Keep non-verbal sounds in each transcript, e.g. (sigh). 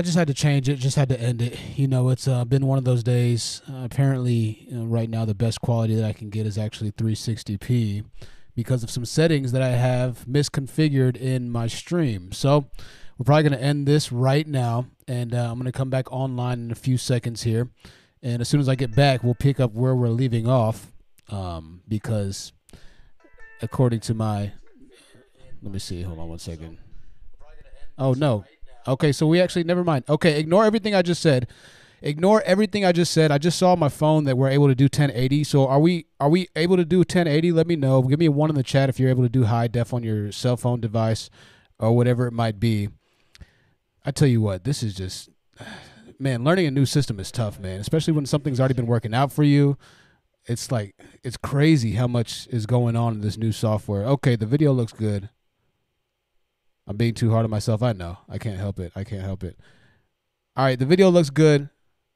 I just had to change it, just had to end it. You know, it's uh, been one of those days. Uh, apparently, you know, right now, the best quality that I can get is actually 360p because of some settings that I have misconfigured in my stream. So we're probably going to end this right now, and uh, I'm going to come back online in a few seconds here. And as soon as I get back, we'll pick up where we're leaving off um, because, according to my. Let me see. Hold on one second. Oh, no. Okay, so we actually never mind. Okay, ignore everything I just said. Ignore everything I just said. I just saw on my phone that we're able to do 1080. So are we are we able to do 1080? Let me know. Give me a one in the chat if you're able to do high def on your cell phone device or whatever it might be. I tell you what, this is just (sighs) man, learning a new system is tough, man. Especially when something's already been working out for you. It's like it's crazy how much is going on in this new software. Okay, the video looks good. I'm being too hard on myself. I know. I can't help it. I can't help it. All right, the video looks good.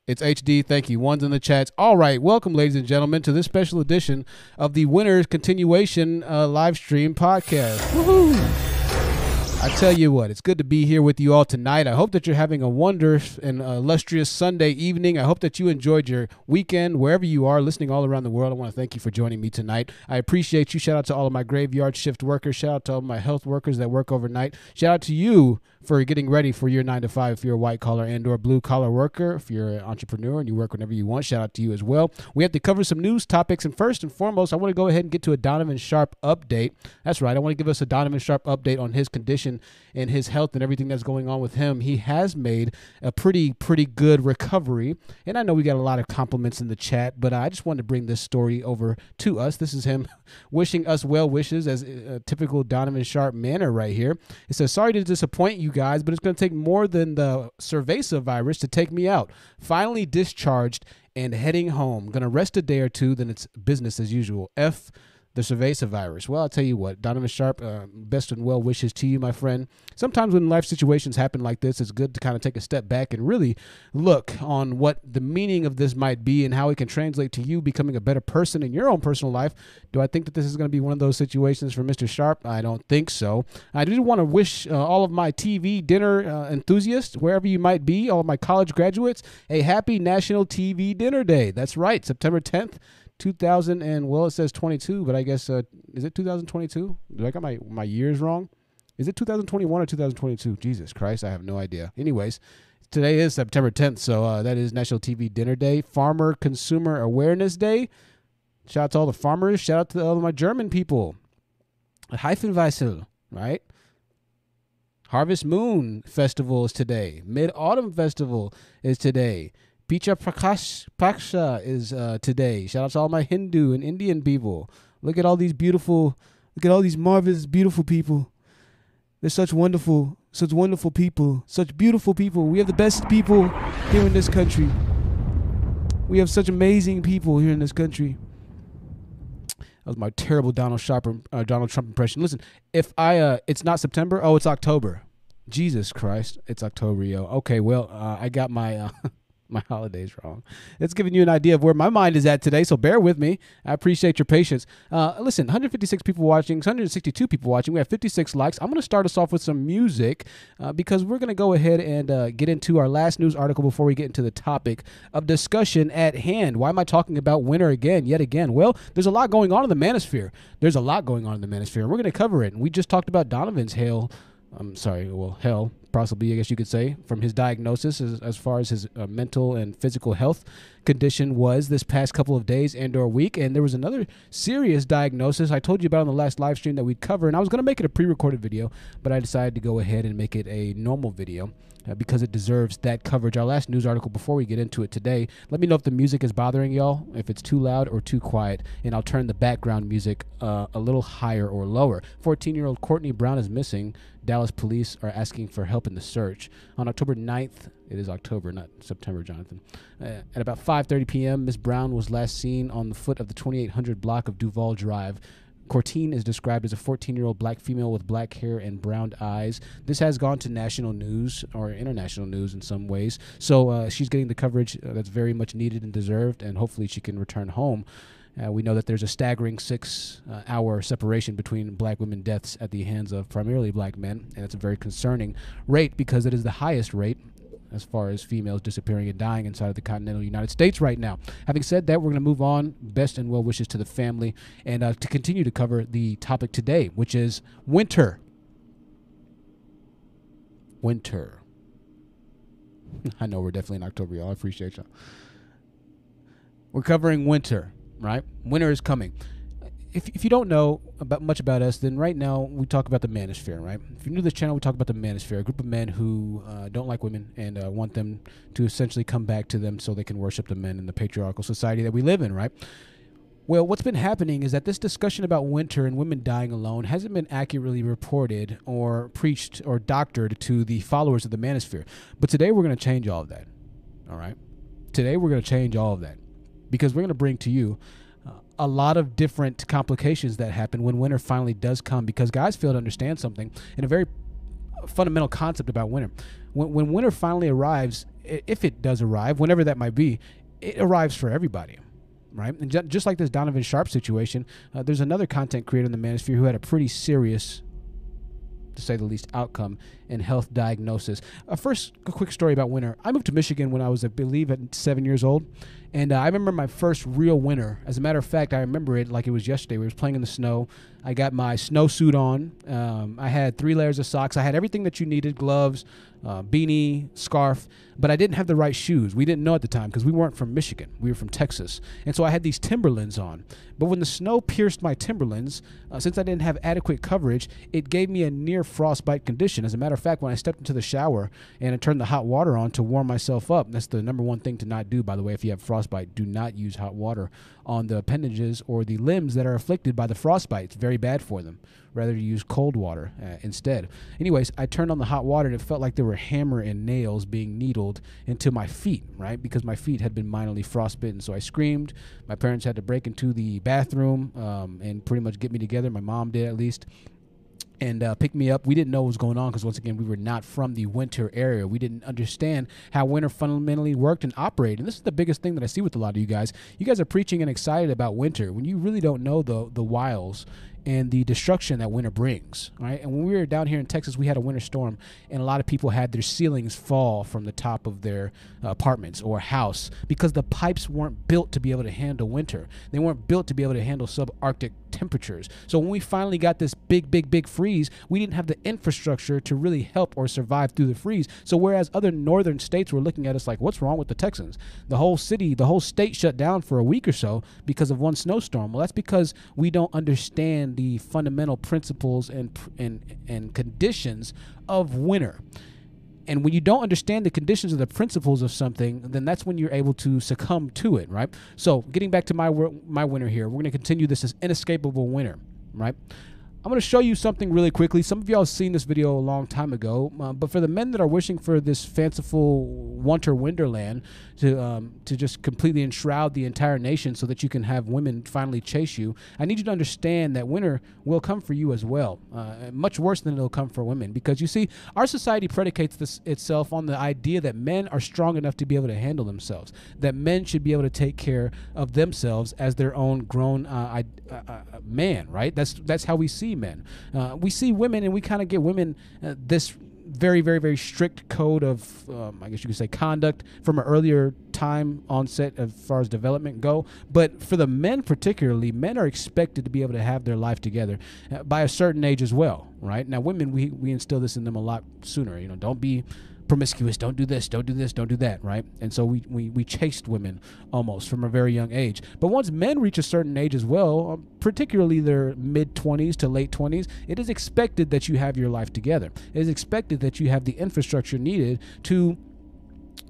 It's HD. Thank you. One's in the chats. All right, welcome, ladies and gentlemen, to this special edition of the Winners Continuation uh, live stream podcast. Woohoo! I tell you what, it's good to be here with you all tonight. I hope that you're having a wondrous and illustrious Sunday evening. I hope that you enjoyed your weekend wherever you are, listening all around the world. I want to thank you for joining me tonight. I appreciate you. Shout out to all of my graveyard shift workers. Shout out to all my health workers that work overnight. Shout out to you for getting ready for your nine to five if you're a white collar and or blue collar worker if you're an entrepreneur and you work whenever you want shout out to you as well. We have to cover some news topics and first and foremost i want to go ahead and get to a donovan sharpe update. That's right i want to give us a donovan sharpe update on his condition and his health and everything that's going on with him. He has made a pretty pretty good recovery and i know we got a lot of compliments in the chat but i just wanted to bring this story over to us. This is him (laughs) wishing us well wishes as a typical donovan sharpe manner right here. It says sorry to disappoint you guys, but it's going to take more than the cerveza virus to take me out. Finally discharged and heading home. Going to rest a day or two, then it's business as usual. F the cerveza virus. Well, I'll tell you what, Donovan Sharpe, uh, best and well wishes to you, my friend. Sometimes when life situations happen like this, it's good to kind of take a step back and really look on what the meaning of this might be and how it can translate to you becoming a better person in your own personal life. Do I think that this is going to be one of those situations for Mr. Sharpe? I don't think so. I do want to wish uh, all of my TV dinner uh, enthusiasts, wherever you might be, all of my college graduates, a happy National TV Dinner Day. That's right, September 10th. 2000 and well it says 22 but i guess uh, is it 2022 do i got my my years wrong? Is it 2021 or 2022 jesus christ i have no idea. Anyways today is september 10th so uh, that is national tv dinner day farmer consumer awareness day. Shout out to all the farmers shout out to all my german people. Heifenweissel, right? Harvest moon festival is today. Mid autumn festival is today Picha Prakash Paksha is uh, today. Shout out to all my Hindu and Indian people. Look at all these beautiful, look at all these marvelous, beautiful people. They're such wonderful, such wonderful people, such beautiful people. We have the best people here in this country. We have such amazing people here in this country. That was my terrible Donald Sharp, uh, Donald Trump impression. Listen, if I, uh, it's not September. Oh, it's October. Jesus Christ, it's October, yo. Okay, well, uh, I got my. (laughs) (laughs) My holidays wrong. It's giving you an idea of where my mind is at today, so bear with me. I appreciate your patience. Uh, listen, 156 people watching, 162 people watching. We have 56 likes. I'm going to start us off with some music uh, because we're going to go ahead and uh, get into our last news article before we get into the topic of discussion at hand. Why am I talking about winter again, yet again? Well, there's a lot going on in the manosphere. There's a lot going on in the manosphere, and we're going to cover it. And we just talked about Donovan's hail. I'm sorry, well, hell, possibly, I guess you could say, from his diagnosis as, as far as his uh, mental and physical health condition was this past couple of days and or week. And there was another serious diagnosis I told you about on the last live stream that we'd cover. And I was going to make it a pre-recorded video, but I decided to go ahead and make it a normal video. Because it deserves that coverage. Our last news article before we get into it today. Let me know if the music is bothering y'all, if it's too loud or too quiet, and I'll turn the background music uh, a little higher or lower. 14 year old Courtney Brown is missing. Dallas police are asking for help in the search. On October 9th, it is October, not September, Jonathan. Uh, at about 5:30 p.m., Miss Brown was last seen on the foot of the 2800 block of Duval Drive. Courtney is described as a 14 year old black female with black hair and brown eyes. This has gone to national news or international news in some ways. So uh, she's getting the coverage uh, that's very much needed and deserved, and hopefully she can return home. Uh, we know that there's a staggering six uh, hour separation between black women deaths at the hands of primarily black men, and it's a very concerning rate because it is the highest rate as far as females disappearing and dying inside of the continental United States right now. Having said that, we're going to move on. Best and well wishes to the family, and uh, to continue to cover the topic today, which is winter. Winter. (laughs) I know we're definitely in October, y'all. I appreciate y'all. We're covering winter, right? Winter is coming if, if you don't know about much about us, then right now we talk about the manosphere, right? If you're new to this channel, we talk about the manosphere, a group of men who uh, don't like women and uh, want them to essentially come back to them so they can worship the men in the patriarchal society that we live in, right? Well, what's been happening is that this discussion about winter and women dying alone hasn't been accurately reported or preached or doctored to the followers of the manosphere. But today we're going to change all of that. All right? Today we're going to change all of that because we're going to bring to you a lot of different complications that happen when winter finally does come because guys fail to understand something in a very fundamental concept about winter. When, when winter finally arrives, if it does arrive, whenever that might be, it arrives for everybody. Right, and just like this Donovan Sharpe situation, uh, there's another content creator in the manosphere who had a pretty serious to say the least, outcome in health diagnosis. Uh, first, a quick story about winter. I moved to Michigan when I was, I believe, at seven years old. And uh, I remember my first real winter. As a matter of fact, I remember it like it was yesterday. We were playing in the snow. I got my snowsuit on. Um, I had three layers of socks. I had everything that you needed gloves, uh, beanie, scarf, but I didn't have the right shoes. We didn't know at the time because we weren't from Michigan. We were from Texas. And so I had these Timberlands on. But when the snow pierced my Timberlands, uh, since I didn't have adequate coverage, it gave me a near frostbite condition. As a matter of fact, when I stepped into the shower and I turned the hot water on to warm myself up, that's the number one thing to not do, by the way, if you have frostbite. Do not use hot water on the appendages or the limbs that are afflicted by the frostbite. It's very bad for them. Rather, use cold water uh, instead. Anyways, I turned on the hot water and it felt like there were hammer and nails being needled into my feet, right? Because my feet had been minorly frostbitten. So I screamed. My parents had to break into the bathroom um, and pretty much get me together. My mom did at least and uh, pick me up. We didn't know what was going on because once again we were not from the winter area. We didn't understand how winter fundamentally worked and operated. And this is the biggest thing that I see with a lot of you guys. You guys are preaching and excited about winter when you really don't know the the wiles and the destruction that winter brings, right? And when we were down here in Texas, we had a winter storm, and a lot of people had their ceilings fall from the top of their uh, apartments or house because the pipes weren't built to be able to handle winter. They weren't built to be able to handle subarctic temperatures. So when we finally got this big, big, big freeze, we didn't have the infrastructure to really help or survive through the freeze. So whereas other northern states were looking at us like, what's wrong with the Texans? The whole city, the whole state shut down for a week or so because of one snowstorm. Well, that's because we don't understand the fundamental principles and and and conditions of winter. And when you don't understand the conditions or the principles of something, then that's when you're able to succumb to it, right? So, getting back to my my winter here, we're going to continue this as inescapable winter, right? I'm going to show you something really quickly. Some of y'all have seen this video a long time ago, uh, but for the men that are wishing for this fanciful winter wonderland to um, to just completely enshroud the entire nation so that you can have women finally chase you, I need you to understand that winter will come for you as well. Uh, much worse than it'll come for women because you see, our society predicates this itself on the idea that men are strong enough to be able to handle themselves, that men should be able to take care of themselves as their own grown uh, uh, uh man. Right? That's that's how we see men. Uh, we see women, and we kind of get women uh, this very, very, very strict code of, um, I guess you could say, conduct from an earlier time onset as far as development go. But for the men particularly, men are expected to be able to have their life together uh, by a certain age as well, right? Now, women, we, we instill this in them a lot sooner. You know, don't be promiscuous don't do this don't do this don't do that right? And so we, we, we chased women almost from a very young age. But once men reach a certain age as well um, particularly their mid 20s to late 20s it is expected that you have your life together. It is expected that you have the infrastructure needed to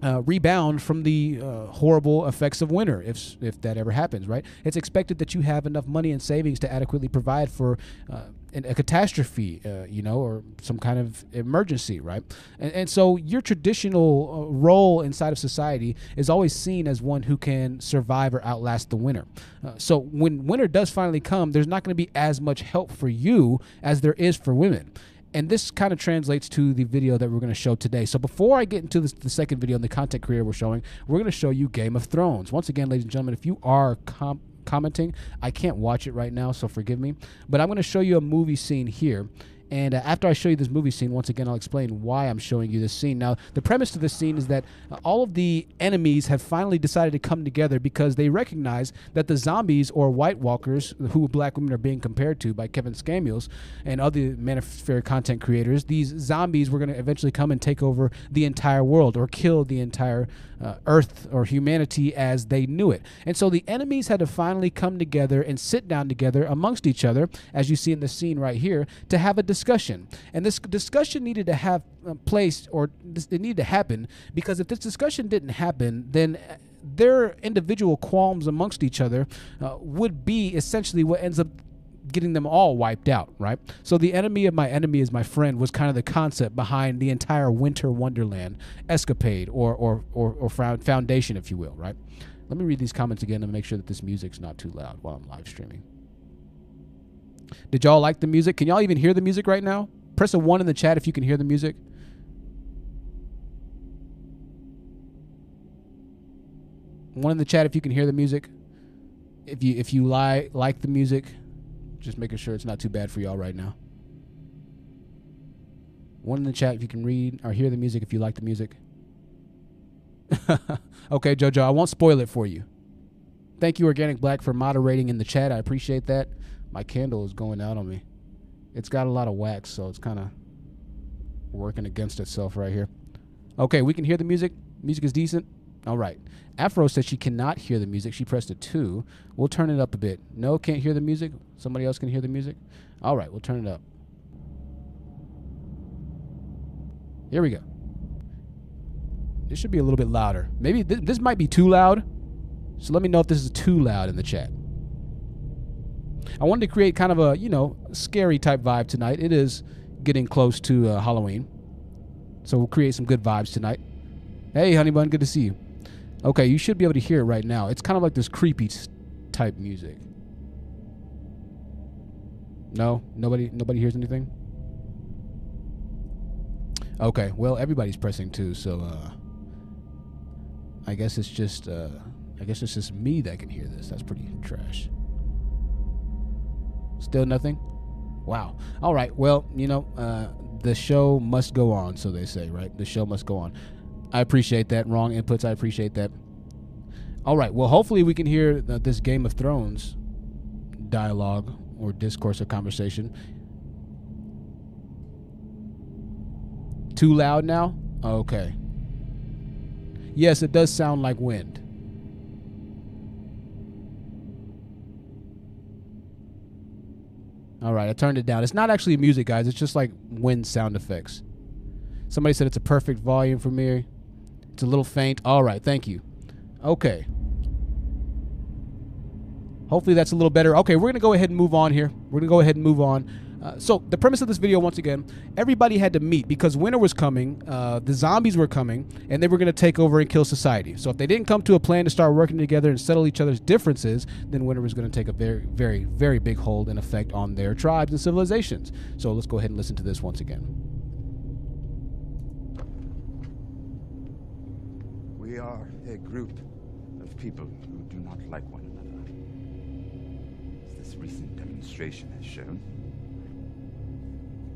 uh, rebound from the uh, horrible effects of winter, if if that ever happens, right? It's expected that you have enough money and savings to adequately provide for uh, a catastrophe, uh, you know, or some kind of emergency, right? And, and so your traditional uh, role inside of society is always seen as one who can survive or outlast the winter. Uh, so when winter does finally come, there's not going to be as much help for you as there is for women and this kind of translates to the video that we're going to show today. So before I get into this, the second video and the content creator we're showing, we're going to show you Game of Thrones. Once again, ladies and gentlemen, if you are commenting, I can't watch it right now, so forgive me. But I'm going to show you a movie scene here. And uh, after I show you this movie scene, once again, I'll explain why I'm showing you this scene. Now, the premise to this scene is that uh, all of the enemies have finally decided to come together because they recognize that the zombies or White Walkers, who black women are being compared to by Kevin Samuels and other Manosphere content creators, these zombies were going to eventually come and take over the entire world or kill the entire uh, Earth or humanity as they knew it. And so the enemies had to finally come together and sit down together amongst each other, as you see in the scene right here, to have a discussion. And this discussion needed to have uh, place, or this, it needed to happen, because if this discussion didn't happen, then uh, their individual qualms amongst each other uh, would be essentially what ends up getting them all wiped out, right? So the enemy of my enemy is my friend was kind of the concept behind the entire Winter Wonderland escapade or or or, or foundation, if you will, right? Let me read these comments again to make sure that this music's not too loud while I'm live streaming. Did y'all like the music? Can y'all even hear the music right now? Press a one in the chat if you can hear the music. One in the chat if you can hear the music. If you if you lie like the music. Just making sure it's not too bad for y'all right now. One in the chat if you can read or hear the music if you like the music. (laughs) okay, JoJo, I won't spoil it for you. Thank you, Organic Black, for moderating in the chat. I appreciate that. My candle is going out on me. It's got a lot of wax, so it's kind of working against itself right here. Okay, we can hear the music. Music is decent. All right. Afro says she cannot hear the music. She pressed a two. We'll turn it up a bit. No, can't hear the music. Somebody else can hear the music. All right, we'll turn it up. Here we go. This should be a little bit louder. Maybe th- this might be too loud. So let me know if this is too loud in the chat. I wanted to create kind of a, you know, scary type vibe tonight. It is getting close to uh, Halloween. So we'll create some good vibes tonight. Hey, honey bun, good to see you. Okay, you should be able to hear it right now. It's kind of like this creepy type music. No, nobody, nobody hears anything. Okay, well, everybody's pressing too, so uh, I guess it's just, uh, I guess it's just me that can hear this. That's pretty trash. Still nothing. Wow. All right. Well, you know, uh, the show must go on, so they say, right? The show must go on. I appreciate that. Wrong inputs. I appreciate that. All right. Well, hopefully we can hear uh, this Game of Thrones dialogue or discourse or conversation. Too loud now? Okay. Yes, it does sound like wind. All right, I turned it down. It's not actually music, guys. It's just like wind sound effects. Somebody said it's a perfect volume for me. It's a little faint. All right, thank you. Okay. Hopefully that's a little better. Okay, we're going to go ahead and move on here. We're going to go ahead and move on. Uh, so the premise of this video, once again, everybody had to meet because winter was coming, uh, the zombies were coming, and they were going to take over and kill society. So if they didn't come to a plan to start working together and settle each other's differences, then winter was going to take a very, very, very big hold and effect on their tribes and civilizations. So let's go ahead and listen to this once again. We are a group of people who do not like one another. As this recent demonstration has shown,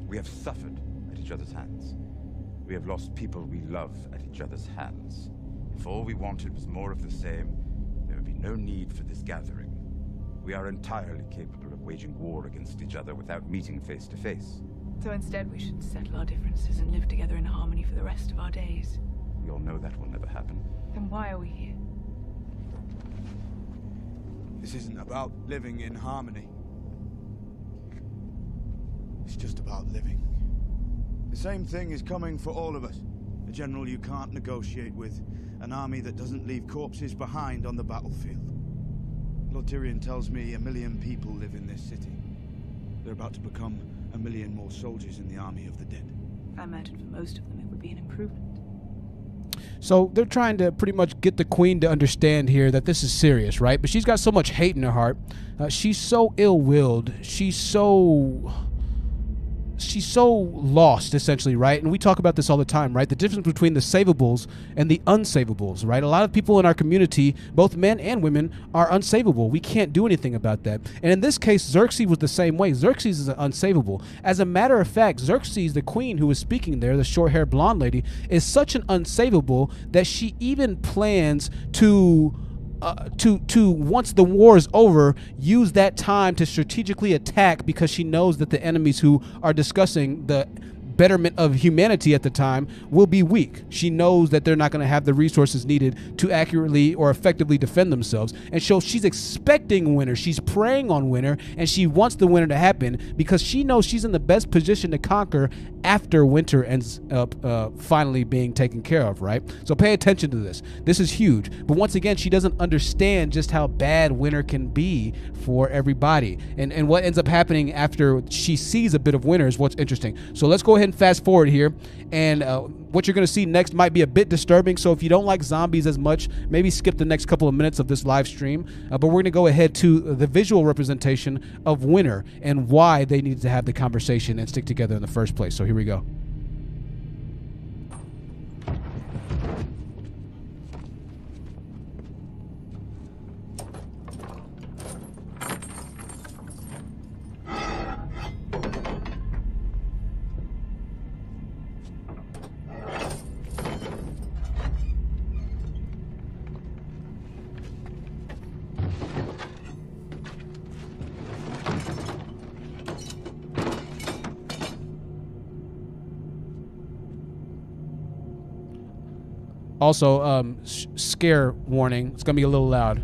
we have suffered at each other's hands. We have lost people we love at each other's hands. If all we wanted was more of the same, there would be no need for this gathering. We are entirely capable of waging war against each other without meeting face to face. So instead, we should settle our differences and live together in harmony for the rest of our days. We all know that will never happen. Then why are we here? This isn't about living in harmony. It's just about living. The same thing is coming for all of us. A general you can't negotiate with. An army that doesn't leave corpses behind on the battlefield. Lord Tyrion tells me a million people live in this city. They're about to become a million more soldiers in the army of the dead. I imagine for most of them it would be an improvement. So they're trying to pretty much get the queen to understand here that this is serious, right? But she's got so much hate in her heart. Uh, she's so ill willed. She's so she's so lost essentially, right? And we talk about this all the time, right? The difference between the savables and the unsavables, right? A lot of people in our community, both men and women, are unsavable. We can't do anything about that. And in this case, Cersei was the same way. Cersei is an unsavable. As a matter of fact, Cersei, the queen who was speaking there, the short-haired blonde lady, is such an unsavable that she even plans to uh, to to once the war is over, use that time to strategically attack because she knows that the enemies who are discussing the betterment of humanity at the time will be weak. She knows that they're not going to have the resources needed to accurately or effectively defend themselves. And so she's expecting winter. She's praying on winter and she wants the winter to happen because she knows she's in the best position to conquer after winter ends up uh, finally being taken care of, right? So pay attention to this. This is huge. But once again, she doesn't understand just how bad winter can be for everybody. And and what ends up happening after she sees a bit of winter is what's interesting. So let's go ahead fast forward here. And uh, what you're going to see next might be a bit disturbing. So if you don't like zombies as much, maybe skip the next couple of minutes of this live stream. Uh, but we're going to go ahead to the visual representation of winter and why they needed to have the conversation and stick together in the first place. So here we go. Also, um, scare warning. It's gonna be a little loud.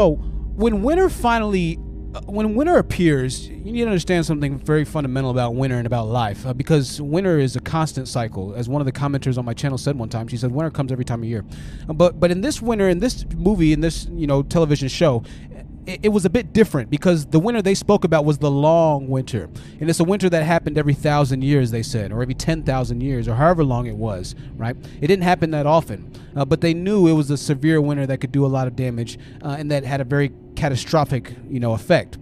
So when winter finally, uh, when winter appears, you need to understand something very fundamental about winter and about life, uh, because winter is a constant cycle. As one of the commenters on my channel said one time, she said winter comes every time of year. But but in this winter, in this movie, in this you know television show, it, was a bit different because the winter they spoke about was the long winter. And it's a winter that happened every thousand years, they said, or every 10,000 years, or however long it was, right? It didn't happen that often. Uh, but they knew it was a severe winter that could do a lot of damage uh, and that had a very catastrophic, you know, effect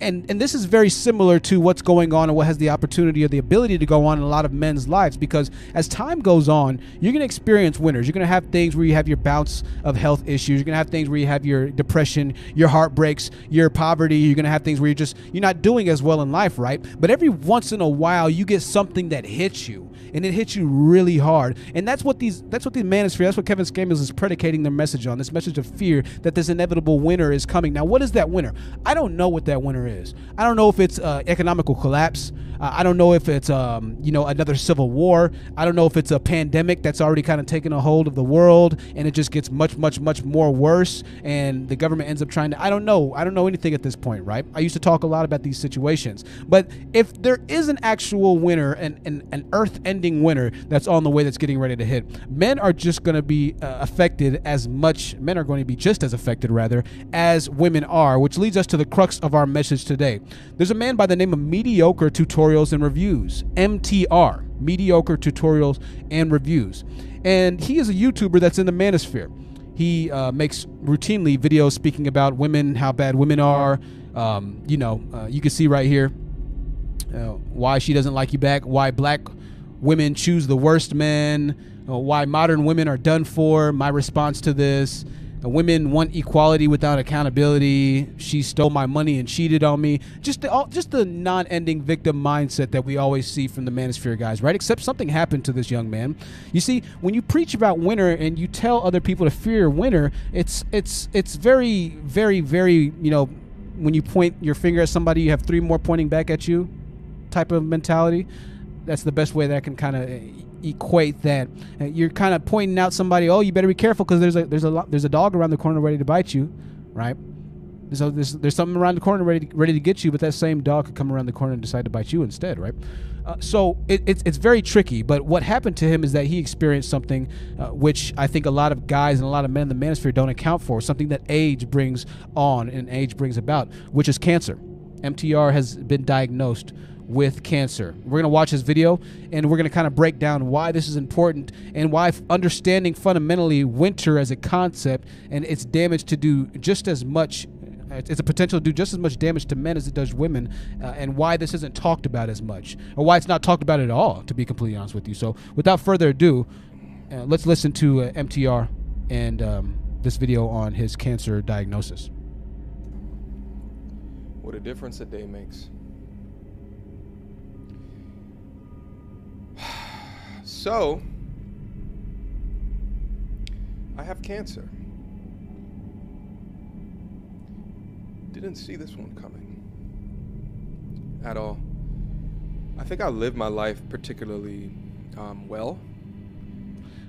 and and this is very similar to what's going on and what has the opportunity or the ability to go on in a lot of men's lives because as time goes on you're going to experience winters you're going to have things where you have your bouts of health issues. You're going to have things where you have your depression your heartbreaks your poverty. You're going to have things where you're just you're not doing as well in life right? But every once in a while you get something that hits you and it hits you really hard and that's what these that's what the manosphere that's what kevin Samuels is predicating their message on this message of fear that this inevitable winner is coming now what is that winner? i don't know what that winter is. I don't know if it's uh, economical collapse. Uh, I don't know if it's um, you know another civil war. I don't know if it's a pandemic that's already kind of taken a hold of the world and it just gets much much much more worse and the government ends up trying to I don't know. I don't know anything at this point, right? I used to talk a lot about these situations. But if there is an actual winner and an, an earth-ending winter that's on the way that's getting ready to hit, men are just going to be uh, affected as much men are going to be just as affected rather as women are, which leads us to the crux of our message today. There's a man by the name of Mediocre Tutorials and Reviews, MTR, Mediocre Tutorials and Reviews. And he is a YouTuber that's in the manosphere. He uh, makes routinely videos speaking about women, how bad women are. Um, you know, uh, you can see right here uh, why she doesn't like you back, why black women choose the worst men, uh, why modern women are done for, my response to this, women want equality without accountability. She stole my money and cheated on me. Just the, all, just the non-ending victim mindset that we always see from the manosphere guys, right? Except something happened to this young man. You see, when you preach about winter and you tell other people to fear winter, it's it's it's very very very you know when you point your finger at somebody, you have three more pointing back at you, type of mentality. That's the best way that I can kind of equate that. Uh, you're kind of pointing out somebody, oh, you better be careful because there's a there's a there's a dog around the corner ready to bite you, right? So there's, there's something around the corner ready to, ready to get you, but that same dog could come around the corner and decide to bite you instead, right? Uh, so it, it's it's very tricky. But what happened to him is that he experienced something uh, which I think a lot of guys and a lot of men in the manosphere don't account for. Something that age brings on and age brings about, which is cancer. MTR has been diagnosed with cancer. We're going to watch his video and we're going to kind of break down why this is important and why understanding fundamentally winter as a concept and its damage to do just as much it's a potential to do just as much damage to men as it does women, uh, and why this isn't talked about as much, or why it's not talked about at all, to be completely honest with you. So, without further ado, uh, let's listen to uh, MTR and um, this video on his cancer diagnosis. What a difference a day makes. So, I have cancer. Didn't see this one coming at all. I think I lived my life particularly um, well.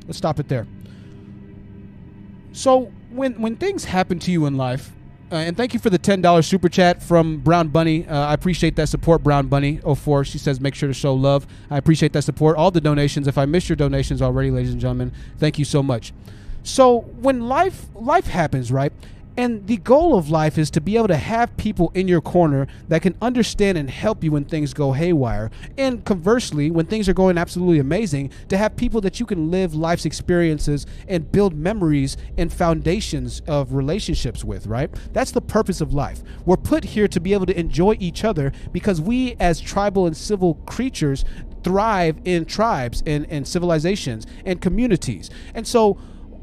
Let's stop it there. So, when when things happen to you in life, uh, and thank you for the $10 super chat from Brown Bunny. Uh, I appreciate that support, Brown Bunny 04. She says, make sure to show love. I appreciate that support. All the donations. If I missed your donations already, ladies and gentlemen, thank you so much. So when life life happens, right? And the goal of life is to be able to have people in your corner that can understand and help you when things go haywire. And conversely, when things are going absolutely amazing, to have people that you can live life's experiences and build memories and foundations of relationships with, right? That's the purpose of life. We're put here to be able to enjoy each other because we, as tribal and civil creatures, thrive in tribes and, and civilizations and communities. And so,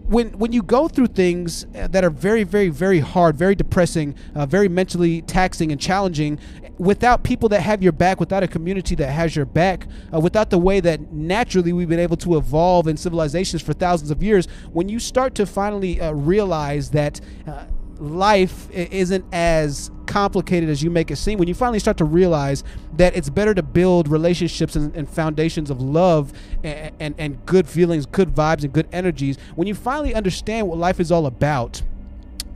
when when you go through things uh, that are very very very hard very depressing uh, very mentally taxing and challenging without people that have your back without a community that has your back uh, without the way that naturally we've been able to evolve in civilizations for thousands of years when you start to finally uh, realize that uh, life isn't as complicated as you make it seem when you finally start to realize that it's better to build relationships and, and foundations of love and, and, and good feelings good vibes and good energies when you finally understand what life is all about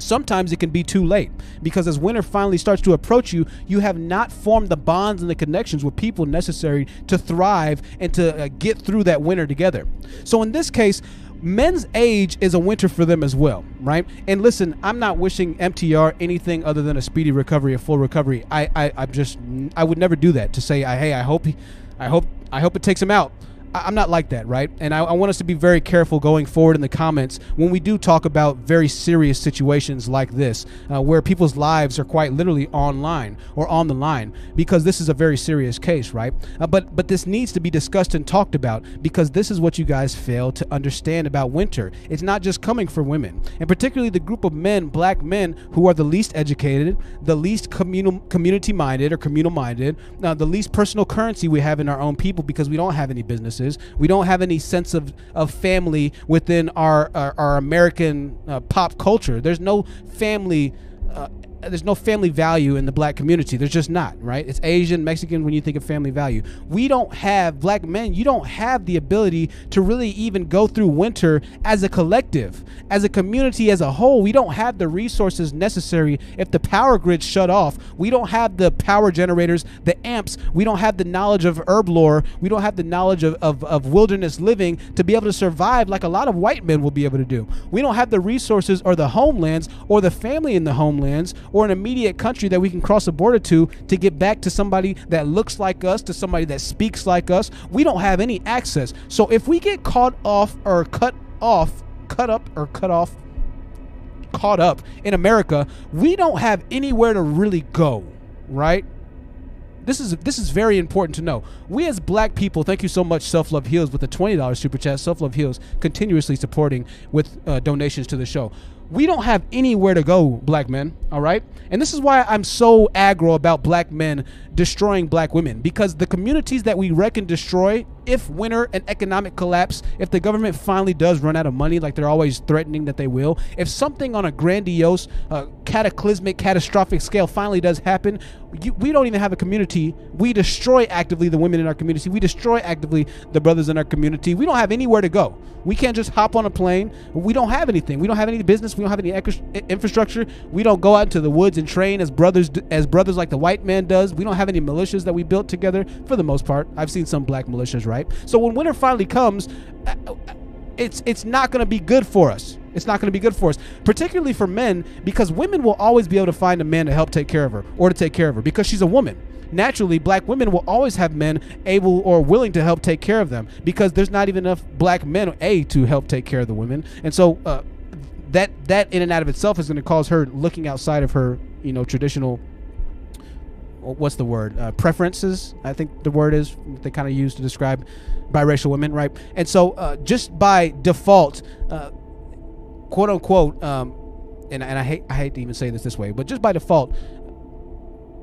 sometimes it can be too late because as winter finally starts to approach you, you have not formed the bonds and the connections with people necessary to thrive and to uh, get through that winter together. So in this case, men's age is a winter for them as well, right? And listen, I'm not wishing MTR anything other than a speedy recovery, a full recovery. I, I, I'm just, I would never do that to say, hey, I hope, I hope, I hope it takes him out. I'm not like that, right? And I, I, want us to be very careful going forward in the comments when we do talk about very serious situations like this, uh, where people's lives are quite literally online or on the line, because this is a very serious case, right? Uh, but but this needs to be discussed and talked about because this is what you guys fail to understand about winter. It's not just coming for women, and particularly the group of men, black men, who are the least educated, the least communal community minded or communal minded, uh, the least personal currency we have in our own people because we don't have any businesses we don't have any sense of, of family within our, our, our American uh, pop culture. There's no family uh, there's no family value in the black community. There's just not, right? It's Asian, Mexican when you think of family value. We don't have black men, you don't have the ability to really even go through winter as a collective, as a community as a whole. We don't have the resources necessary if the power grid shut off. We don't have the power generators, the amps. We don't have the knowledge of herb lore. We don't have the knowledge of, of, of wilderness living to be able to survive like a lot of white men will be able to do. We don't have the resources or the homelands or the family in the homelands or an immediate country that we can cross the border to to get back to somebody that looks like us, to somebody that speaks like us. We don't have any access. So if we get caught off or cut off, cut up or cut off, caught up in America, we don't have anywhere to really go, right? this is this is very important to know. We as black people, thank you so much, Self Love Heals, with the twenty dollars super chat. Self Love Heals continuously supporting with uh, donations to the show we don't have anywhere to go, black men, all right? And this is why I'm so aggro about black men destroying black women because the communities that we wreck and destroy if winter and economic collapse, if the government finally does run out of money, like they're always threatening that they will, if something on a grandiose, uh, cataclysmic, catastrophic scale finally does happen, you, we don't even have a community. We destroy actively the women in our community. We destroy actively the brothers in our community. We don't have anywhere to go. We can't just hop on a plane. We don't have anything. We don't have any business. We don't have any infrastructure. We don't go out into the woods and train as brothers as brothers like the white man does. We don't have any militias that we built together for the most part. I've seen some black militias, right? So when winter finally comes, uh, uh, it's it's not going to be good for us. It's not going to be good for us, particularly for men, because women will always be able to find a man to help take care of her or to take care of her because she's a woman. Naturally, black women will always have men able or willing to help take care of them because there's not even enough black men a to help take care of the women, and so uh, that that in and out of itself is going to cause her looking outside of her you know traditional what's the word uh, preferences i think the word is they kind of use to describe biracial women right? And so uh, just by default uh, quote unquote um, and, and I hate I hate to even say this this way, but just by default,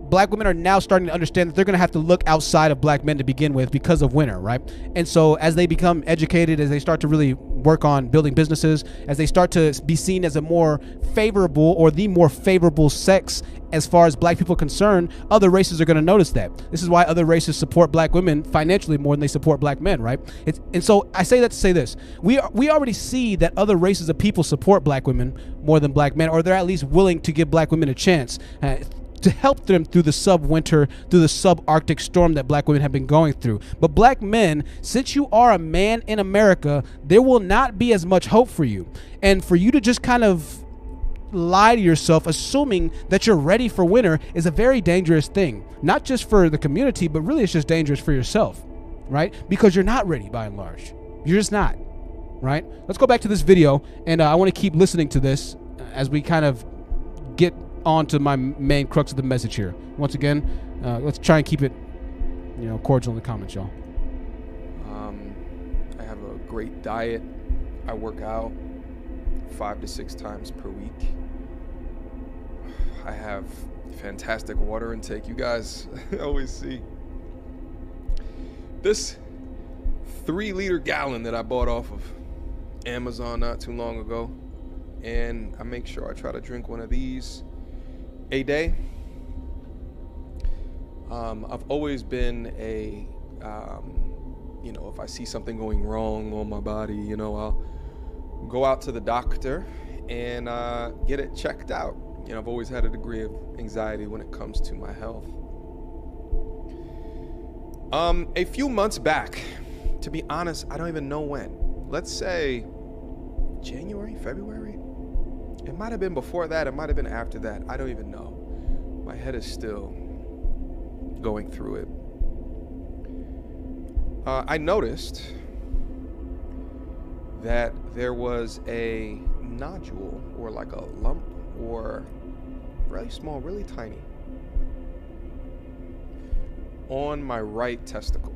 black women are now starting to understand that they're going to have to look outside of black men to begin with because of winter, right? And so as they become educated, as they start to really work on building businesses, as they start to be seen as a more favorable or the more favorable sex as far as black people are concerned, other races are going to notice that. This is why other races support black women financially more than they support black men, right? It's, and so I say that to say this: we are, we already see that other races of people support black women more than black men, or they're at least willing to give black women a chance. Uh, to help them through the sub-winter, through the sub-Arctic storm that black women have been going through. But black men, since you are a man in America, there will not be as much hope for you. And for you to just kind of lie to yourself assuming that you're ready for winter is a very dangerous thing. Not just for the community, but really it's just dangerous for yourself, right? Because you're not ready by and large. You're just not, right? Let's go back to this video, and uh, I want to keep listening to this as we kind of get on to my main crux of the message here. Once again, uh, let's try and keep it, you know, cordial in the comments, y'all. Um, I have a great diet. I work out five to six times per week. I have fantastic water intake. You guys (laughs) always see this three liter gallon that I bought off of Amazon not too long ago. And I make sure I try to drink one of these a day. Um, I've always been a, um, you know, if I see something going wrong on my body, you know, I'll go out to the doctor and uh, get it checked out. You know, I've always had a degree of anxiety when it comes to my health. Um, a few months back, to be honest, I don't even know when. Let's say January, February. It might have been before that, it might have been after that. I don't even know. My head is still going through it. Uh, I noticed that there was a nodule or like a lump or really small, really tiny on my right testicle.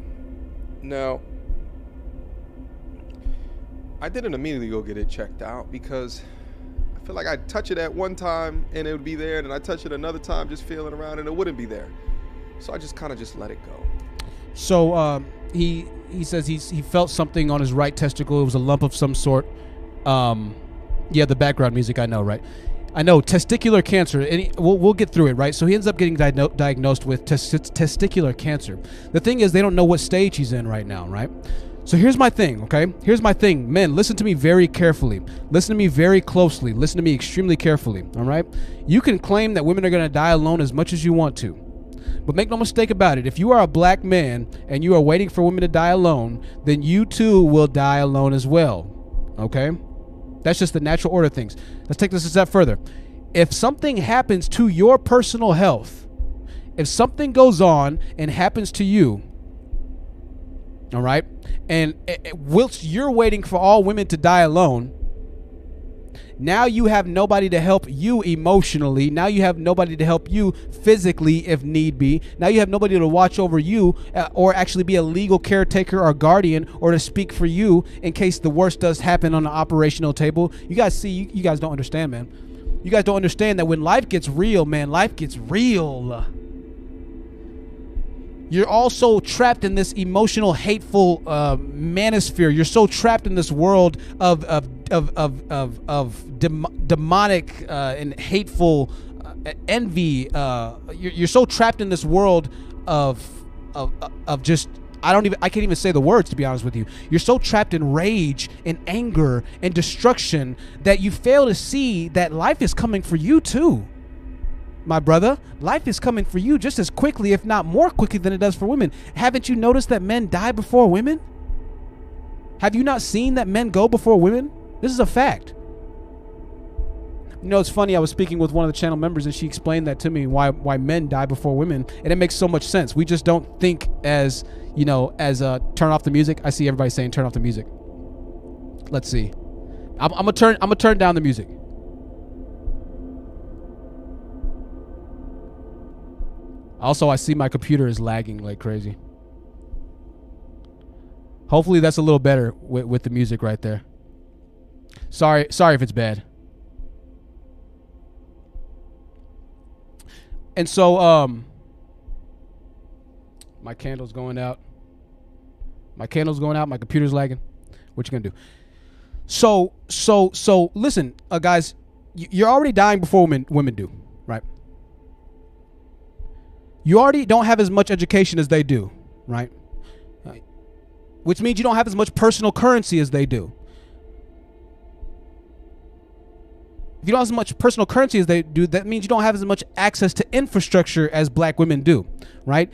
Now, I didn't immediately go get it checked out because I feel like I'd touch it at one time and it would be there, and then I touch it another time just feeling around and it wouldn't be there. So I just kind of just let it go. So um, he he says he's he felt something on his right testicle. It was a lump of some sort. Um, yeah, the background music I know, right? I know testicular cancer, and he, we'll, we'll get through it, right? So he ends up getting di- diagnosed with tes- testicular cancer. The thing is, they don't know what stage he's in right now, right? So here's my thing, okay? Here's my thing. Men, listen to me very carefully. Listen to me very closely. Listen to me extremely carefully, all right? You can claim that women are going to die alone as much as you want to. But make no mistake about it, if you are a black man and you are waiting for women to die alone, then you too will die alone as well. Okay? That's just the natural order of things. Let's take this a step further. If something happens to your personal health, if something goes on and happens to you, all right, and whilst you're waiting for all women to die alone, now you have nobody to help you emotionally. Now you have nobody to help you physically if need be. Now you have nobody to watch over you uh, or actually be a legal caretaker or guardian or to speak for you in case the worst does happen on the operational table. You guys see, you, you guys don't understand, man. You guys don't understand that when life gets real, man, life gets real. You're also trapped in this emotional, hateful uh, manosphere. You're so trapped in this world of of of of of, of dem- demonic uh, and hateful uh, envy. Uh, you're, you're so trapped in this world of of of just I don't even I can't even say the words to be honest with you. You're so trapped in rage and anger and destruction that you fail to see that life is coming for you too. My brother, life is coming for you just as quickly, if not more quickly than it does for women. Haven't you noticed that men die before women? Have you not seen that men go before women? This is a fact. You know, it's funny. I was speaking with one of the channel members, and she explained that to me why why men die before women, and it makes so much sense. We just don't think as you know as uh, turn off the music. I see everybody saying turn off the music. Let's see. I'm, I'm gonna turn I'm gonna turn down the music. Also, I see my computer is lagging like crazy. Hopefully, that's a little better with, with the music right there. Sorry, sorry if it's bad. And so, um, my candle's going out. My candle's going out. My computer's lagging. What you gonna do? So, so, so, listen, uh, guys, you're already dying before women women do? You already don't have as much education as they do, right? Which means you don't have as much personal currency as they do. If you don't have as much personal currency as they do, that means you don't have as much access to infrastructure as black women do, right?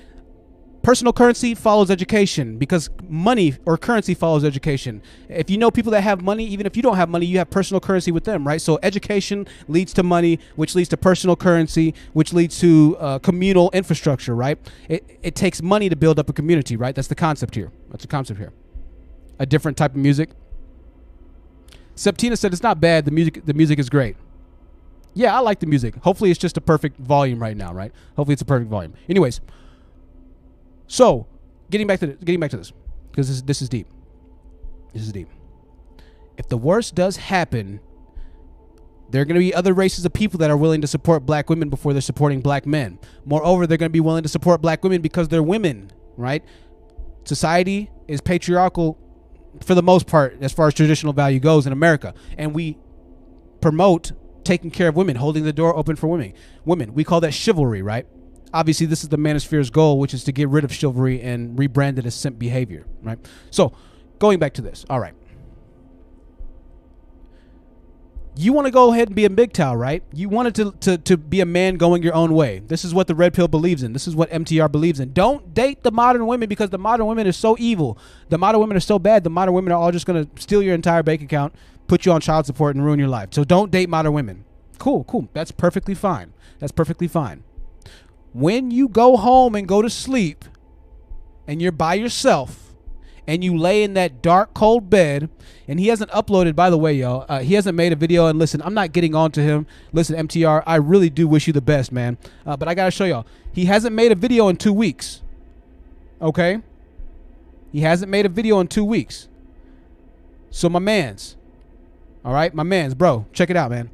Personal currency follows education because money or currency follows education. If you know people that have money, even if you don't have money, you have personal currency with them, right? So education leads to money, which leads to personal currency, which leads to uh, communal infrastructure, right? It, it takes money to build up a community, right? That's the concept here. That's the concept here. A different type of music. Septina said it's not bad. The music, the music is great. Yeah, I like the music. Hopefully, it's just a perfect volume right now, right? Hopefully, it's a perfect volume. Anyways, so getting back to getting back to this because this, this is deep. This is deep. If the worst does happen, there are going to be other races of people that are willing to support black women before they're supporting black men. Moreover, they're going to be willing to support black women because they're women, right? Society is patriarchal for the most part as far as traditional value goes in America, and we promote taking care of women, holding the door open for women. Women, we call that chivalry, right? Obviously, this is the manosphere's goal, which is to get rid of chivalry and rebrand it as simp behavior, right? So, going back to this, all right. You want to go ahead and be a MGTOW, right? You wanted to, to, to be a man going your own way. This is what the Red Pill believes in. This is what MTR believes in. Don't date the modern women because the modern women are so evil. The modern women are so bad. The modern women are all just going to steal your entire bank account, put you on child support, and ruin your life. So don't date modern women. Cool, cool. That's perfectly fine. That's perfectly fine. When you go home and go to sleep and you're by yourself and you lay in that dark, cold bed, and he hasn't uploaded, by the way, y'all, uh, he hasn't made a video. And listen, I'm not getting on to him. Listen, MTR, I really do wish you the best, man. Uh, but I got to show y'all. He hasn't made a video in two weeks. Okay? He hasn't made a video in two weeks. So, my mans, all right, my mans, bro, check it out, man.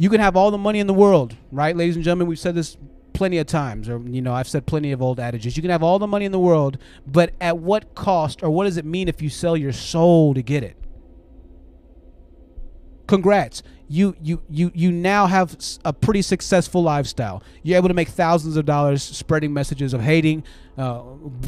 You can have all the money in the world, right, ladies and gentlemen? We've said this plenty of times, or you know, I've said plenty of old adages. You can have all the money in the world, but at what cost, or what does it mean if you sell your soul to get it? Congrats. You you you you now have a pretty successful lifestyle. You're able to make thousands of dollars spreading messages of hating uh,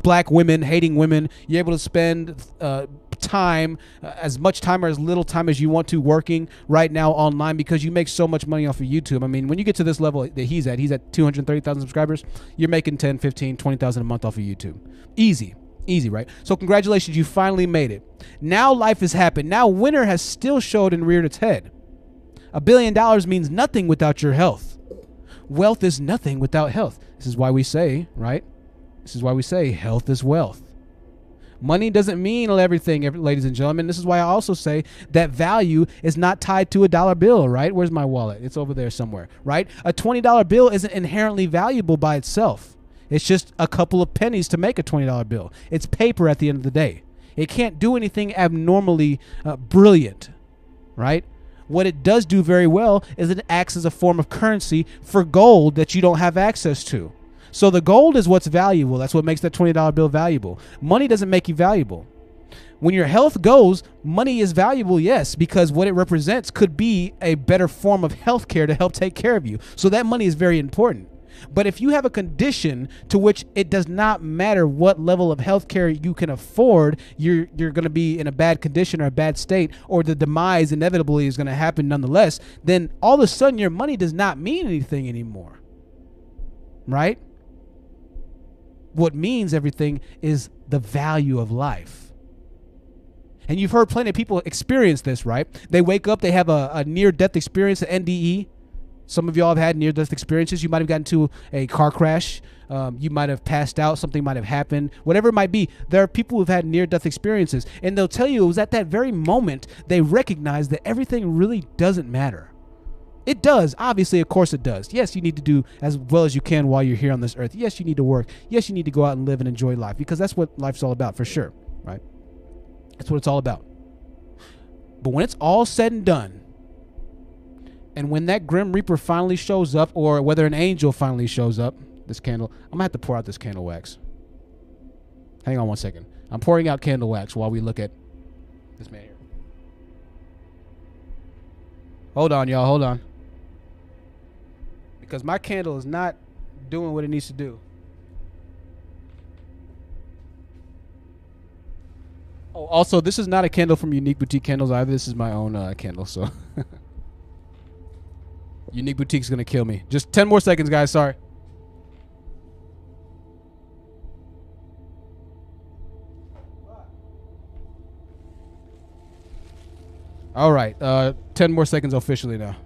black women, hating women. You're able to spend uh, time, uh, as much time or as little time as you want to, working right now online because you make so much money off of YouTube. I mean, when you get to this level that he's at, he's at 230,000 subscribers. You're making 10, 15, 20,000 a month off of YouTube. Easy. Easy, right? So congratulations, you finally made it. Now life has happened. Now winter has still showed and reared its head. A billion dollars means nothing without your health. Wealth is nothing without health. This is why we say, right? This is why we say health is wealth. Money doesn't mean everything, ladies and gentlemen. This is why I also say that value is not tied to a dollar bill, right? Where's my wallet? It's over there somewhere, right? A $20 bill isn't inherently valuable by itself. It's just a couple of pennies to make a $20 bill. It's paper at the end of the day. It can't do anything abnormally uh, brilliant, right? What it does do very well is it acts as a form of currency for gold that you don't have access to. So the gold is what's valuable. That's what makes that $20 bill valuable. Money doesn't make you valuable. When your health goes, money is valuable, yes, because what it represents could be a better form of health care to help take care of you. So that money is very important. But if you have a condition to which it does not matter what level of health care you can afford, you're you're going to be in a bad condition or a bad state, or the demise inevitably is going to happen nonetheless. Then all of a sudden your money does not mean anything anymore, right? What means everything is the value of life. And you've heard plenty of people experience this, right? They wake up, they have a, a near death experience, an NDE, some of y'all have had near death experiences. You might have gotten to a car crash. Um, you might have passed out. Something might have happened. Whatever it might be, there are people who've had near death experiences. And they'll tell you it was at that very moment they recognize that everything really doesn't matter. It does. Obviously, of course, it does. Yes, you need to do as well as you can while you're here on this earth. Yes, you need to work. Yes, you need to go out and live and enjoy life because that's what life's all about for sure, right? That's what it's all about. But when it's all said and done, and when that Grim Reaper finally shows up, or whether an angel finally shows up, this candle, I'm gonna have to pour out this candle wax. Hang on one second. I'm pouring out candle wax while we look at this man here. Hold on, y'all. Hold on. Because my candle is not doing what it needs to do. Oh, also, this is not a candle from Unique Boutique Candles either. This is my own uh, candle, so. (laughs) Unique Boutique's gonna kill me. Just 10 more seconds, guys. Sorry. All right. Uh, 10 more seconds officially now.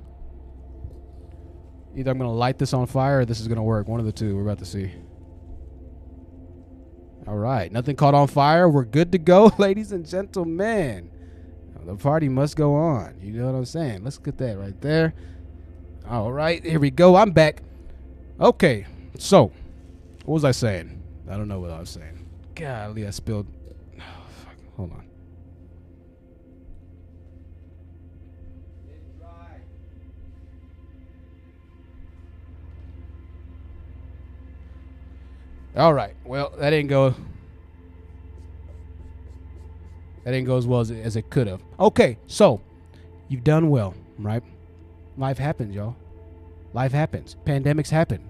Either I'm gonna light this on fire or this is gonna work. One of the two. We're about to see. All right. Nothing caught on fire. We're good to go, (laughs) ladies and gentlemen. The party must go on. You know what I'm saying? Let's get that right there. All right, here we go. I'm back. Okay, so what was I saying? I don't know what I was saying. Golly, I spilled. Oh, (sighs) fuck. Hold on. All right. Well, that didn't go. That didn't go as well as it, as it could have. Okay, so you've done well, right? Life happens, y'all. Life happens. Pandemics happen.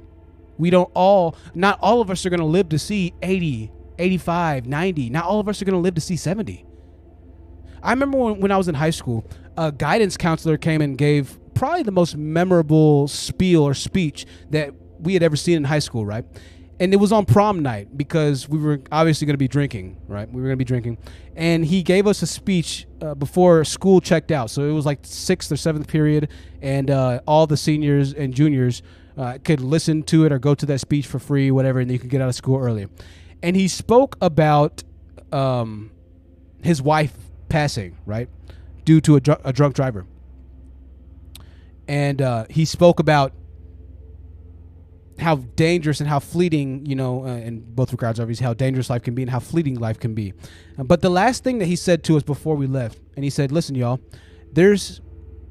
We don't all, not all of us are going to live to see 80, 85, 90. Not all of us are going to live to see 70. I remember when, when I was in high school, a guidance counselor came and gave probably the most memorable spiel or speech that we had ever seen in high school, right? And it was on prom night because we were obviously going to be drinking, right? We were going to be drinking, and he gave us a speech uh, before school checked out. So it was like sixth or seventh period, and uh, all the seniors and juniors uh, could listen to it or go to that speech for free, whatever, and you could get out of school early. And he spoke about um, his wife passing, right, due to a, dr- a drunk driver, and uh, he spoke about how dangerous and how fleeting, you know, uh, in both regards, obviously, how dangerous life can be and how fleeting life can be. Uh, but the last thing that he said to us before we left, and he said, "Listen, y'all, there's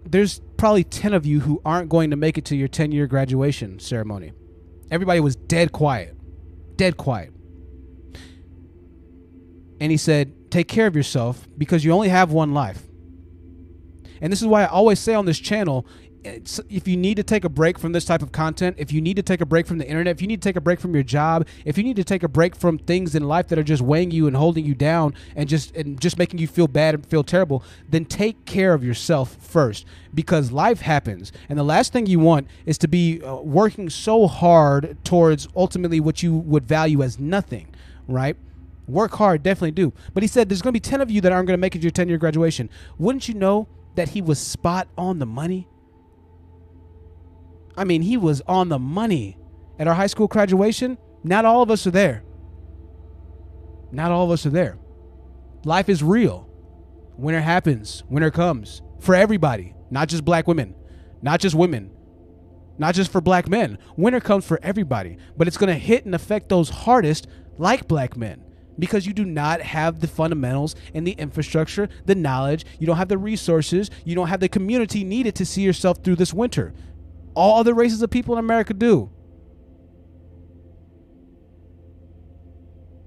there's probably ten of you who aren't going to make it to your ten year graduation ceremony." Everybody was dead quiet, dead quiet. And he said, "Take care of yourself because you only have one life." And this is why I always say on this channel, if you need to take a break from this type of content, if you need to take a break from the internet, if you need to take a break from your job, if you need to take a break from things in life that are just weighing you and holding you down and just and just making you feel bad and feel terrible, then take care of yourself first because life happens. And the last thing you want is to be uh, working so hard towards ultimately what you would value as nothing, right? Work hard, definitely do. But he said there's going to be 10 of you that aren't going to make it to your 10 year graduation. Wouldn't you know that he was spot on the money? I mean, he was on the money at our high school graduation. Not all of us are there. Not all of us are there. Life is real. Winter happens, winter comes for everybody, not just black women, not just women, not just for black men. Winter comes for everybody, but it's going to hit and affect those hardest, like black men because you do not have the fundamentals and the infrastructure, the knowledge, you don't have the resources, you don't have the community needed to see yourself through this winter all other races of people in America do.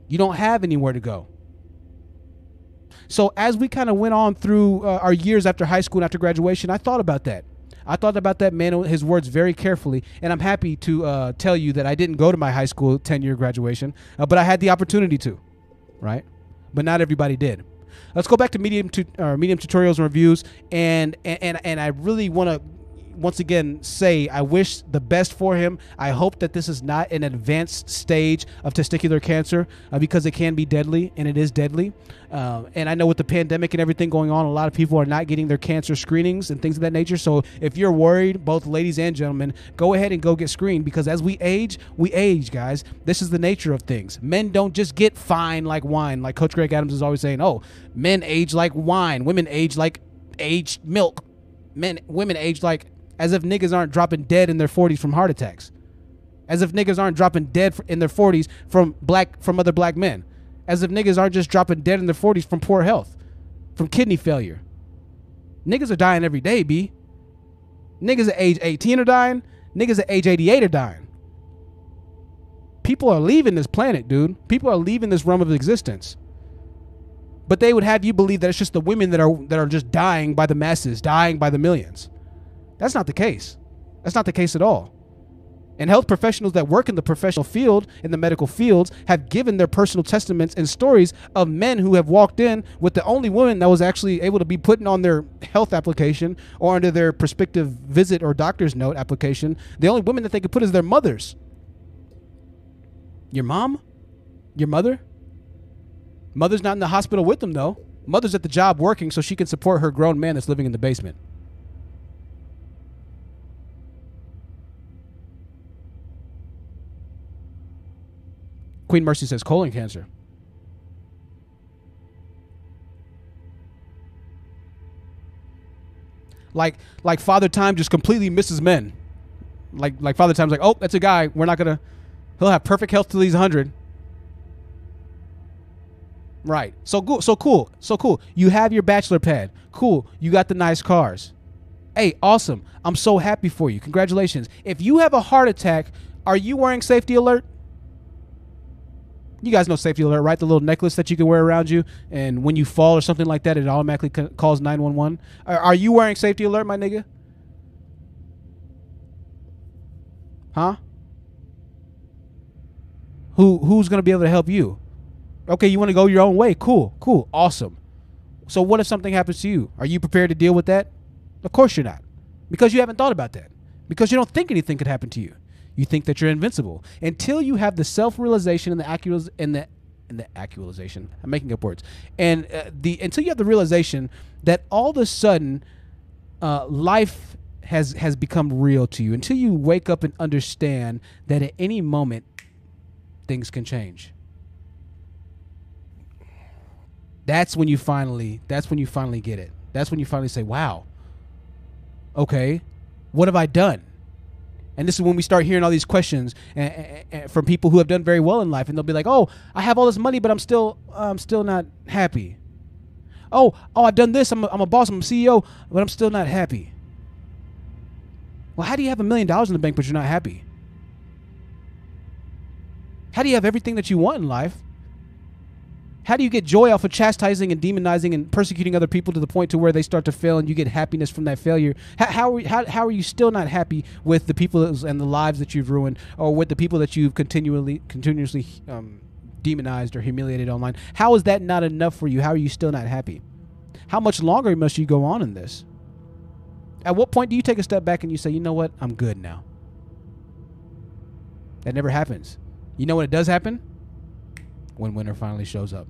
You don't have anywhere to go. So as we kind of went on through uh, our years after high school and after graduation, I thought about that. I thought about that man, his words very carefully, and I'm happy to uh, tell you that I didn't go to my high school 10 year graduation, uh, but I had the opportunity to, right? But not everybody did. Let's go back to medium to uh, medium tutorials and reviews, and and and I really want to once again say I wish the best for him. I hope that this is not an advanced stage of testicular cancer uh, because it can be deadly and it is deadly. Uh, and I know with the pandemic and everything going on, a lot of people are not getting their cancer screenings and things of that nature. So if you're worried, both ladies and gentlemen, go ahead and go get screened because as we age, we age, guys. This is the nature of things. Men don't just get fine like wine, like Coach Greg Adams is always saying. Oh, men age like wine, women age like aged milk men women age like as if niggas aren't dropping dead in their 40s from heart attacks. As if niggas aren't dropping dead in their 40s from black from other black men. As if niggas aren't just dropping dead in their 40s from poor health, from kidney failure. Niggas are dying every day, B. Niggas at age 18 are dying. Niggas at age 88 are dying. People are leaving this planet, dude. People are leaving this realm of existence. But they would have you believe that it's just the women that are that are just dying by the masses, dying by the millions. That's not the case. That's not the case at all. And health professionals that work in the professional field, in the medical fields, have given their personal testaments and stories of men who have walked in with the only woman that was actually able to be putting on their health application or under their prospective visit or doctor's note application. The only woman that they could put is their mothers. Your mom? Your mother? Mother's not in the hospital with them, though. Mother's at the job working so she can support her grown man that's living in the basement. Queen Mercy says colon cancer. Like like Father Time just completely misses men. Like like Father Time's like, oh, that's a guy. We're not gonna. He'll have perfect health till he's hundred. Right. So cool. So cool. So cool. You have your bachelor pad. Cool. You got the nice cars. Hey, awesome. I'm so happy for you. Congratulations. If you have a heart attack, are you wearing safety alert? You guys know safety alert, right? The little necklace that you can wear around you, and when you fall or something like that, it automatically calls 911. Are, are you wearing safety alert, my nigga? Huh? Who who's gonna be able to help you? Okay, you want to go your own way. Cool, cool, awesome. So what if something happens to you? Are you prepared to deal with that? Of course you're not, because you haven't thought about that. Because you don't think anything could happen to you. You think that you're invincible until you have the self-realization and the accurate and the and the actualization. I'm making up words. And uh, the until you have the realization that all of a sudden uh, life has has become real to you. Until you wake up and understand that at any moment things can change. That's when you finally that's when you finally get it. That's when you finally say, "Wow. Okay, what have I done?" And this is when we start hearing all these questions and, and, from people who have done very well in life, and they'll be like, "Oh, I have all this money, but I'm still, I'm still not happy." Oh, oh, I've done this. I'm a, I'm a boss. I'm a CEO, but I'm still not happy. Well, how do you have a million dollars in the bank but you're not happy? How do you have everything that you want in life how do you get joy off of chastising and demonizing and persecuting other people to the point to where they start to fail and you get happiness from that failure? How, how, are, how, how are you still not happy with the people and the lives that you've ruined or with the people that you've continually continuously um, demonized or humiliated online? How is that not enough for you? How are you still not happy? How much longer must you go on in this? At what point do you take a step back and you say, you know what, I'm good now? That never happens. You know when it does happen? When winter finally shows up.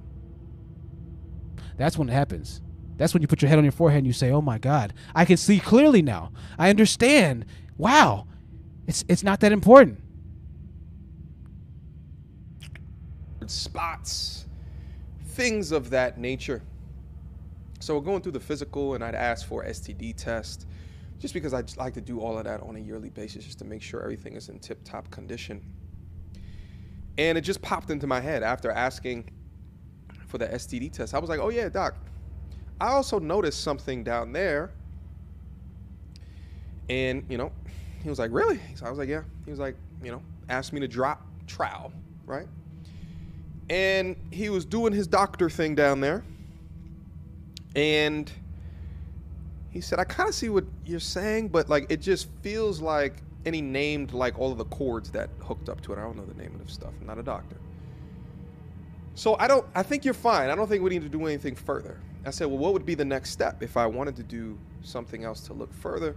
That's when it happens. That's when you put your head on your forehead and you say, "Oh my God, I can see clearly now. I understand. Wow, it's it's not that important." Spots, things of that nature. So we're going through the physical, and I'd ask for STD test, just because I'd like to do all of that on a yearly basis, just to make sure everything is in tip-top condition. And it just popped into my head after asking for the STD test. I was like, oh yeah, doc. I also noticed something down there. And, you know, he was like, really? So I was like, yeah. He was like, you know, asked me to drop trowel, right? and he was doing his doctor thing down there. And he said, I kind of see what you're saying, but like it just feels like, and he named like all of the cords that hooked up to it. I don't know the name of the stuff. I'm not a doctor. So I don't, I think you're fine. I don't think we need to do anything further. I said, well, what would be the next step if I wanted to do something else to look further?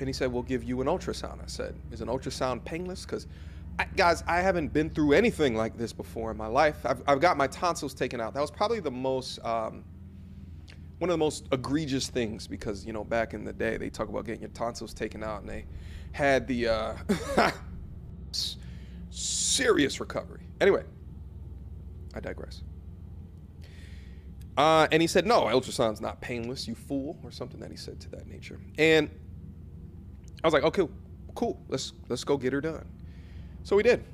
And he said, we'll give you an ultrasound. I said, is an ultrasound painless? Because guys, I haven't been through anything like this before in my life. I've, I've got my tonsils taken out. That was probably the most, um, one of the most egregious things because, you know, back in the day, they talk about getting your tonsils taken out and they had the uh, (laughs) serious recovery. Anyway, I digress. Uh, and he said, no, ultrasound's not painless, you fool, or something that he said to that nature. And I was like, okay, cool, let's, let's go get her done. So we did.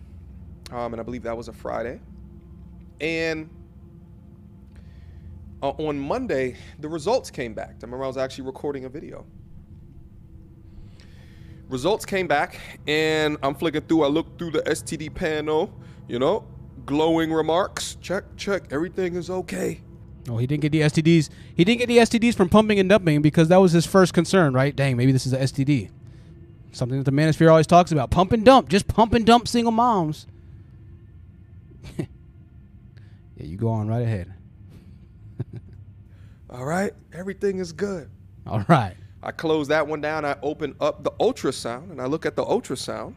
Um, and I believe that was a Friday. And uh, on Monday, the results came back. I remember I was actually recording a video. Results came back, and I'm flicking through. I looked through the STD panel, you know, glowing remarks. Check, check. Everything is okay. Oh, he didn't get the STDs. He didn't get the STDs from pumping and dumping because that was his first concern, right? Dang, maybe this is a STD. Something that the manosphere always talks about. Pump and dump. Just pump and dump single moms. (laughs) yeah, you go on right ahead. (laughs) All right, everything is good. All right. I close that one down. I open up the ultrasound and I look at the ultrasound,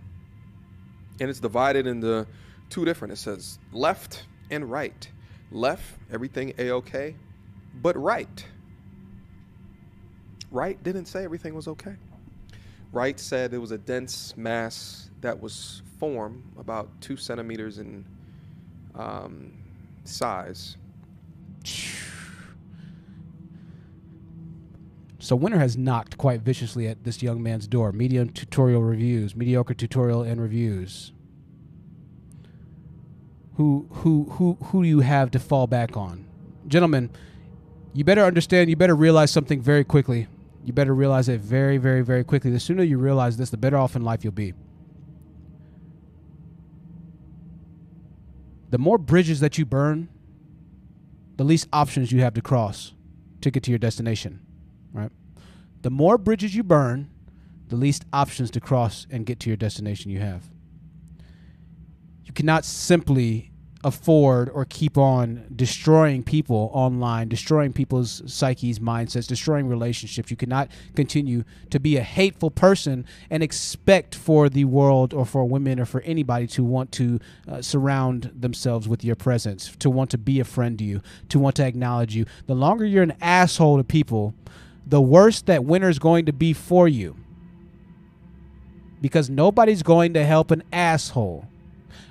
and it's divided into two different. It says left and right. Left, everything a okay, but right. Right didn't say everything was okay. Right said it was a dense mass that was formed about two centimeters in um, size. So Winter has knocked quite viciously at this young man's door. Medium tutorial reviews, mediocre tutorial and reviews. Who who who who you have to fall back on? Gentlemen, you better understand, you better realize something very quickly. You better realize it very, very, very quickly. The sooner you realize this, the better off in life you'll be. The more bridges that you burn, the least options you have to cross to get to your destination, right? The more bridges you burn, the least options to cross and get to your destination you have. You cannot simply afford or keep on destroying people online, destroying people's psyches, mindsets, destroying relationships. You cannot continue to be a hateful person and expect for the world or for women or for anybody to want to uh, surround themselves with your presence, to want to be a friend to you, to want to acknowledge you. The longer you're an asshole to people, the worse that winter is going to be for you. Because nobody's going to help an asshole.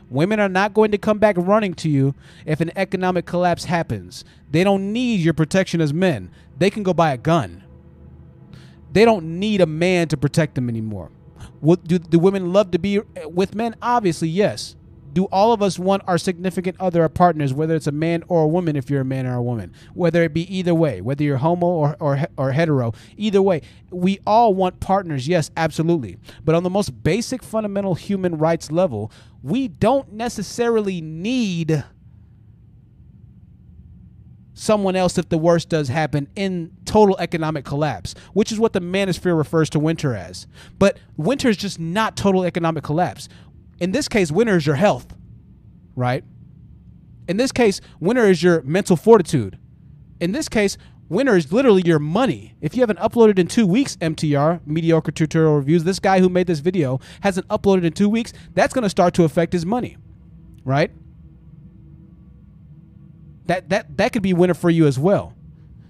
Women are not going to come back running to you if an economic collapse happens. They don't need your protection as men. They can go buy a gun. They don't need a man to protect them anymore. do, do women love to be with men? Obviously, yes do all of us want our significant other or partners, whether it's a man or a woman, if you're a man or a woman, whether it be either way, whether you're homo or, or, or hetero, either way, we all want partners, yes, absolutely. But on the most basic fundamental human rights level, we don't necessarily need someone else if the worst does happen in total economic collapse, which is what the manosphere refers to winter as. But winter is just not total economic collapse in this case, winner is your health, right? In this case, winner is your mental fortitude. In this case, winner is literally your money. If you haven't uploaded in two weeks, MTR, mediocre tutorial reviews, this guy who made this video hasn't uploaded in two weeks, that's going to start to affect his money, right? That, that, that could be winner for you as well.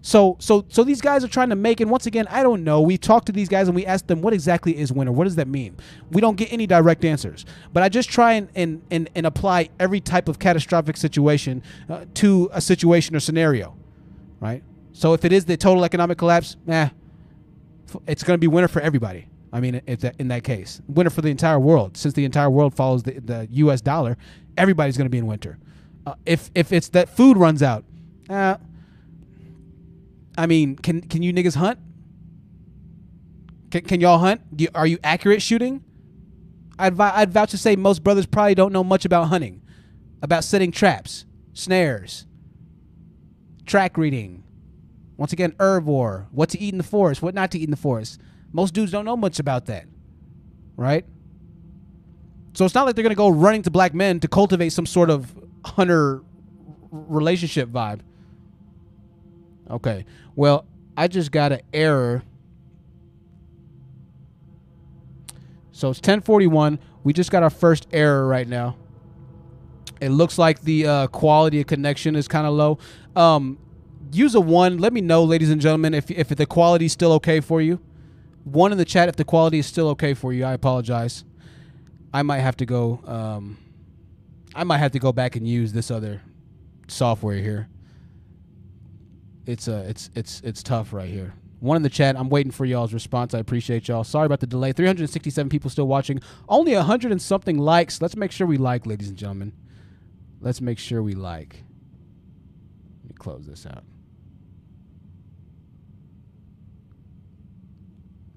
So so so these guys are trying to make and once again I don't know. We talked to these guys and we asked them what exactly is winter. What does that mean? We don't get any direct answers. But I just try and and and, and apply every type of catastrophic situation uh, to a situation or scenario, right? So if it is the total economic collapse, eh, it's going to be winter for everybody. I mean, in that case, winter for the entire world. Since the entire world follows the, the U.S. dollar, everybody's going to be in winter. Uh, if if it's that food runs out, uh, I mean, can can you niggas hunt? Can, can y'all hunt? You, are you accurate shooting? I'd, I'd vouch to say most brothers probably don't know much about hunting. about setting traps, snares, track reading. Once again, herbivore, what to eat in the forest, what not to eat in the forest. Most dudes don't know much about that, right? So it's not like they're going to go running to black men to cultivate some sort of hunter relationship vibe. Okay. Well, I just got an error. So it's 1041. We just got our first error right now. It looks like the uh, quality of connection is kind of low. Um, use a one. Let me know, ladies and gentlemen, if, if the quality is still okay for you. One in the chat if the quality is still okay for you. I apologize. I might have to go. Um, I might have to go back and use this other software here. It's uh, it's it's it's tough right here. One in the chat. I'm waiting for y'all's response. I appreciate y'all. Sorry about the delay. 367 people still watching. Only a hundred and something likes. Let's make sure we like, ladies and gentlemen. Let's make sure we like. Let me close this out.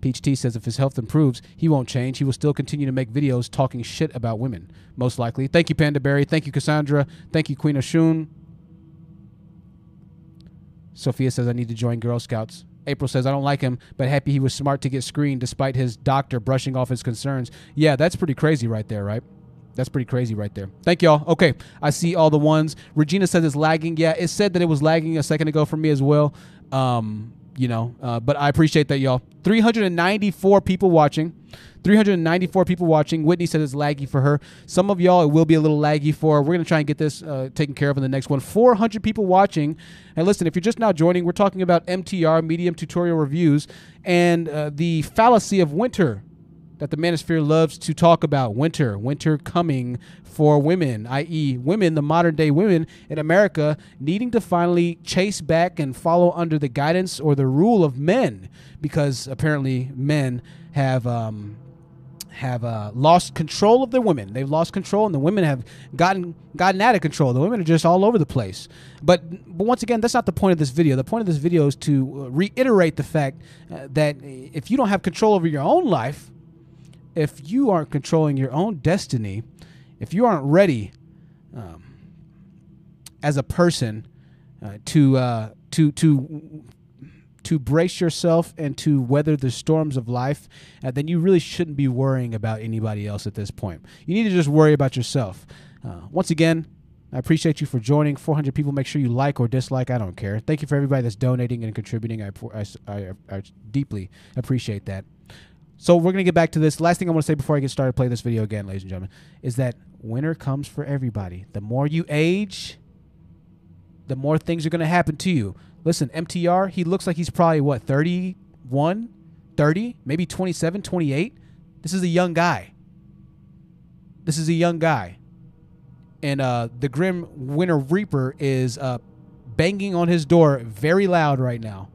Peach T says if his health improves, he won't change. He will still continue to make videos talking shit about women, most likely. Thank you, Panda Berry. Thank you, Cassandra. Thank you, Queen Ashun. Sophia says I need to join Girl Scouts. April says I don't like him, but happy he was smart to get screened despite his doctor brushing off his concerns. Yeah, that's pretty crazy right there, right? That's pretty crazy right there. Thank y'all. Okay, I see all the ones. Regina says it's lagging. Yeah, it said that it was lagging a second ago for me as well. Um, you know, uh, but I appreciate that, y'all. 394 people watching. 394 people watching. Whitney said it's laggy for her. Some of y'all, it will be a little laggy for. We're to try and get this uh, taken care of in the next one. 400 people watching. And listen, if you're just now joining, we're talking about MTR, Medium Tutorial Reviews, and uh, the fallacy of winter that the manosphere loves to talk about winter, winter coming for women, i.e., women, the modern day women in America, needing to finally chase back and follow under the guidance or the rule of men, because apparently men have. Um, have uh, lost control of their women. They've lost control, and the women have gotten gotten out of control. The women are just all over the place. But but once again, that's not the point of this video. The point of this video is to uh, reiterate the fact uh, that if you don't have control over your own life, if you aren't controlling your own destiny, if you aren't ready um, as a person uh, to uh, to to to brace yourself and to weather the storms of life, uh, then you really shouldn't be worrying about anybody else at this point. You need to just worry about yourself. Uh, once again, I appreciate you for joining. 400 people. Make sure you like or dislike. I don't care. Thank you for everybody that's donating and contributing. I, I, I, I deeply appreciate that. So we're gonna get back to this. Last thing I want to say before I get started, playing this video again, ladies and gentlemen, is that winter comes for everybody. The more you age, the more things are gonna happen to you. Listen, MTR, he looks like he's probably what 31, 30, maybe 27, 28. This is a young guy. This is a young guy, and uh, the Grim Winter Reaper is uh, banging on his door very loud right now.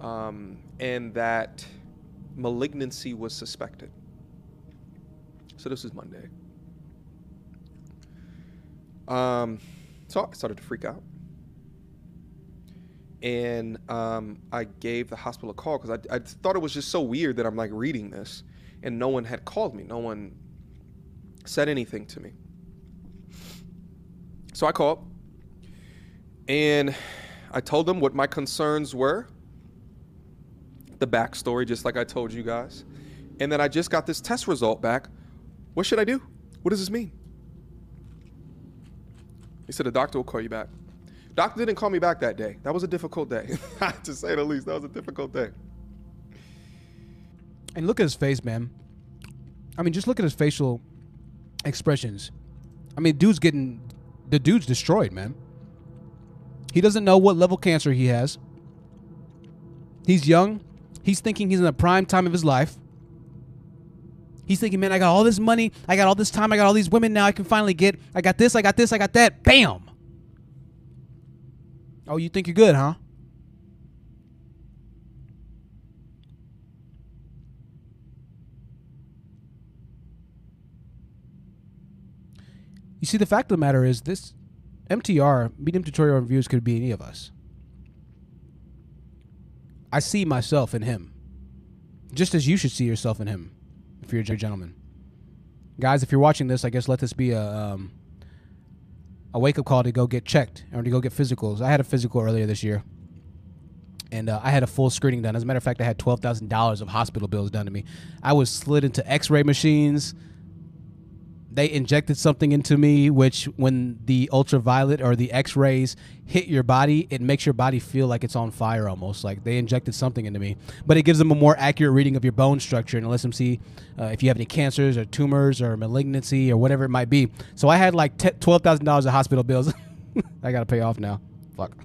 Um, and that malignancy was suspected. So this is Monday. Um, so I started to freak out. And um, I gave the hospital a call because I, I thought it was just so weird that I'm like reading this and no one had called me. No one said anything to me. So I called and I told them what my concerns were the backstory, just like I told you guys. And then I just got this test result back. What should I do? What does this mean? He said, the doctor will call you back. Doctor didn't call me back that day. That was a difficult day, (laughs) to say the least. That was a difficult day. And look at his face, man. I mean, just look at his facial expressions. I mean, dude's getting the dude's destroyed, man. He doesn't know what level cancer he has. He's young. He's thinking he's in the prime time of his life. He's thinking, man, I got all this money, I got all this time, I got all these women now I can finally get. I got this, I got this, I got that. Bam! Oh, you think you're good, huh? You see, the fact of the matter is, this MTR, medium tutorial reviews, could be any of us. I see myself in him, just as you should see yourself in him, if you're a gentleman. guys, if you're watching this, I guess let this be a um, a wake up call to go get checked or to go get physicals. I had a physical earlier this year, and uh, I had a full screening done. As a matter of fact, I had twelve thousand dollars of hospital bills done to me. I was slid into X-ray machines. They injected something into me, which when the ultraviolet or the X-rays hit your body, it makes your body feel like it's on fire almost. Like they injected something into me, but it gives them a more accurate reading of your bone structure and lets them see uh, if you have any cancers or tumors or malignancy or whatever it might be. So I had like t- twelve thousand dollars of hospital bills. (laughs) I gotta pay off now. Fuck.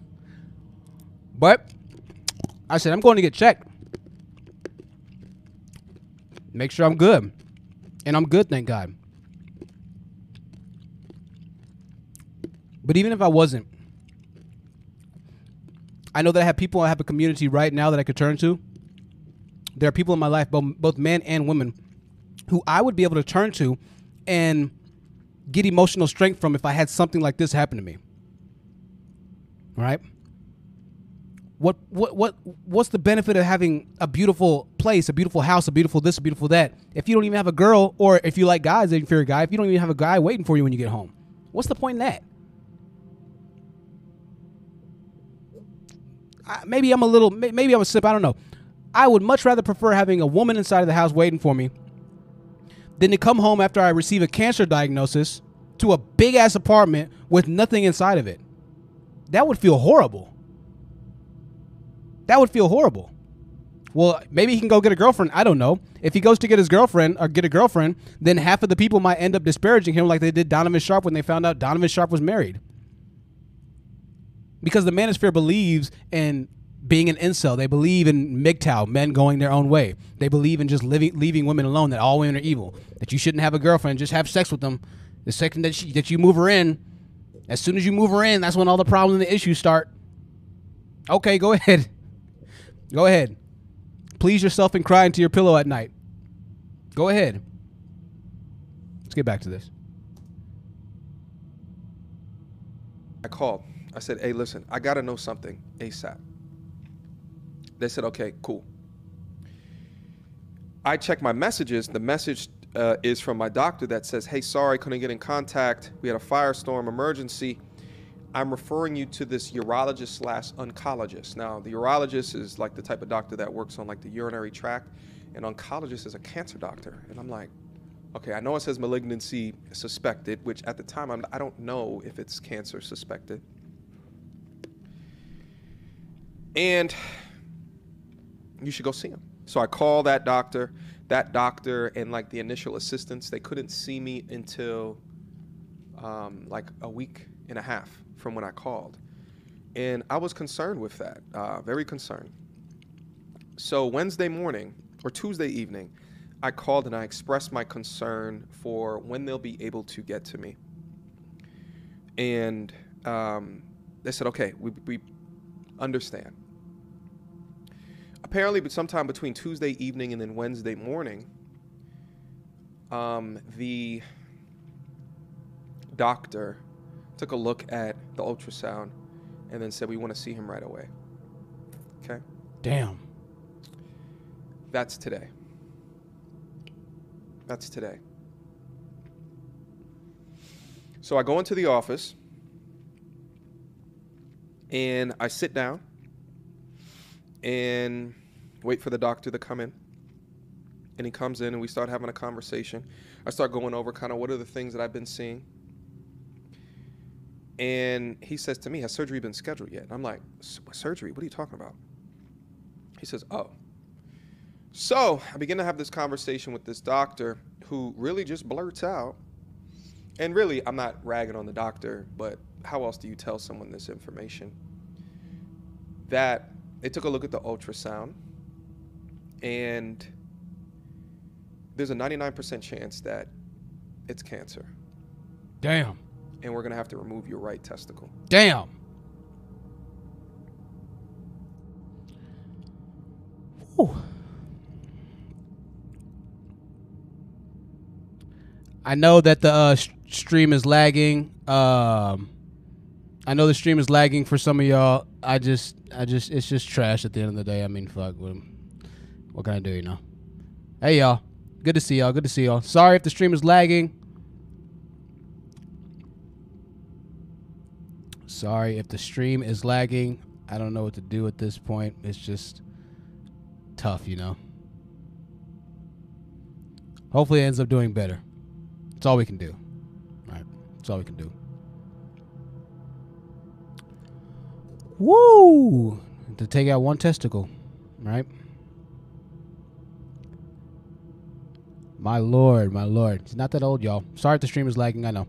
But I said I'm going to get checked. Make sure I'm good, and I'm good, thank God. But even if I wasn't, I know that I have people, I have a community right now that I could turn to. There are people in my life, both, both men and women, who I would be able to turn to and get emotional strength from if I had something like this happen to me. Right? What what what what's the benefit of having a beautiful place, a beautiful house, a beautiful this, a beautiful that, if you don't even have a girl, or if you like guys, if you're a guy, if you don't even have a guy waiting for you when you get home? What's the point in that? Maybe I'm a little, maybe I'm a sip. I don't know. I would much rather prefer having a woman inside of the house waiting for me than to come home after I receive a cancer diagnosis to a big ass apartment with nothing inside of it. That would feel horrible. That would feel horrible. Well, maybe he can go get a girlfriend. I don't know. If he goes to get his girlfriend or get a girlfriend, then half of the people might end up disparaging him like they did Donovan Sharpe when they found out Donovan Sharpe was married because the manosphere believes in being an incel. They believe in MGTOW, men going their own way. They believe in just living, leaving women alone. That all women are evil. That you shouldn't have a girlfriend, just have sex with them. The second that she, that you move her in, as soon as you move her in, that's when all the problems and the issues start. Okay, go (laughs) ahead. Go ahead. Please yourself and cry into your pillow at night. Go ahead. Let's get back to this. I called. I said, hey, listen, I got to know something ASAP. They said, okay, cool. I check my messages. The message uh, is from my doctor that says, hey, sorry, couldn't get in contact. We had a firestorm emergency. I'm referring you to this urologist slash oncologist. Now, the urologist is like the type of doctor that works on like the urinary tract, and oncologist is a cancer doctor. And I'm like, okay, I know it says malignancy suspected, which at the time I'm, I don't know if it's cancer suspected. And you should go see him. So I call that doctor. That doctor and like the initial assistants, they couldn't see me until um, like a week and a half from when I called. And I was concerned with that, uh, very concerned. So Wednesday morning or Tuesday evening, I called and I expressed my concern for when they'll be able to get to me. And um, they said, okay, we, we understand. Apparently, but sometime between Tuesday evening and then Wednesday morning, um, the doctor took a look at the ultrasound and then said, We want to see him right away. Okay? Damn. That's today. That's today. So I go into the office and I sit down and wait for the doctor to come in. And he comes in and we start having a conversation. I start going over kind of what are the things that I've been seeing. And he says to me, Has surgery been scheduled yet? And I'm like, Surgery? What are you talking about? He says, Oh. So I begin to have this conversation with this doctor who really just blurts out. And really, I'm not ragging on the doctor, but how else do you tell someone this information? That they took a look at the ultrasound and there's a 99% chance that it's cancer. Damn. And we're going to have to remove your right testicle. Damn. Whew. I know that the uh, stream is lagging. Um, I know the stream is lagging for some of y'all. I just, I just, it's just trash at the end of the day. I mean, fuck. What, what can I do, you know? Hey, y'all. Good to see y'all. Good to see y'all. Sorry if the stream is lagging. Sorry if the stream is lagging. I don't know what to do at this point. It's just tough, you know. Hopefully, it ends up doing better. It's all we can do. Right? That's all we can do. Woo! To take out one testicle, right? My lord, my lord. It's not that old, y'all. Sorry if the stream is lagging. I know.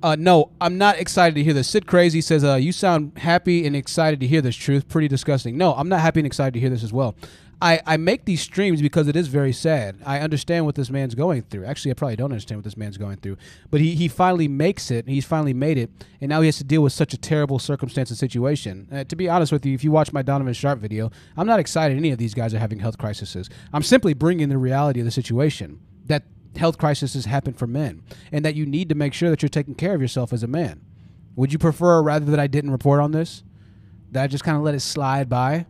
Uh, no, I'm not excited to hear this. Sid Crazy says, uh, you sound happy and excited to hear this truth. Pretty disgusting. No, I'm not happy and excited to hear this as well. I, I make these streams because it is very sad. I understand what this man's going through. Actually, I probably don't understand what this man's going through. But he, he finally makes it. He's finally made it. And now he has to deal with such a terrible circumstance and situation. Uh, to be honest with you, if you watch my Donovan Sharpe video, I'm not excited any of these guys are having health crises. I'm simply bringing the reality of the situation that health crises happen for men and that you need to make sure that you're taking care of yourself as a man. Would you prefer rather that I didn't report on this? That I just kind of let it slide by?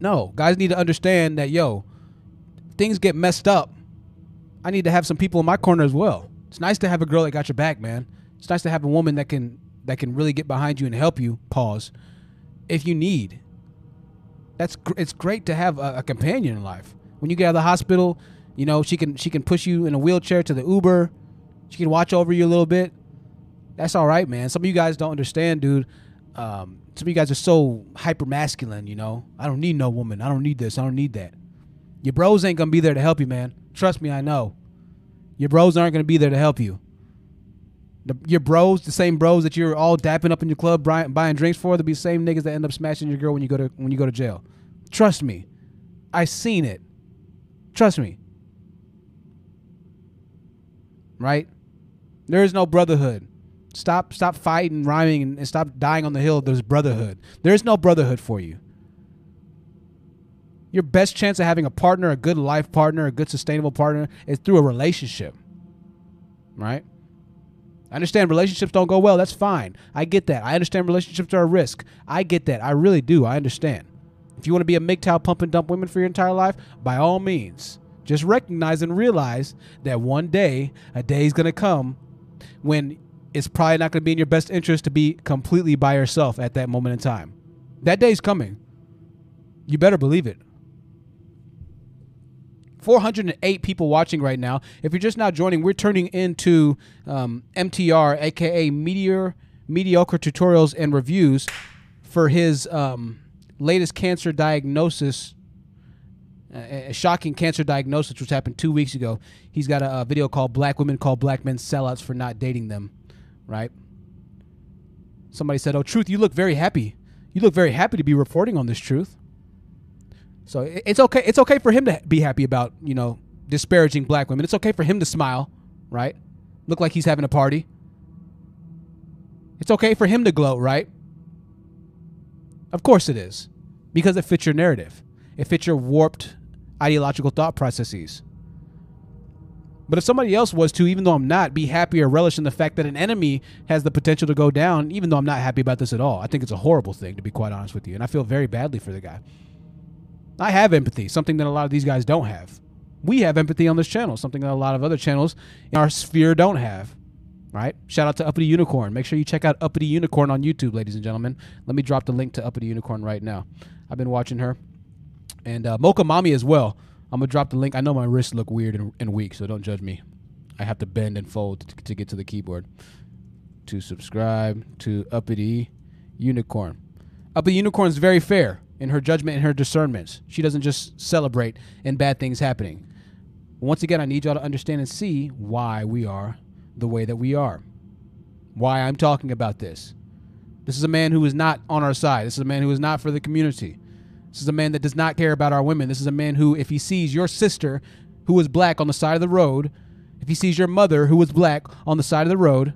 No, guys need to understand that yo, things get messed up. I need to have some people in my corner as well. It's nice to have a girl that got your back, man. It's nice to have a woman that can that can really get behind you and help you. Pause. If you need. That's gr- it's great to have a, a companion in life. When you get out of the hospital, you know she can she can push you in a wheelchair to the Uber. She can watch over you a little bit. That's all right, man. Some of you guys don't understand, dude. Um, some of you guys are so hyper masculine, you know. I don't need no woman. I don't need this. I don't need that. Your bros ain't gonna be there to help you, man. Trust me, I know. Your bros aren't gonna be there to help you. The, your bros, the same bros that you're all dapping up in your club, buying, buying drinks for, they'll be the same niggas that end up smashing your girl when you go to when you go to jail. Trust me, I seen it. Trust me. Right? There is no brotherhood. Stop stop fighting, rhyming, and, and stop dying on the hill. There's brotherhood. There is no brotherhood for you. Your best chance of having a partner, a good life partner, a good sustainable partner, is through a relationship. Right? I understand relationships don't go well. That's fine. I get that. I understand relationships are a risk. I get that. I really do. I understand. If you want to be a MGTOW pump and dump women for your entire life, by all means, just recognize and realize that one day, a day is going to come when it's probably not going to be in your best interest to be completely by yourself at that moment in time. That day's coming. You better believe it. 408 people watching right now. If you're just now joining, we're turning into um, MTR, aka Meteor Mediocre Tutorials and Reviews, for his um, latest cancer diagnosis, uh, a shocking cancer diagnosis, which happened two weeks ago. He's got a, a video called "Black Women Call Black Men Sellouts for Not Dating Them." Right? Somebody said, "Oh, truth, you look very happy. You look very happy to be reporting on this truth." So it's okay. It's okay for him to be happy about you know disparaging black women. It's okay for him to smile, right? Look like he's having a party. It's okay for him to gloat, right? Of course it is, because it fits your narrative. It fits your warped ideological thought processes. But if somebody else was to, even though I'm not, be happy or relish in the fact that an enemy has the potential to go down, even though I'm not happy about this at all, I think it's a horrible thing, to be quite honest with you. And I feel very badly for the guy. I have empathy, something that a lot of these guys don't have. We have empathy on this channel, something that a lot of other channels in our sphere don't have. Right? Shout out to Uppity Unicorn. Make sure you check out Uppity Unicorn on YouTube, ladies and gentlemen. Let me drop the link to Uppity Unicorn right now. I've been watching her. And uh, Mocha Mommy as well. I'm to drop the link. I know my wrists look weird and, and weak, so don't judge me. I have to bend and fold to, to get to the keyboard. To subscribe to Uppity Unicorn. Uppity Unicorn is very fair in her judgment and her discernments. She doesn't just celebrate in bad things happening. Once again, I need y'all to understand and see why we are the way that we are. Why I'm talking about this. This is a man who is not on our side. This is a man who is not for the community. This is a man that does not care about our women. This is a man who, if he sees your sister who is black on the side of the road, if he sees your mother who is black on the side of the road,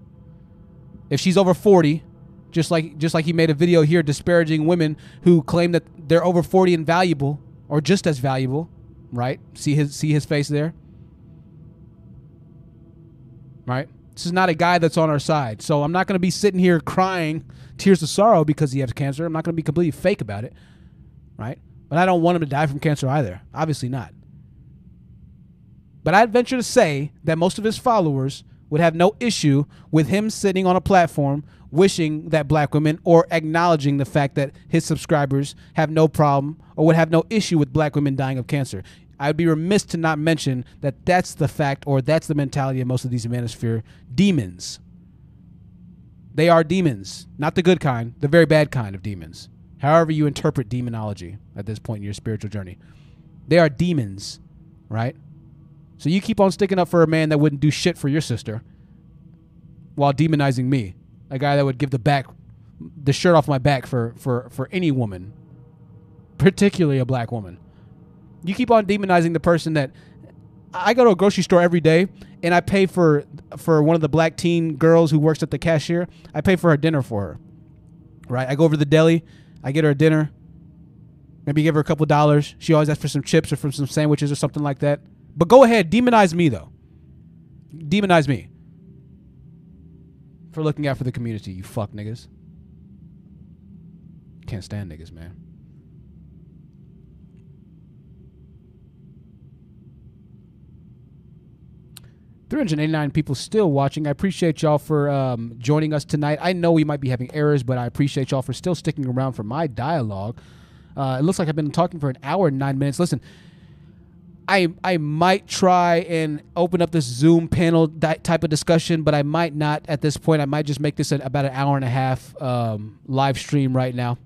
if she's over 40, just like just like he made a video here disparaging women who claim that they're over 40 and valuable or just as valuable, right? See his see his face there? Right? This is not a guy that's on our side. So I'm not going to be sitting here crying tears of sorrow because he has cancer. I'm not going to be completely fake about it. Right? But I don't want him to die from cancer either. Obviously not. But I'd venture to say that most of his followers would have no issue with him sitting on a platform wishing that black women or acknowledging the fact that his subscribers have no problem or would have no issue with black women dying of cancer. I'd be remiss to not mention that that's the fact or that's the mentality of most of these manosphere demons. They are demons, not the good kind, the very bad kind of demons. However, you interpret demonology at this point in your spiritual journey, they are demons, right? So you keep on sticking up for a man that wouldn't do shit for your sister while demonizing me, a guy that would give the back the shirt off my back for for for any woman, particularly a black woman. You keep on demonizing the person that I go to a grocery store every day and I pay for for one of the black teen girls who works at the cashier. I pay for her dinner for her. Right? I go over to the deli, I get her a dinner. Maybe give her a couple dollars. She always asks for some chips or for some sandwiches or something like that. But go ahead, demonize me though. Demonize me for looking out for the community. You fuck niggas. Can't stand niggas, man. Three hundred eighty-nine people still watching. I appreciate y'all for um, joining us tonight. I know we might be having errors, but I appreciate y'all for still sticking around for my dialogue. Uh, it looks like I've been talking for an hour and nine minutes. Listen, I I might try and open up this Zoom panel di- type of discussion, but I might not at this point. I might just make this about an hour and a half um, live stream right now.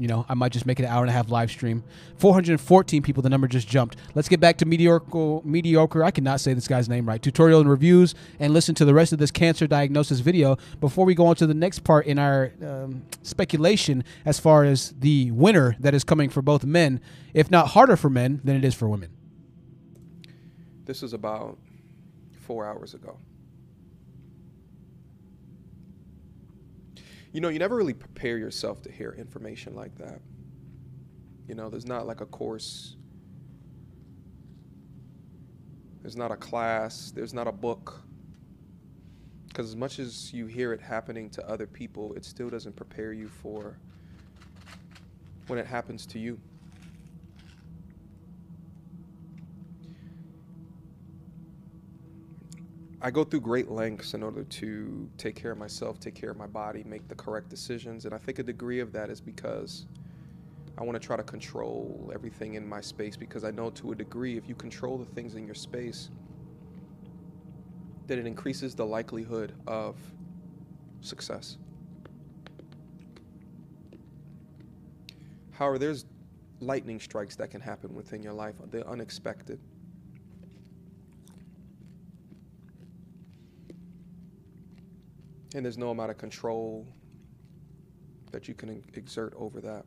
You know, I might just make it an hour and a half live stream. 414 people, the number just jumped. Let's get back to mediocre. Mediocre. I cannot say this guy's name right. Tutorial and reviews, and listen to the rest of this cancer diagnosis video before we go on to the next part in our um, speculation as far as the winner that is coming for both men, if not harder for men than it is for women. This is about four hours ago. You know, you never really prepare yourself to hear information like that. You know, there's not like a course, there's not a class, there's not a book. Because as much as you hear it happening to other people, it still doesn't prepare you for when it happens to you. I go through great lengths in order to take care of myself, take care of my body, make the correct decisions. And I think a degree of that is because I want to try to control everything in my space because I know to a degree, if you control the things in your space, that it increases the likelihood of success. However, there's lightning strikes that can happen within your life, the unexpected. And there's no amount of control that you can exert over that.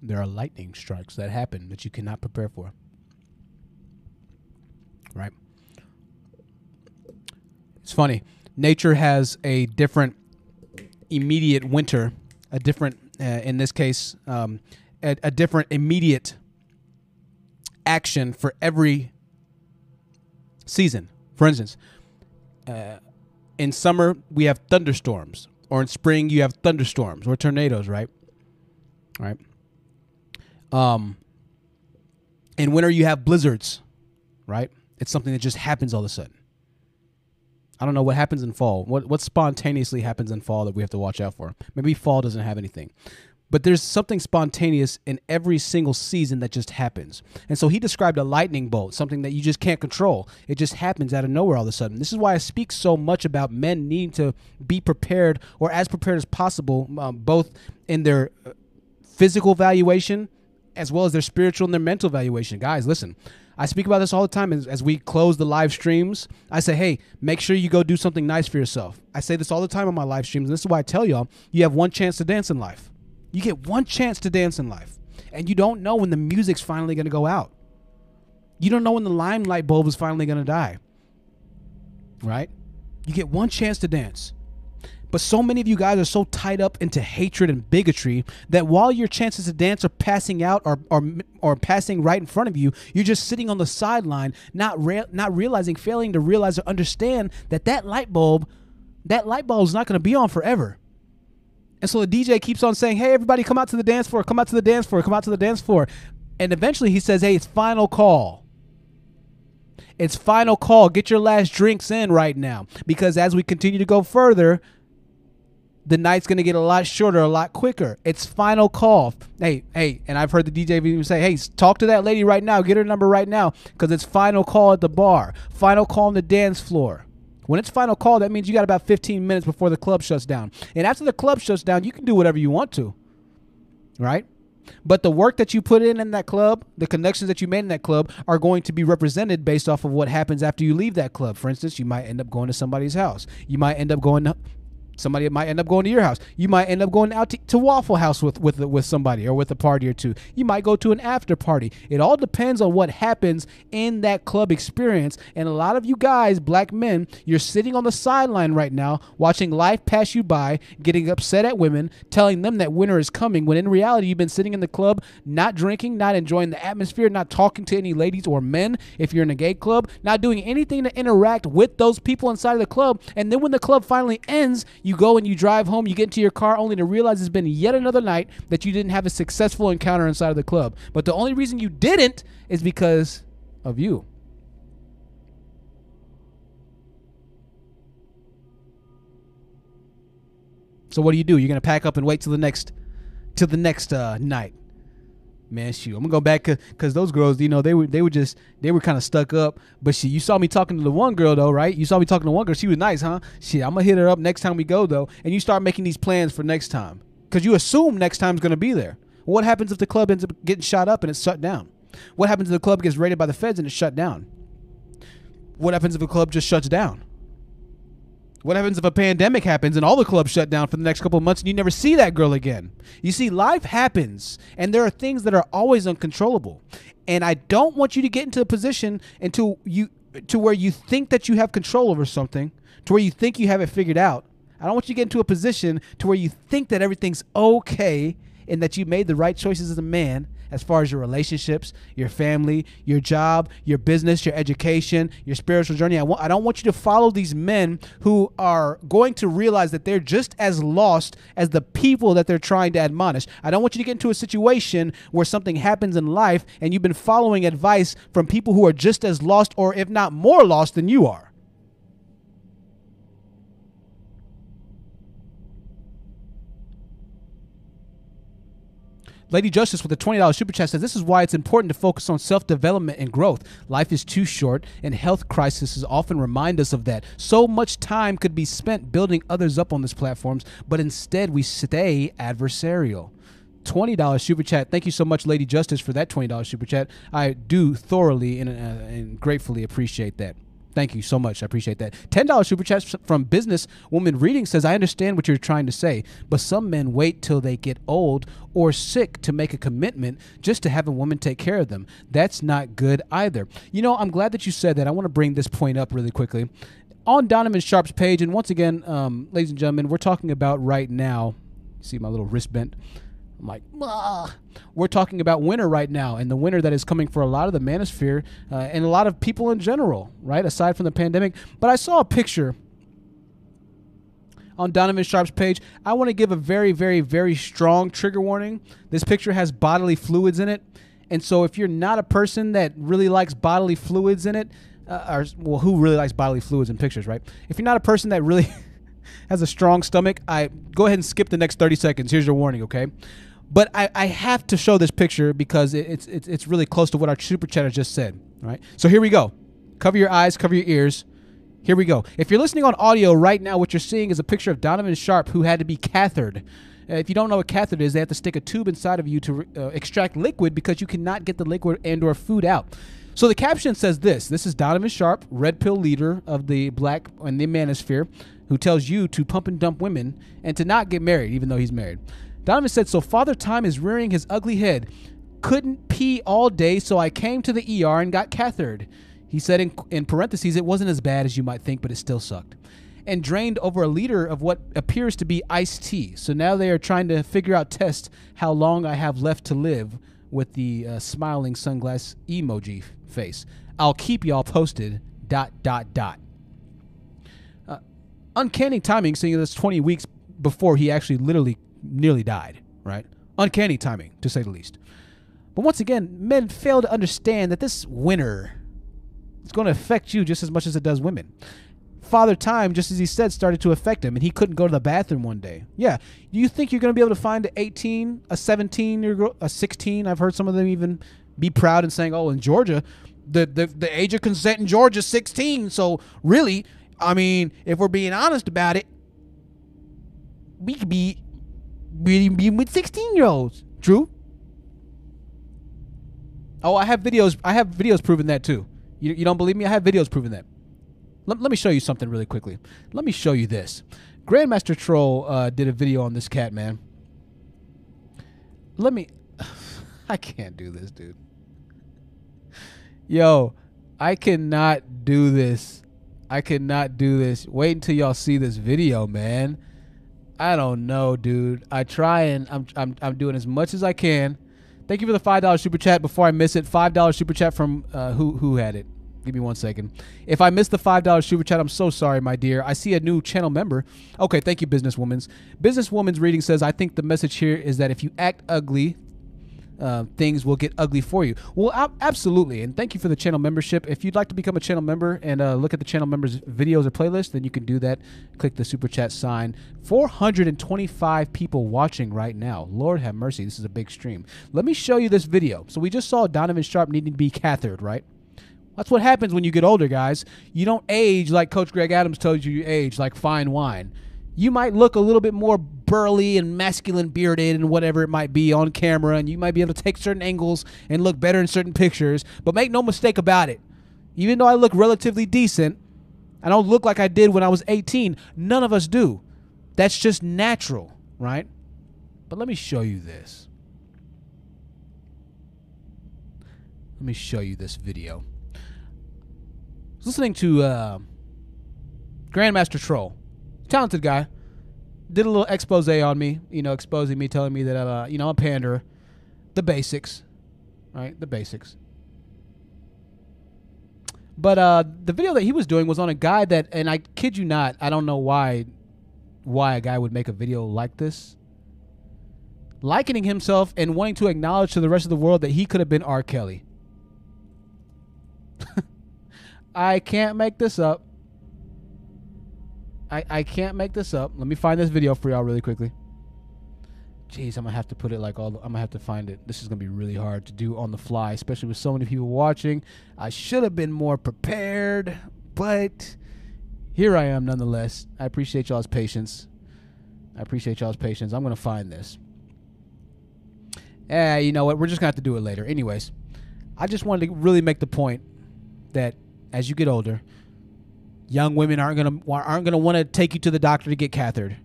There are lightning strikes that happen that you cannot prepare for. Right? It's funny. Nature has a different immediate winter, a different, uh, in this case, um, a, a different immediate action for every season. For instance, uh, in summer we have thunderstorms, or in spring you have thunderstorms or tornadoes, right? Right. Um. In winter you have blizzards, right? It's something that just happens all of a sudden. I don't know what happens in fall. What what spontaneously happens in fall that we have to watch out for? Maybe fall doesn't have anything. But there's something spontaneous in every single season that just happens. And so he described a lightning bolt, something that you just can't control. It just happens out of nowhere all of a sudden. This is why I speak so much about men needing to be prepared or as prepared as possible, um, both in their uh, physical valuation as well as their spiritual and their mental valuation. Guys, listen. I speak about this all the time as, as, we close the live streams. I say, hey, make sure you go do something nice for yourself. I say this all the time on my live streams, and this is why I tell y'all you have one chance to dance in life. You get one chance to dance in life, and you don't know when the music's finally going to go out. You don't know when the limelight bulb is finally going to die. Right? You get one chance to dance. But so many of you guys are so tied up into hatred and bigotry that while your chances to dance are passing out or, or, or passing right in front of you, you're just sitting on the sideline, not not realizing, failing to realize or understand that that light bulb, that light bulb is not going to be on forever. And so the DJ keeps on saying, "Hey, everybody, come out to the dance floor! Come out to the dance floor! Come out to the dance floor!" And eventually he says, "Hey, it's final call." It's final call. Get your last drinks in right now because as we continue to go further, the night's going to get a lot shorter, a lot quicker. It's final call. Hey, hey, and I've heard the DJ even say, hey, talk to that lady right now. Get her number right now because it's final call at the bar, final call on the dance floor. When it's final call, that means you got about 15 minutes before the club shuts down. And after the club shuts down, you can do whatever you want to, right? But the work that you put in in that club, the connections that you made in that club are going to be represented based off of what happens after you leave that club. For instance, you might end up going to somebody's house. You might end up going Somebody might end up going to your house. You might end up going out to, to Waffle House with with with somebody or with a party or two. You might go to an after party. It all depends on what happens in that club experience. And a lot of you guys, black men, you're sitting on the sideline right now watching life pass you by, getting upset at women, telling them that winter is coming when in reality you've been sitting in the club not drinking, not enjoying the atmosphere, not talking to any ladies or men if you're in a gay club, not doing anything to interact with those people inside of the club. And then when the club finally ends, go and you drive home, you get into your car only to realize it's been yet another night that you didn't have a successful encounter inside of the club. But the only reason you didn't is because of you. So what do you do? You're gonna pack up and wait till the next, till the next uh, night. Man, shoot, I'm gonna go back because those girls, you know, they were they were just they were kind of stuck up. But she, you saw me talking to the one girl though, right? You saw me talking to one girl. She was nice, huh? Shit, I'm gonna hit her up next time we go though, and you start making these plans for next time because you assume next time's gonna be there. What happens if the club ends up getting shot up and it's shut down? What happens if the club gets raided by the feds and it's shut down? What happens if a club just shuts down? What happens if a pandemic happens and all the clubs shut down for the next couple of months and you never see that girl again? You see, life happens and there are things that are always uncontrollable. And I don't want you to get into a position until you to where you think that you have control over something, to where you think you have it figured out. I don't want you to get into a position to where you think that everything's okay and that you made the right choices as a man as far as your relationships, your family, your job, your business, your education, your spiritual journey. I, don't want you to follow these men who are going to realize that they're just as lost as the people that they're trying to admonish. I don't want you to get into a situation where something happens in life and you've been following advice from people who are just as lost or if not more lost than you are. Lady Justice with a $20 super chat says this is why it's important to focus on self-development and growth. Life is too short and health crises often remind us of that. So much time could be spent building others up on these platforms, but instead we stay adversarial. $20 super chat. Thank you so much, Lady Justice, for that $20 super chat. I do thoroughly and, uh, and gratefully appreciate that. Thank you so much. I appreciate that. $10 super chat from Business Woman Reading says, I understand what you're trying to say, but some men wait till they get old or sick to make a commitment just to have a woman take care of them. That's not good either. You know, I'm glad that you said that. I want to bring this point up really quickly. On Donovan Sharpe's page, and once again, um, ladies and gentlemen, we're talking about right now. See my little wrist bent? I'm like, ah. we're talking about winter right now, and the winter that is coming for a lot of the manosphere uh, and a lot of people in general, right? Aside from the pandemic. But I saw a picture on Donovan Sharpe's page. I want to give a very, very, very strong trigger warning. This picture has bodily fluids in it. And so if you're not a person that really likes bodily fluids in it, uh, or, well, who really likes bodily fluids in pictures, right? If you're not a person that really (laughs) has a strong stomach, I go ahead and skip the next 30 seconds. Here's your warning, okay? But I, I have to show this picture because it's, it's it's really close to what our super chatter just said. Right. So here we go. Cover your eyes, cover your ears. Here we go. If you're listening on audio right now, what you're seeing is a picture of Donovan Sharpe who had to be cathered. Uh, if you don't know what catheter is, they have to stick a tube inside of you to uh, extract liquid because you cannot get the liquid and or food out. So the caption says this. This is Donovan Sharpe, red pill leader of the black and the manosphere, who tells you to pump and dump women and to not get married, even though he's married. Donovan said, So Father Time is rearing his ugly head. Couldn't pee all day, so I came to the ER and got cathered. He said in, in parentheses, it wasn't as bad as you might think, but it still sucked. And drained over a liter of what appears to be iced tea. So now they are trying to figure out, test how long I have left to live with the uh, smiling sunglass emoji face. I'll keep y'all posted. Dot, dot, dot. Uh, uncanny timing, seeing this 20 weeks before he actually literally nearly died, right? Uncanny timing, to say the least. But once again, men fail to understand that this winter is going to affect you just as much as it does women. Father Time, just as he said, started to affect him, and he couldn't go to the bathroom one day. Yeah, you think you're going to be able to find an 18, a 17 year girl, a 16? I've heard some of them even be proud and saying, "Oh, in Georgia, the the, the age of consent in Georgia is 16." So really, I mean, if we're being honest about it, we could be really be with 16 year olds. True. Oh, I have videos. I have videos proving that too. You, you don't believe me? I have videos proving that. Let, let me show you something really quickly. Let me show you this. Grandmaster Troll uh, did a video on this cat, man. Let me. (sighs) I can't do this, dude. Yo, I cannot do this. I cannot do this. Wait until y'all see this video, man. I don't know, dude. I try and I'm I'm I'm doing as much as I can. Thank you for the five dollar super chat. Before I miss it, five dollar super chat from uh, who who had it? Give me one second. If I missed the five dollar super chat, I'm so sorry, my dear. I see a new channel member. Okay, thank you, businesswoman's. Businesswoman's reading says, I think the message here is that if you act ugly, uh, things will get ugly for you. Well, ab- absolutely. And thank you for the channel membership. If you'd like to become a channel member and uh, look at the channel members' videos or playlist, then you can do that. Click the super chat sign. 425 people watching right now. Lord have mercy. This is a big stream. Let me show you this video. So we just saw Donovan Sharpe needing to be cathered, right? That's what happens when you get older, guys. You don't age like Coach Greg Adams told you you age, like fine wine. You might look a little bit more burly and masculine, bearded, and whatever it might be on camera, and you might be able to take certain angles and look better in certain pictures. But make no mistake about it. Even though I look relatively decent, I don't look like I did when I was 18. None of us do. That's just natural, right? But let me show you this. Let me show you this video. I was listening to uh, Grandmaster Troll, talented guy. Did a little expose on me, you know, exposing me, telling me that uh, you know, I'm a panderer. The basics, right? The basics. But uh, the video that he was doing was on a guy that, and I kid you not, I don't know why, why a guy would make a video like this, likening himself and wanting to acknowledge to the rest of the world that he could have been R. Kelly. (laughs) I can't make this up. I, I can't make this up. Let me find this video for y'all really quickly. Jeez, I'm gonna have to put it like all. I'm gonna have to find it. This is gonna be really hard to do on the fly, especially with so many people watching. I should have been more prepared, but here I am nonetheless. I appreciate y'all's patience. I appreciate y'all's patience. I'm gonna find this. Eh, you know what? We're just gonna have to do it later. Anyways, I just wanted to really make the point that as you get older, young women aren't gonna aren't gonna want to take you to the doctor to get cathered.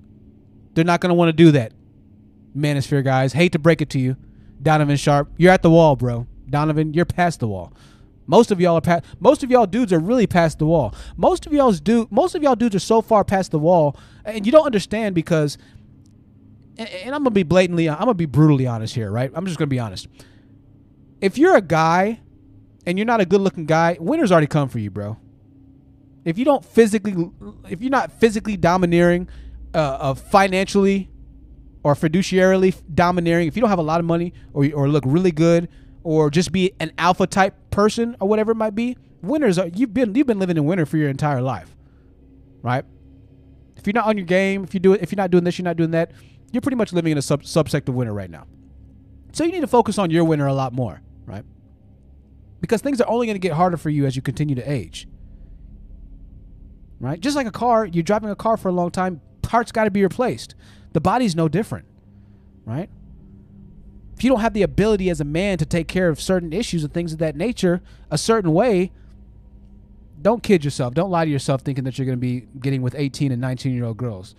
They're not gonna want to do that. Manosphere guys, hate to break it to you, Donovan Sharpe, you're at the wall, bro. Donovan, you're past the wall. Most of y'all are past. Most of y'all dudes are really past the wall. Most of y'all's do. Most of y'all dudes are so far past the wall, and you don't understand because. And, and I'm gonna be blatantly. I'm gonna be brutally honest here, right? I'm just gonna be honest. If you're a guy, and you're not a good-looking guy, winter's already come for you, bro if you don't physically if you're not physically domineering uh, uh, financially or fiduciarily domineering if you don't have a lot of money or, or look really good or just be an alpha type person or whatever it might be winners are you've been you've been living in winter for your entire life right? If you're not on your game if you do it if you're not doing this you're not doing that you're pretty much living in a sub subsect of winter right now. So you need to focus on your winter a lot more right? Because things are only going to get harder for you as you continue to age right? Just like a car, you're driving a car for a long time, parts got to be replaced. The body's no different, right? If you don't have the ability as a man to take care of certain issues and things of that nature a certain way, don't kid yourself. Don't lie to yourself thinking that you're going to be getting with 18 and 19 year old girls.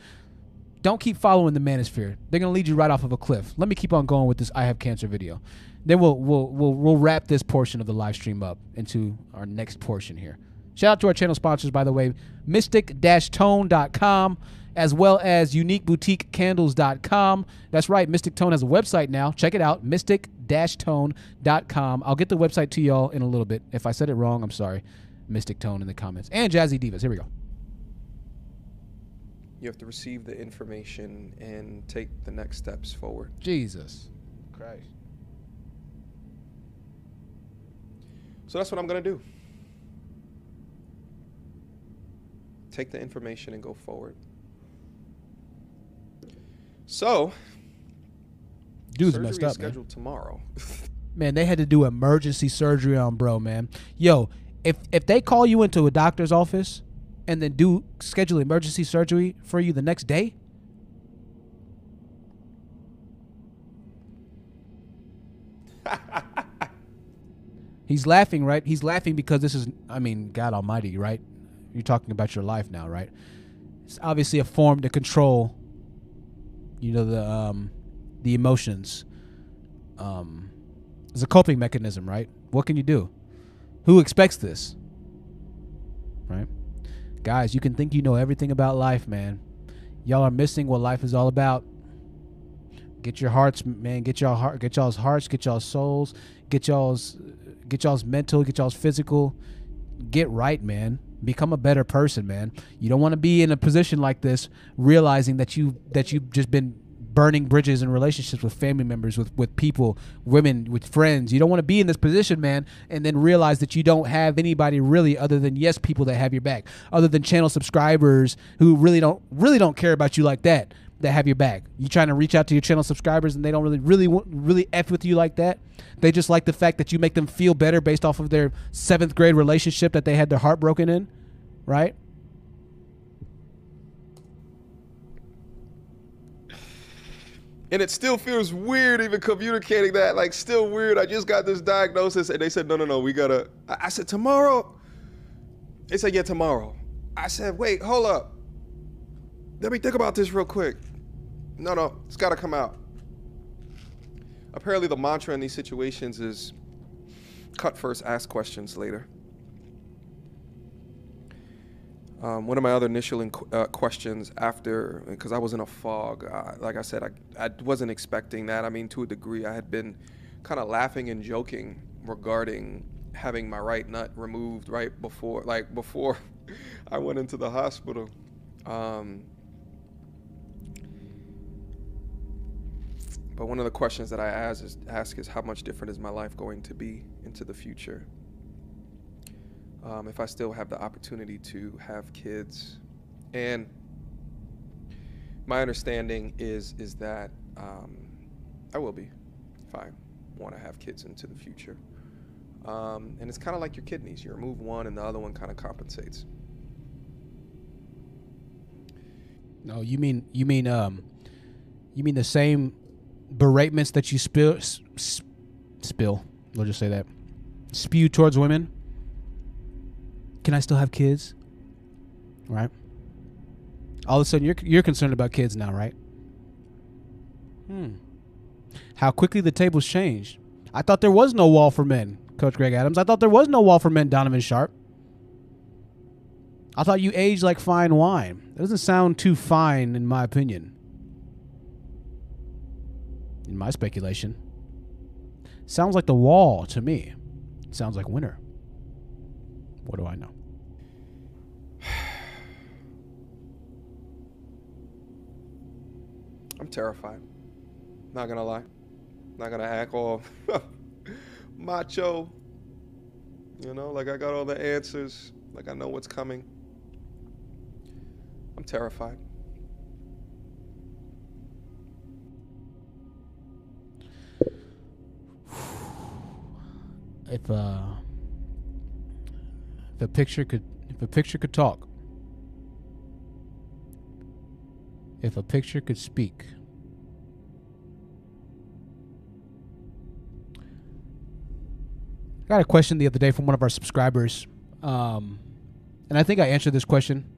Don't keep following the manosphere. They're going to lead you right off of a cliff. Let me keep on going with this I have cancer video. Then we'll we'll we'll we'll wrap this portion of the live stream up into our next portion here. Shout out to our channel sponsors, by the way, mystic-tone.com as well as uniqueboutiquecandles.com. That's right, Mystic Tone has a website now. Check it out, mystic-tone.com. I'll get the website to y'all in a little bit. If I said it wrong, I'm sorry. Mystic Tone in the comments. And Jazzy Divas. Here we go. You have to receive the information and take the next steps forward. Jesus Christ. So that's what I'm going to do. Take the information and go forward. So, Dude's messed up, man. scheduled tomorrow. (laughs) Man, they had to do emergency surgery on bro, man. Yo, if if they call you into a doctor's office and then do schedule emergency surgery for you the next day, (laughs) He's laughing, right? He's laughing because this is I mean, God almighty, right? You're talking about your life now, right? It's obviously a form to control you know the um the emotions. Um it's a coping mechanism, right? What can you do? Who expects this? Right? Guys, you can think you know everything about life, man. Y'all are missing what life is all about. Get your hearts, man. Get y'all heart, get y'all's hearts, get y'all's souls, get y'all's get y'all's mental, get y'all's physical. Get right, man. Become a better person, man. You don't want to be in a position like this realizing that you that you've just been burning bridges in relationships with family members, with with people, women, with friends. You don't want to be in this position, man, and then realize that you don't have anybody really other than yes, people that have your back, other than channel subscribers who really don't really don't care about you like that, that have your back. You trying to reach out to your channel subscribers and they don't really really really f with you like that. They just like the fact that you make them feel better based off of their seventh grade relationship that they had their heart broken in, right? and it still feels weird even communicating that. Like, still weird. I just got this diagnosis, and they said, no, no, no, we gotta. I, I said, tomorrow. They said, yeah, tomorrow. I said, wait, hold up. Let me think about this real quick. No, no, it's gotta come out. Apparently, the mantra in these situations is cut first, ask questions later. Um, one of my other initial uh, questions after, because I was in a fog, like I said, I, I wasn't expecting that. I mean, to a degree, I had been kind of laughing and joking regarding having my right nut removed right before, like before (laughs) I went into the hospital. Um, but one of the questions that I ask is, ask is how much different is my life going to be into the future? um, if I still have the opportunity to have kids. And my understanding is is that um, I will be if I want to have kids into the future. Um, and it's kind of like your kidneys. You remove one, and the other one kind of compensates. No, you mean you mean um, you mean the same beratements that you spill s- s- spill. We'll just say that spew towards women. Can I still have kids? Right. All of a sudden, you're you're concerned about kids now, right? Hmm. How quickly the tables changed. I thought there was no wall for men, Coach Greg Adams. I thought there was no wall for men, Donovan Sharpe. I thought you aged like fine wine. That doesn't sound too fine, in my opinion. In my speculation. Sounds like the wall to me. Sounds like winter. What do I know? (sighs) I'm terrified. Not gonna lie. Not gonna act all (laughs) macho. You know, like I got all the answers. Like I know what's coming. I'm terrified. If uh if a picture could if a picture could talk. If a picture could speak. I got a question the other day from one of our subscribers. Um, and I think I answered this question.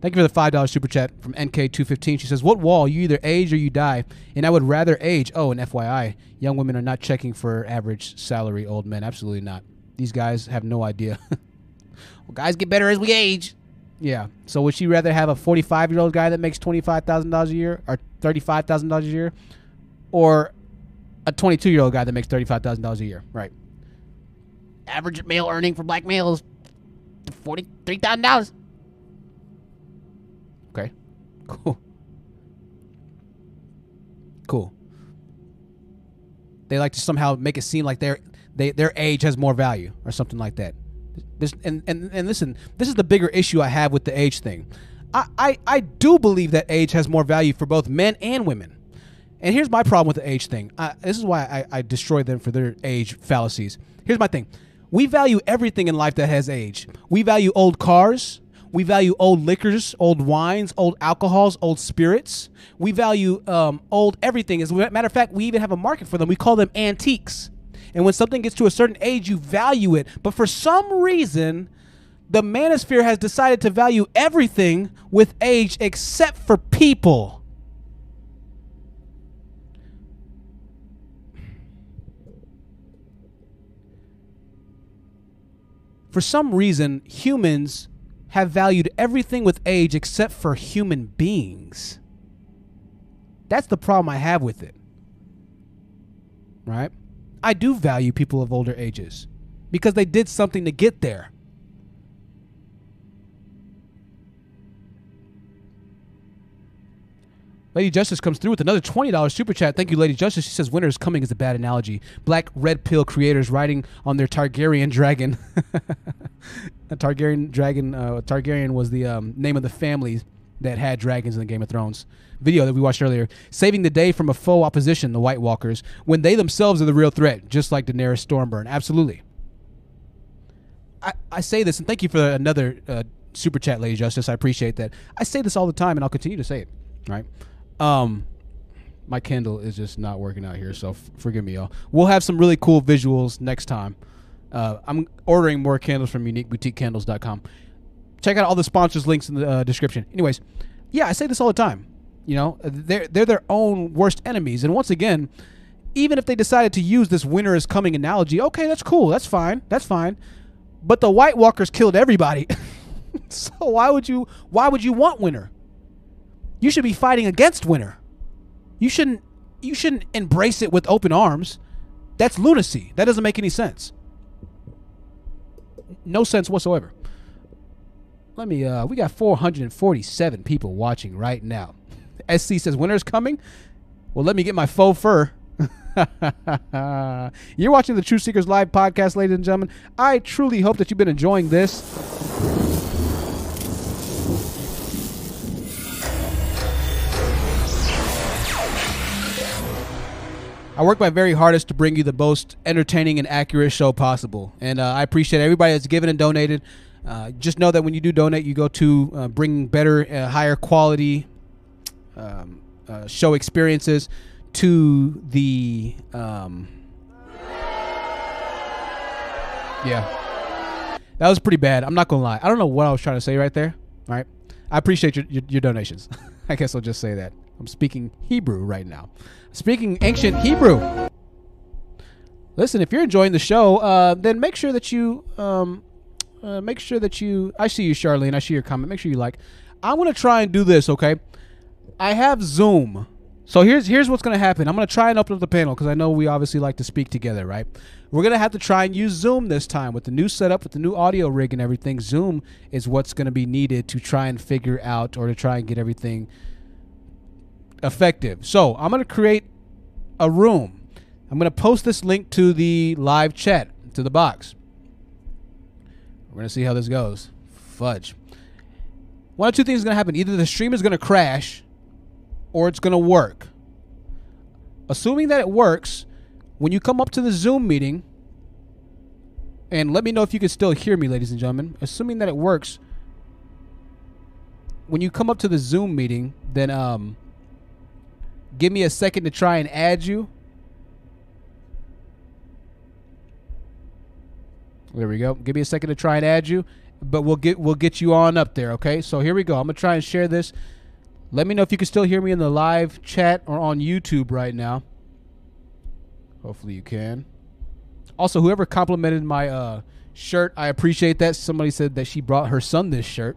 Thank you for the $5 super chat from NK215. She says, What wall? You either age or you die. And I would rather age. Oh, and FYI, young women are not checking for average salary, old men. Absolutely not. These guys have no idea. (laughs) well, guys get better as we age. Yeah. So would she rather have a 45 year old guy that makes $25,000 a year or $35,000 a year or a 22 year old guy that makes $35,000 a year? Right. Average male earning for black males $43,000. Cool. Cool. They like to somehow make it seem like they're they their age has more value or something like that. This and, and and listen, this is the bigger issue I have with the age thing. I, I, I do believe that age has more value for both men and women. And here's my problem with the age thing. I, this is why I, I destroy them for their age fallacies. Here's my thing. We value everything in life that has age. We value old cars. We value old liquors, old wines, old alcohols, old spirits. We value um, old everything. As a matter of fact, we even have a market for them. We call them antiques. And when something gets to a certain age, you value it. But for some reason, the manosphere has decided to value everything with age except for people. For some reason, humans have valued everything with age except for human beings. That's the problem I have with it. Right? I do value people of older ages because they did something to get there. Lady Justice comes through with another $20 super chat. Thank you, Lady Justice. She says winter is coming is a bad analogy. Black red pill creators riding on their Targaryen dragon. (laughs) a Targaryen dragon, uh, Targaryen was the um, name of the family that had dragons in the Game of Thrones video that we watched earlier, saving the day from a foe opposition, the White Walkers, when they themselves are the real threat, just like Daenerys Stormborn. Absolutely. I, I say this, and thank you for another uh, super chat, Lady Justice. I appreciate that. I say this all the time, and I'll continue to say it. Right. Um, my Kindle is just not working out here, so f- forgive me, y'all. We'll have some really cool visuals next time. Uh, I'm ordering more candles from uniqueboutiquecandles.com. Check out all the sponsors links in the uh, description. Anyways, yeah, I say this all the time. You know, they're they're their own worst enemies, and once again, even if they decided to use this winter is coming analogy, okay, that's cool, that's fine, that's fine. But the White Walkers killed everybody, (laughs) so why would you why would you want winter? You should be fighting against winter. You shouldn't you shouldn't embrace it with open arms. That's lunacy. That doesn't make any sense. No sense whatsoever. Let me uh we got 447 people watching right now. (laughs) SC says winter's coming. Well, let me get my faux fur. (laughs) You're watching the True Seekers Live podcast, ladies and gentlemen. I truly hope that you've been enjoying this. I work my very hardest to bring you the most entertaining and accurate show possible. And uh, I appreciate everybody that's given and donated. Uh, just know that when you do donate, you go to uh, bringing better, uh, higher quality um, uh, show experiences to the. Um, yeah. That was pretty bad. I'm not going to lie. I don't know what I was trying to say right there. All right. I appreciate your, your, your donations. (laughs) I guess I'll just say that. I'm speaking Hebrew right now. Speaking ancient Hebrew. Listen, if you're enjoying the show, uh, then make sure that you um, uh, make sure that you. I see you, Charlene. I see your comment. Make sure you like. I'm gonna try and do this. Okay, I have Zoom. So here's here's what's gonna happen. I'm gonna try and open up the panel because I know we obviously like to speak together, right? We're gonna have to try and use Zoom this time with the new setup, with the new audio rig and everything. Zoom is what's gonna be needed to try and figure out or to try and get everything effective. So I'm gonna create a room. I'm gonna post this link to the live chat to the box. We're gonna see how this goes. Fudge. One of two things is gonna happen. Either the stream is gonna crash, or it's gonna work. Assuming that it works, when you come up to the Zoom meeting, and let me know if you can still hear me, ladies and gentlemen. Assuming that it works, when you come up to the Zoom meeting, then um, give me a second to try and add you. There we go. Give me a second to try and add you, but we'll get we'll get you on up there. Okay. So here we go. I'm gonna try and share this. Let me know if you can still hear me in the live chat or on YouTube right now. Hopefully you can. Also, whoever complimented my uh, shirt, I appreciate that. Somebody said that she brought her son this shirt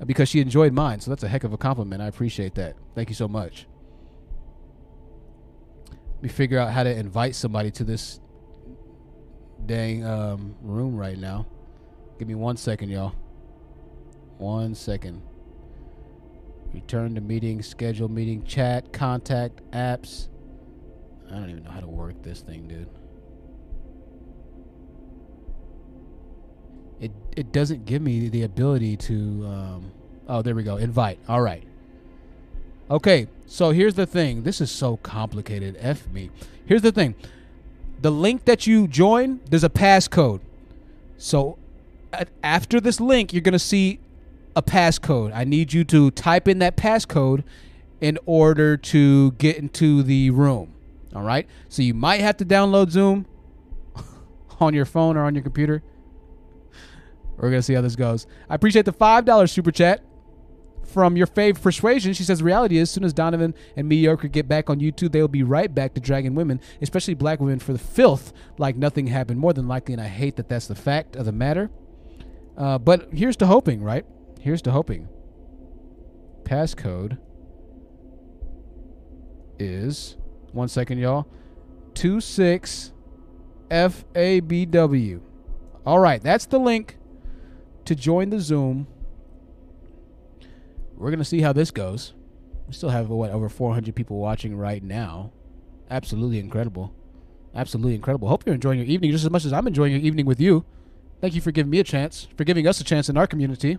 uh, because she enjoyed mine. So that's a heck of a compliment. I appreciate that. Thank you so much. Me figure out how to invite somebody to this dang um, room right now. Give me one second, y'all. One second. Return to meeting, schedule meeting, chat, contact, apps. I don't even know how to work this thing, dude. it it doesn't give me the ability to. Um, oh, there we go. Invite. All right. Okay, so here's the thing. This is so complicated. F me. Here's the thing. The link that you join, there's a passcode. So after this link, you're gonna see a passcode. I need you to type in that passcode in order to get into the room. All right. So you might have to download Zoom (laughs) on your phone or on your computer. We're gonna see how this goes. I appreciate the five dollars super chat from your fave persuasion. She says, reality is, as soon as Donovan and Mediocre get back on YouTube, they will be right back to dragging women, especially black women, for the filth like nothing happened. More than likely, and I hate that that's the fact of the matter. Uh, but here's to hoping, right? Here's to hoping. Passcode is one second, y'all. Two six F A B W. All right, that's the link to join the Zoom. We're gonna see how this goes. We still have what over 400 people watching right now. Absolutely incredible. Absolutely incredible. Hope you're enjoying your evening just as much as I'm enjoying your evening with you. Thank you for giving me a chance, for giving us a chance in our community.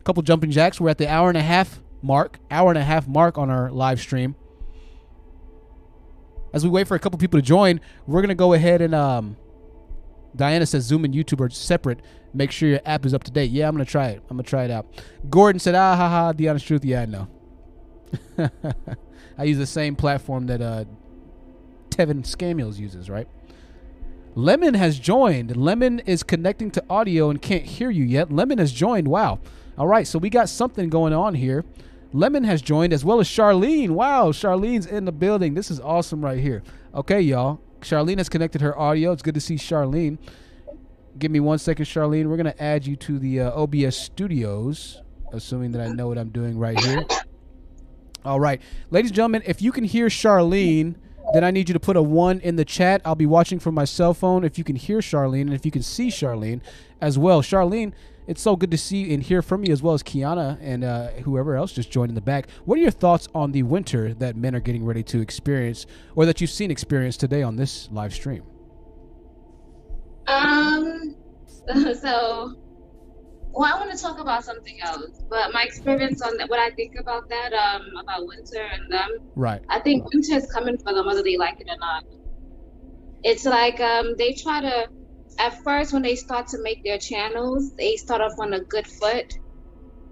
A couple jumping jacks. We're at the hour and a half mark, hour and a half mark on our live stream. As we wait for a couple people to join, we're gonna go ahead and um. Diana says Zoom and YouTube are separate. Make sure your app is up to date. Yeah, I'm gonna try it. I'm gonna try it out. Gordon said, "Ah ha ha." The honest truth, yeah, I know. (laughs) I use the same platform that uh, Tevin Scamuels uses, right? Lemon has joined. Lemon is connecting to audio and can't hear you yet. Lemon has joined. Wow. All right, so we got something going on here. Lemon has joined as well as Charlene. Wow, Charlene's in the building. This is awesome right here. Okay, y'all. Charlene has connected her audio. It's good to see Charlene. Give me one second, Charlene. We're going to add you to the uh, OBS studios, assuming that I know what I'm doing right here. All right. Ladies and gentlemen, if you can hear Charlene, then I need you to put a one in the chat. I'll be watching from my cell phone if you can hear Charlene and if you can see Charlene as well. Charlene, it's so good to see and hear from you as well as Kiana and uh, whoever else just joined in the back. What are your thoughts on the winter that men are getting ready to experience or that you've seen experience today on this live stream? Um, (laughs) so, well, I want to talk about something else, but my experience on that, what I think about that, um, about winter and them. Right. I think winter is coming for them whether they like it or not. It's like um, they try to, at first when they start to make their channels, they start off on a good foot,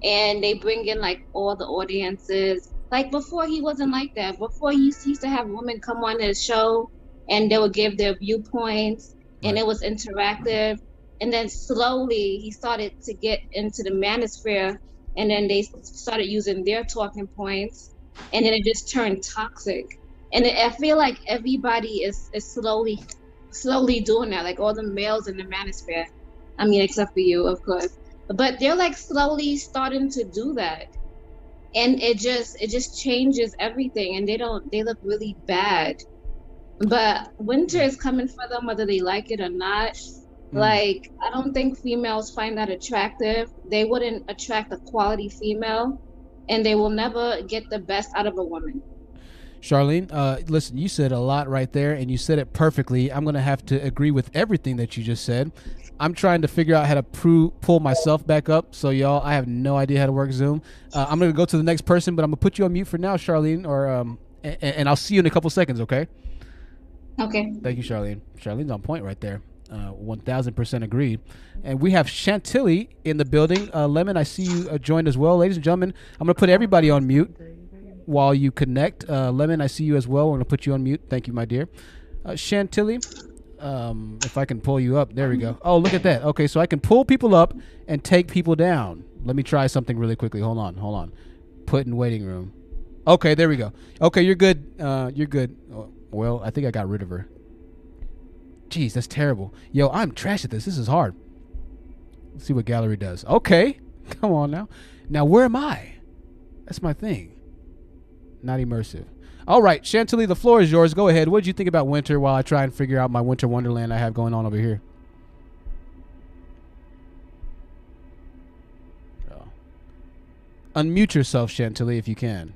and they bring in like all the audiences. Like before, he wasn't like that. Before, he used, to have women come on his show, and they would give their viewpoints and it was interactive. And then slowly he started to get into the manosphere, and then they started using their talking points, and then it just turned toxic. And I feel like everybody is is slowly, slowly doing that. Like all the males in the manosphere. I mean, except for you, of course. But they're like slowly starting to do that, and it just it just changes everything, and they don't they look really bad but winter is coming for them whether they like it or not mm. like i don't think females find that attractive they wouldn't attract a quality female and they will never get the best out of a woman Charlene, uh, listen, you said a lot right there, and you said it perfectly. I'm going to have to agree with everything that you just said. I'm trying to figure out how to pro- pull myself back up. So, y'all, I have no idea how to work Zoom. Uh, I'm going to go to the next person, but I'm going to put you on mute for now, Charlene, or um, and, and I'll see you in a couple seconds, okay? Okay. Thank you, Charlene. Charlene's on point right there. Uh, 1000% agree. And we have Chantilly in the building. Uh, Lemon, I see you uh, joined as well. Ladies and gentlemen, I'm going to put everybody on mute while you connect. Uh, Lemon, I see you as well. We're going to put you on mute. Thank you, my dear. Uh, Chantilly, um, if I can pull you up. There we go. Oh, look at that. Okay, so I can pull people up and take people down. Let me try something really quickly. Hold on, hold on. Put in waiting room. Okay, there we go. Okay, you're good. Uh, you're good. Oh, well, I think I got rid of her. Jeez, that's terrible. Yo, I'm trash at this. This is hard. Let's see what gallery does. Okay. (laughs) Come on now. Now, where am I? That's my thing. Not immersive. All right, Chantilly, the floor is yours. Go ahead. What did you think about winter while I try and figure out my winter wonderland I have going on over here? Oh. Unmute yourself, Chantilly, if you can.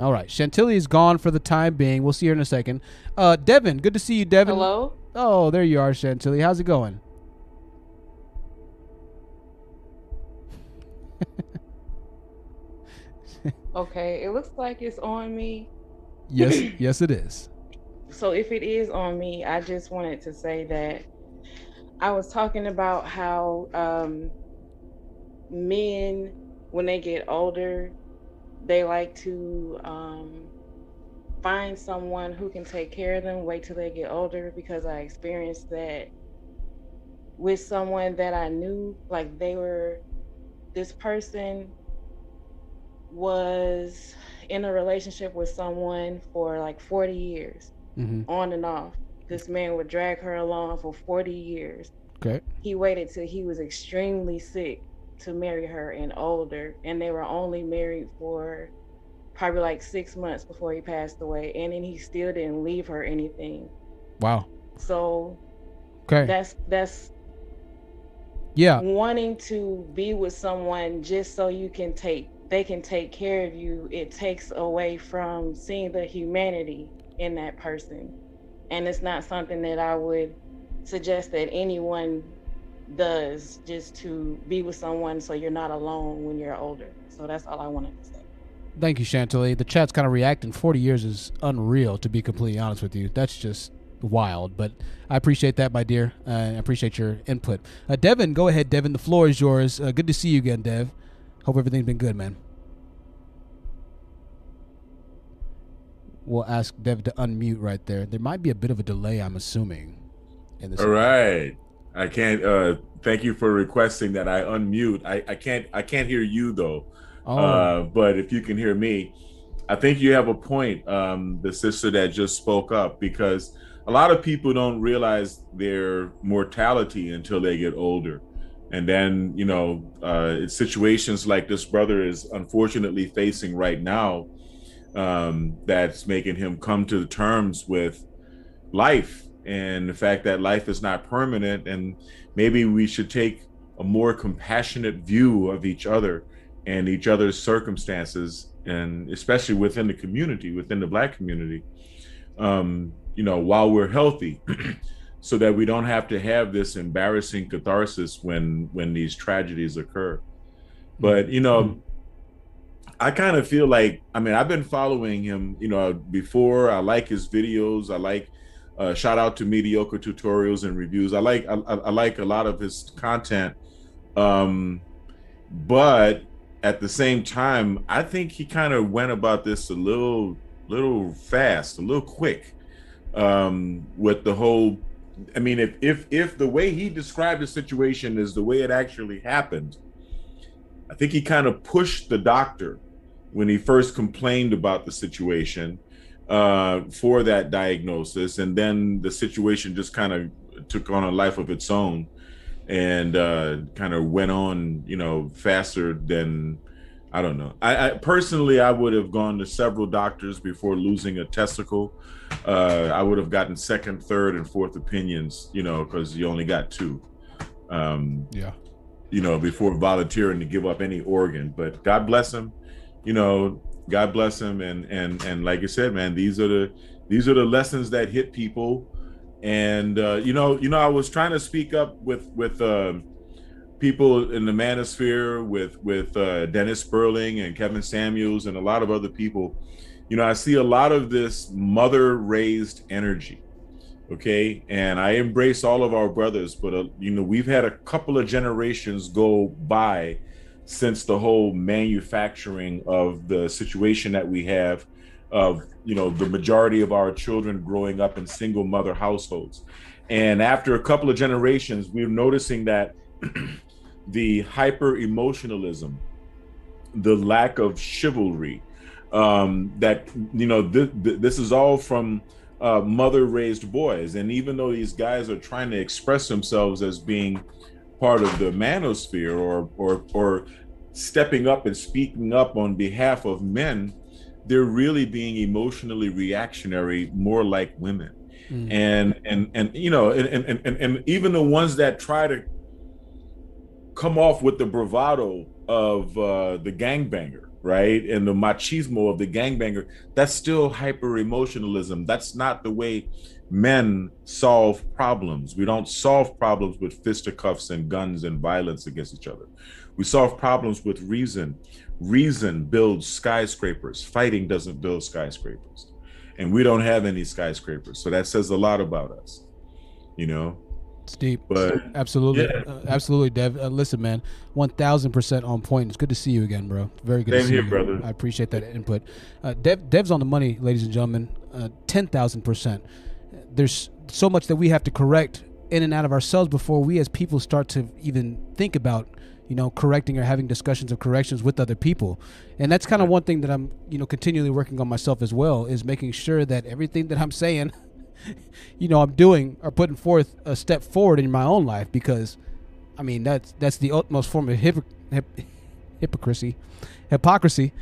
All right. Chantilly is gone for the time being. We'll see her in a second. Uh, Devin, good to see you, Devin. Hello? Oh, there you are, Chantilly. How's it going? Okay, it looks like it's on me. Yes, (clears throat) yes, it is. So if it is on me, I just wanted to say that I was talking about how um, men, when they get older, they like to um, find someone who can take care of them, wait till they get older, because I experienced that with someone that I knew, like they were, this person was in a relationship with someone for like 40 years, Mm-hmm. on and off. This man would drag her along for 40 years. Okay. He waited till he was extremely sick to marry her and older, and they were only married for probably like six months before he passed away, and then he still didn't leave her anything. Wow. So Okay. that's that's yeah. wanting to be with someone just so you can take they can take care of you it takes away from seeing the humanity in that person and it's not something that i would suggest that anyone does just to be with someone so you're not alone when you're older so that's all i wanted to say Thank you, Chantilly. The chat's kind of reacting. 40 years is unreal, to be completely honest with you. That's just wild. But I appreciate that, my dear. Uh, I appreciate your input. Uh, Devin, go ahead, Devin. The floor is yours. Uh, good to see you again, Dev. Hope everything's been good, man. We'll ask Dev to unmute right there. There might be a bit of a delay, I'm assuming. In this All right. I can't uh thank you for requesting that I unmute. I, I can't I can't hear you though. Oh, Uh but if you can hear me, I think you have a point, um, the sister that just spoke up, because a lot of people don't realize their mortality until they get older. And then, you know, uh, it's situations like this brother is unfortunately facing right now um, that's making him come to terms with life and the fact that life is not permanent. And maybe we should take a more compassionate view of each other and each other's circumstances, and especially within the community, within the Black community, um, you know, while we're healthy. (clears throat) so that we don't have to have this embarrassing catharsis when when these tragedies occur. But you know i kind of feel like i mean i've been following him you know before. I like his videos. I like uh, shout out to mediocre tutorials and reviews. I like I, I I like a lot of his content. Um but at the same time i think he kind of went about this a little little fast a little quick um with the whole I mean, if if if the way he described the situation is the way it actually happened, I think he kind of pushed the doctor when he first complained about the situation uh, for that diagnosis, and then the situation just kind of took on a life of its own, and uh, kind of went on, you know, faster than I don't know. I, I personally, I would have gone to several doctors before losing a testicle. Uh, I would have gotten second, third, and fourth opinions, you know, because you only got two. Um, yeah. you know, before volunteering to give up any organ. But God bless him, you know, God bless him. And and and like I said, man, these are the these are the lessons that hit people. And uh, you know, you know, I was trying to speak up with with um, people in the manosphere, with with uh, Dennis Sperling and Kevin Samuels and a lot of other people. You know, I see a lot of this mother raised energy okay and i embrace all of our brothers but uh, you know we've had a couple of generations go by since the whole manufacturing of the situation that we have of you know the majority of our children growing up in single mother households and after a couple of generations we're noticing that (clears throat) the hyper emotionalism the lack of chivalry um that you know th- th- this is all from uh, mother raised boys. And even though these guys are trying to express themselves as being part of the manosphere or, or, or stepping up and speaking up on behalf of men, they're really being emotionally reactionary, more like women. Mm. And, and, and, you know, and, and, and, and even the ones that try to come off with the bravado of uh, the gangbanger, right? And the machismo of the gangbanger, that's still hyper emotionalism. That's not the way men solve problems. We don't solve problems with fisticuffs and guns and violence against each other. We solve problems with reason. Reason builds skyscrapers. Fighting doesn't build skyscrapers. And we don't have any skyscrapers. So that says a lot about us, you know? It's deep. But absolutely, yeah. uh, absolutely, Dev. Uh, listen, man, one thousand percent on point. It's good to see you again, bro. Very good. Same to see here, you. brother. I appreciate that input. Uh, Dev, Dev's on the money, ladies and gentlemen. Uh, Ten thousand percent. There's so much that we have to correct in and out of ourselves before we, as people, start to even think about, you know, correcting or having discussions of corrections with other people. And that's kind of one thing that I'm, you know, continually working on myself as well is making sure that everything that I'm saying. (laughs) (laughs) you know I'm doing or putting forth a step forward in my own life because I mean that's that's the utmost form of hypocr- hip- (laughs) hypocrisy hypocrisy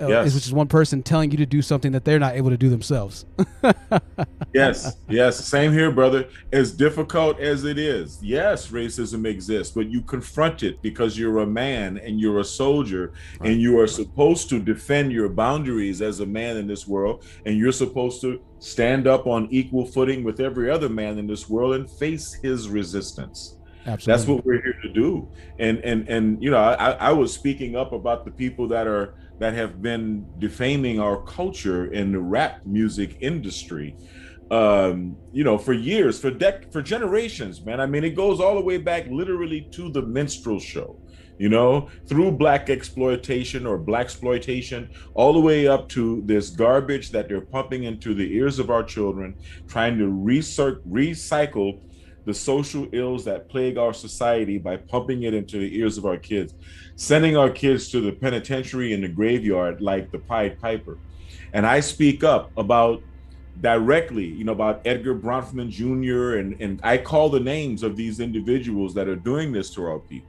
uh, Yes. is which is one person telling you to do something that they're not able to do themselves (laughs) yes, yes, same here, brother. As difficult as it is, yes, racism exists, but you confront it because you're a man and you're a soldier, and you are supposed to defend your boundaries as a man in this world, and you're supposed to stand up on equal footing with every other man in this world and face his resistance. absolutely That's what we're here to do. And and and you know, I, I was speaking up about the people that are that have been defaming our culture in the rap music industry. Um, you know, for years, for dec for generations, man. I mean, it goes all the way back literally to the minstrel show, you know, through blaxploitation or black exploitation, all the way up to this garbage that they're pumping into the ears of our children, trying to recirc- recycle the social ills that plague our society by pumping it into the ears of our kids, sending our kids to the penitentiary and the graveyard like the Pied Piper. And I speak up about directly, you know, about Edgar Bronfman Jr. and and I call the names of these individuals that are doing this to our people.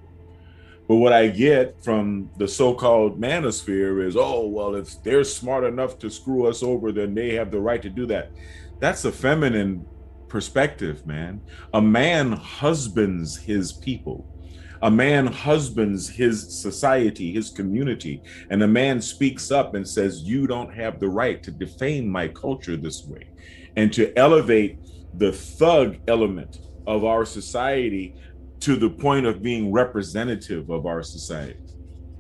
But what I get from the so-called manosphere is, oh, well, if they're smart enough to screw us over, then they have the right to do that. That's a feminine perspective, man. A man husbands his people. A man husbands his society, his community, and a man speaks up and says, You don't have the right to defame my culture this way, and to elevate the thug element of our society to the point of being representative of our society.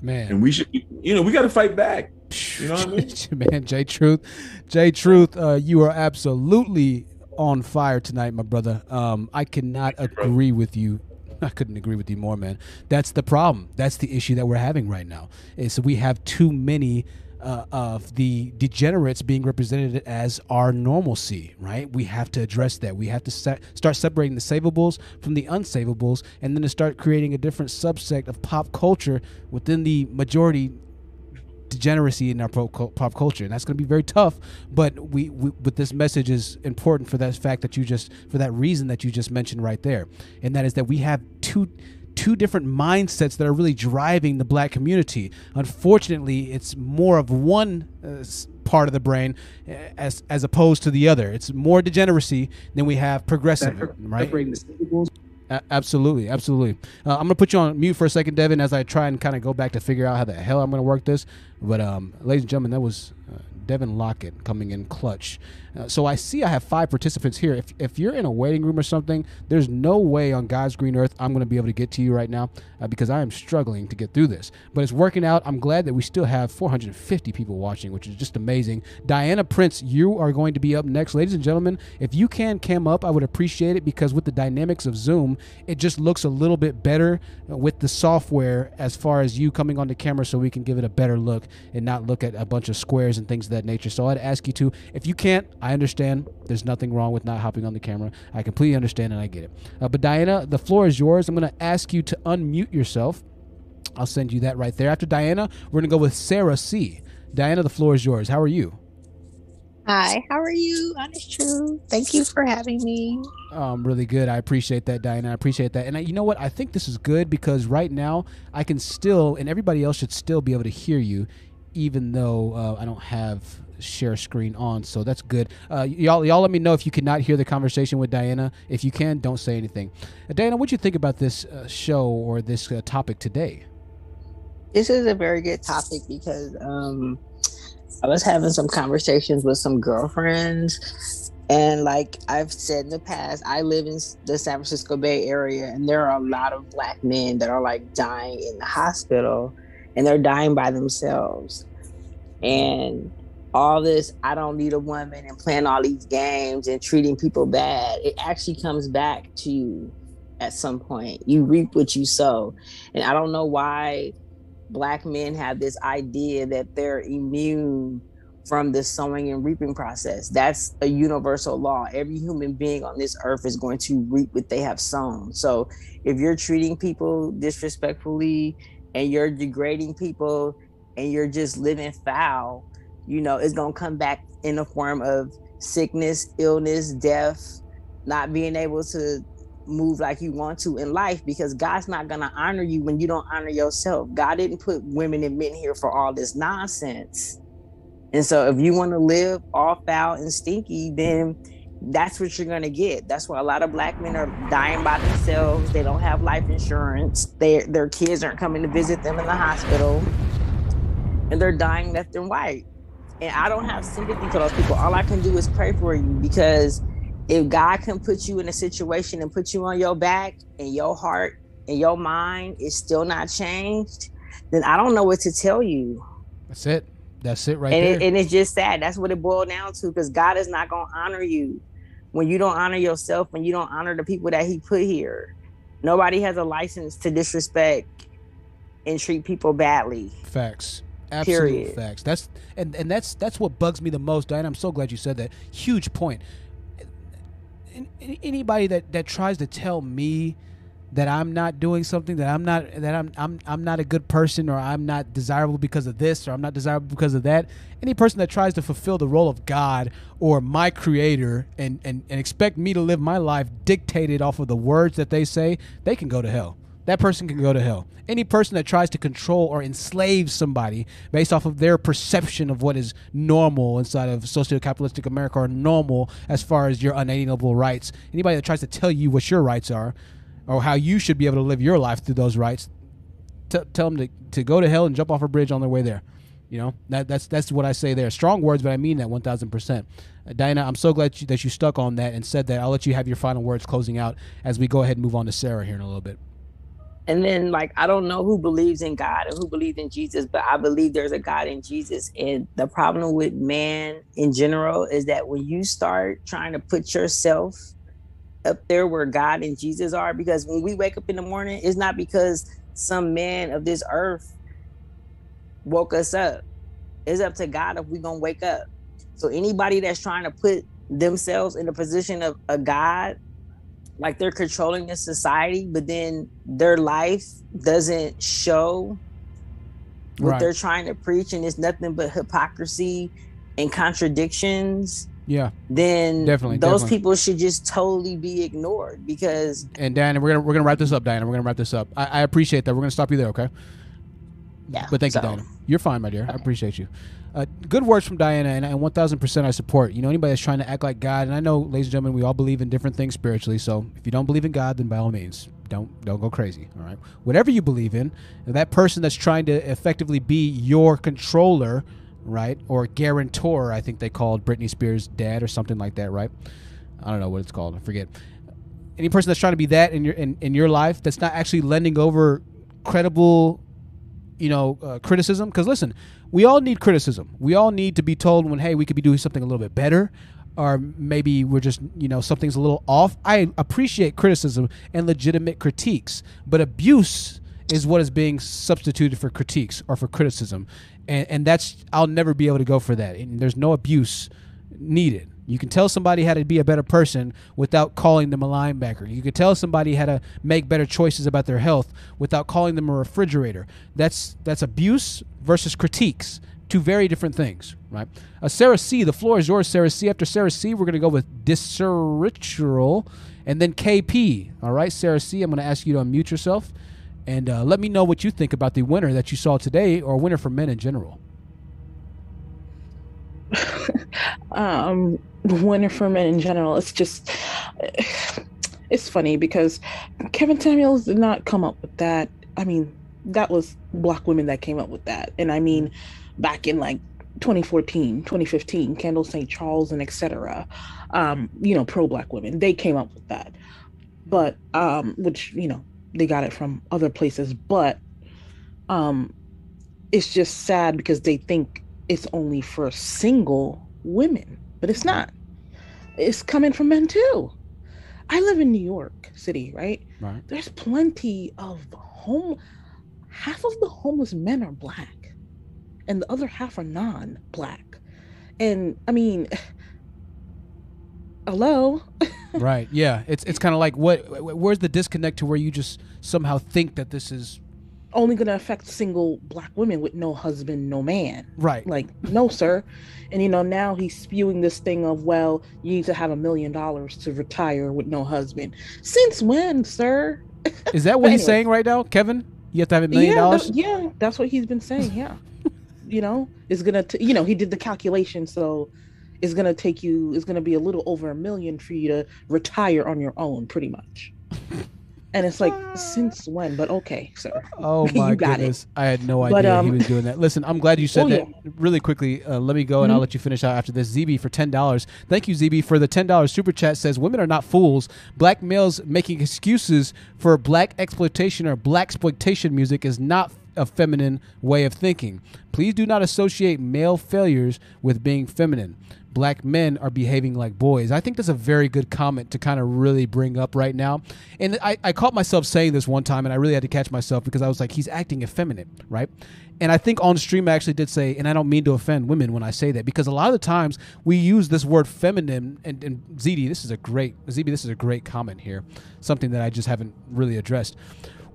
man And we should, you know, we got to fight back. You know what I mean? (laughs) man, Jay Truth, Jay Truth, uh, you are absolutely on fire tonight, my brother. Um, I cannot agree with you. I couldn't agree with you more, man. That's the problem. That's the issue that we're having right now. Is we have too many uh, of the degenerates being represented as our normalcy, right? We have to address that. We have to se- start separating the savables from the unsavables, and then to start creating a different subsect of pop culture within the majority degeneracy in our pop, culture, and that's going to be very tough. But we, we, but this message is important for that fact that you just, for that reason that you just mentioned right there, and that is that we have two two different mindsets that are really driving the black community. Unfortunately, it's more of one uh, part of the brain as as opposed to the other. It's more degeneracy than we have progressive, right? Absolutely, absolutely. Uh, I'm gonna put you on mute for a second, Devin, as I try and kind of go back to figure out how the hell I'm gonna work this. But, um, ladies and gentlemen, that was uh, Devin Lockett coming in clutch. Uh, so I see I have five participants here. If, if you're in a waiting room or something, there's no way on God's green earth I'm gonna be able to get to you right now uh, because I am struggling to get through this. But it's working out. I'm glad that we still have 450 people watching, which is just amazing. Diana Prince, you are going to be up next, ladies and gentlemen. If you can cam up, I would appreciate it because with the dynamics of Zoom, it just looks a little bit better uh, with the software as far as you coming on the camera, so we can give it a better look and not look at a bunch of squares and things of that nature. So I'd ask you to, if you can't, I understand. There's nothing wrong with not hopping on the camera. I completely understand and I get it. Uh, but Diana, the floor is yours. I'm going to ask you to unmute yourself. I'll send you that right there. After Diana, we're going to go with Sarah C. Diana, the floor is yours. How are you? Hi, how are you? Honest True. Thank you for having me. Um, really good. I appreciate that, Diana. I appreciate that. And I, you know what? I think this is good because right now I can still, and everybody else should still be able to hear you, even though uh, I don't have share screen on. So that's good. Uh, y'all, y'all, let me know if you cannot hear the conversation with Diana. If you can, don't say anything. Uh, Diana, what you think about this uh, show or this uh, topic today? This is a very good topic because um, I was having some conversations with some girlfriends, and like I've said in the past, I live in the San Francisco Bay Area, and there are a lot of black men that are like dying in the hospital, and they're dying by themselves, and all this I don't need a woman and playing all these games and treating people bad, it actually comes back to you at some point. You reap what you sow. And I don't know why black men have this idea that they're immune from the sowing and reaping process. That's a universal law. Every human being on this earth is going to reap what they have sown. So if you're treating people disrespectfully and you're degrading people and you're just living foul, you know, it's to come back in the form of sickness, illness, death, not being able to move like you want to in life because God's not to honor you when you don't honor yourself. God didn't put women and men here for all this nonsense. And so if you want to live all foul and stinky, then that's what you're to get. That's why a lot of black men are dying by themselves. They don't have life insurance. Their their kids aren't coming to visit them in the hospital. And they're dying left and right and I don't have sympathy for those people. All I can do is pray for you because if God can put you in a situation and put you on your back and your heart and your mind is still not changed, then I don't know what to tell you. That's it. That's it right and there. It, and it's just sad. That's what it boiled down to because God is not going to honor you when you don't honor yourself, when you don't honor the people that He put here. Nobody has a license to disrespect and treat people badly. Facts. Absolute Period. facts. That's and and that's that's what bugs me the most, Diane. I'm so glad you said that. Huge point. Anybody that that tries to tell me that I'm not doing something that I'm not that I'm I'm I'm not a good person or I'm not desirable because of this or I'm not desirable because of that. Any person that tries to fulfill the role of God or my creator and and, and expect me to live my life dictated off of the words that they say, they can go to hell that person can go to hell. Any person that tries to control or enslave somebody based off of their perception of what is normal inside of socio-capitalistic America or normal as far as your unalienable rights, anybody that tries to tell you what your rights are or how you should be able to live your life through those rights, t- tell them to, to go to hell and jump off a bridge on their way there. You know, that, that's that's what I say there. Strong words, but I mean that 1000%. Uh, Diana, I'm so glad you, that you stuck on that and said that. I'll let you have your final words closing out as we go ahead and move on to Sarah here in a little bit and then like i don't know who believes in god and who believes in jesus but i believe there's a god in jesus. And the problem with man in general is that when you start trying to put yourself up there where god and jesus are because when we wake up in the morning it's not because some man of this earth woke us up. It's up to god if we're gonna wake up. So anybody that's trying to put themselves in the position of a god like they're controlling the society, but then their life doesn't show what right. they're trying to preach, and it's nothing but hypocrisy and contradictions. Yeah. Then definitely those definitely. people should just totally be ignored because. And Diana, we're gonna we're gonna wrap this up, Diana. We're gonna wrap this up. I, I appreciate that. We're gonna stop you there, okay? Yeah. But thank so. you, Diana. You're fine, my dear. Okay. I appreciate you. Uh, good words from Diana, and, and 1000% I support. You know, anybody that's trying to act like God, and I know, ladies and gentlemen, we all believe in different things spiritually. So if you don't believe in God, then by all means, don't don't go crazy. All right, whatever you believe in, that person that's trying to effectively be your controller, right, or guarantor, I think they called Britney Spears' dad or something like that, right? I don't know what it's called. I forget. Any person that's trying to be that in your in, in your life that's not actually lending over credible you know uh, criticism? Because listen we all need criticism. We all need to be told when hey we could be doing something a little bit better or maybe we're just you know something's a little off. I appreciate criticism and legitimate critiques but abuse is what is being substituted for critiques or for criticism. And, and that's i'll never be able to go for that. And there's no abuse needed you can tell somebody how to be a better person without calling them a linebacker. You can tell somebody how to make better choices about their health without calling them a refrigerator. That's that's abuse versus critiques. Two very different things, right? Uh, Sarah C, the floor is yours, Sarah C. After Sarah C, we're going to go with disritual and then KP. All right, Sarah C, I'm going to ask you to unmute yourself and uh, let me know what you think about the winner that you saw today or winner for men in general. (laughs) um, men in general. It's just, it's funny because Kevin Samuels did not come up with that. I mean, that was black women that came up with that. And I mean, back in like 2014, 2015, Kendall St. Charles and etc. Um, you know, pro black women, they came up with that. But um, which, you know, they got it from other places, but um it's just sad because they think it's only for single women, but it's not. It's coming from men too. I live in New York City, right? Right. There's plenty of home half of the homeless men are black and the other half are non-black. And I mean (sighs) hello? (laughs) right. Yeah. It's it's kind of like what where's the disconnect to where you just somehow think that this is only going to affect single black women with no husband, no man. Right. Like, no, sir. And you know, now he's spewing this thing of, well, you need to have a million dollars to retire with no husband. Since when, sir? Is that what (laughs) he's saying right now, Kevin? You have to have a million dollars? yeah, that's what he's been saying. Yeah. (laughs) you know, it's going to, you know, he did the calculation. So it's going to take you, it's going to be a little over a million for you to retire on your own, pretty much. (laughs) And it's like, since when? But okay, sir. (laughs) Oh (laughs) my goodness! It. I had no idea But, um, he was doing that. Listen, I'm glad you said Oh, that. yeah. Really quickly, uh, let me go and I'll Mhm. let you finish out after this. ZB for ten dollars. Thank you, ZB, for the ten dollars super chat. Says women are not fools. Black males making excuses for blaxploitation or black exploitation music is not a feminine way of thinking. Please do not associate male failures with being feminine. Black men are behaving like boys. I think that's a very good comment to kind of really bring up right now. And I, I caught myself saying this one time and I really had to catch myself because I was like, he's acting effeminate, right? And I think on stream I actually did say, and I don't mean to offend women when I say that because a lot of the times we use this word feminine and, and ZD, this is a great ZB, this is a great comment here. Something that I just haven't really addressed.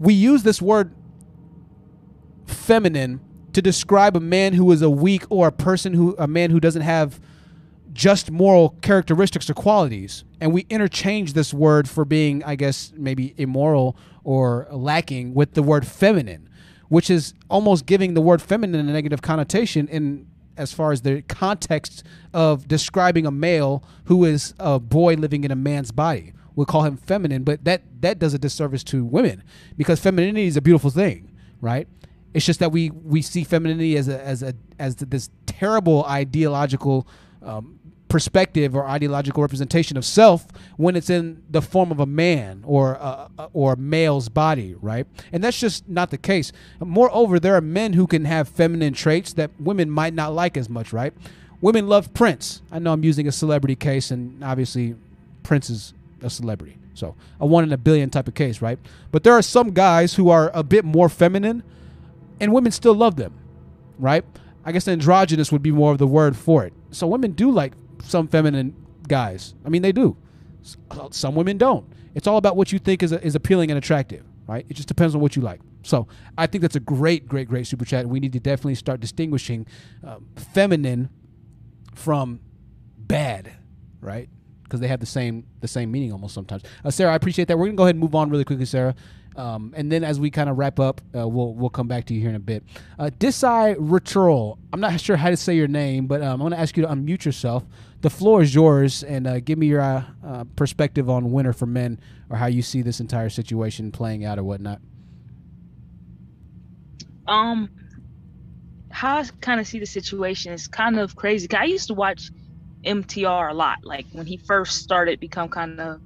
We use this word feminine to describe a man who is a weak or a person who a man who doesn't have just moral characteristics or qualities. And we interchange this word for being i guess maybe immoral or lacking with the word feminine which is almost giving the word feminine a negative connotation in as far as the context of describing a male who is a boy living in a man's body. We call him feminine but that that does a disservice to women because femininity is a beautiful thing right it's just that we we see femininity as a as a as this terrible ideological um, perspective or ideological representation of self when it's in the form of a man or a, or a male's body, right? And that's just not the case. Moreover, there are men who can have feminine traits that women might not like as much, right? Women love Prince. I know I'm using a celebrity case, and obviously, Prince is a celebrity. So, a one in a billion type of case, right? But there are some guys who are a bit more feminine and women still love them, right? I guess androgynous would be more of the word for it. So women do like some feminine guys. I mean, they do. Some women don't. It's all about what you think is, is appealing and attractive, right? It just depends on what you like. So I think that's a great, great, great super chat. We need to definitely start distinguishing um, feminine from bad, right? Because they have the same the same meaning almost sometimes. Uh, Sarah, I appreciate that. We're gonna go ahead and move on really quickly, Sarah. Um, and then as we kind of wrap up, uh, we'll we'll come back to you here in a bit. Uh, Disai Ritual. I'm not (laughs) sure how to say your name, but um, I'm going to ask you to unmute yourself. The floor is yours, and uh, give me your uh, uh, perspective on Winter for Men, or how you see this entire situation playing out, or whatnot. um how I kind of see the situation is kind of crazy. I used to watch MTR a lot. Like when he first started become kind of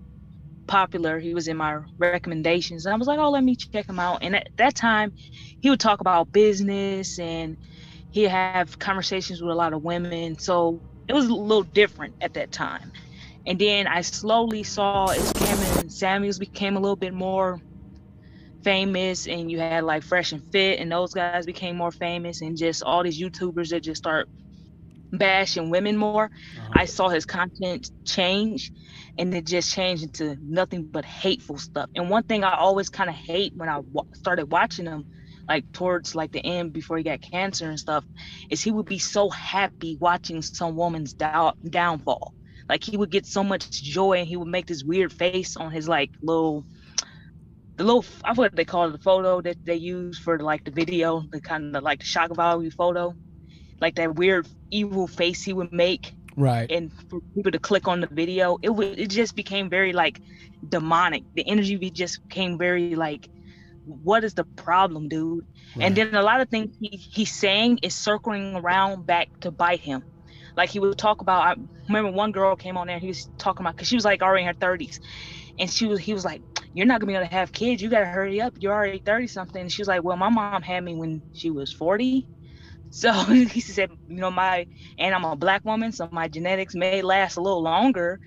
popular, he was in my recommendations, and I was like, "Oh, let me check him out." And at that time, he would talk about business and he'd have conversations with a lot of women. So it was a little different at that time. And then I slowly saw as Cameron Samuels became a little bit more famous and you had like fresh and fit and those guys became more famous and just all these youtubers that just start bashing women more uh-huh. i saw his content change and it just changed into nothing but hateful stuff. And one thing i always kind of hate when i started watching him like towards like the end before he got cancer and stuff is he would be so happy watching some woman's down- downfall. Like he would get so much joy and he would make this weird face on his like little the little I forget what they call it, the photo that they use for like the video, the kind of like the shock value photo, like that weird evil face he would make, Right. and for people to click on the video, it would it just became very like demonic. The energy just became very like what is the problem, dude? Right. And then a lot of things he, he's saying is circling around back to bite him. Like he would talk about. I remember one girl came on there. He was talking about because she was like already in her thirties, and she was he was like, "You're not gonna be able to have kids. You gotta hurry up. You're already thirty something." And she was like, "Well, my mom had me when she was 40." So (laughs) he said, "You know, my and I'm a black woman, so my genetics may last a little longer."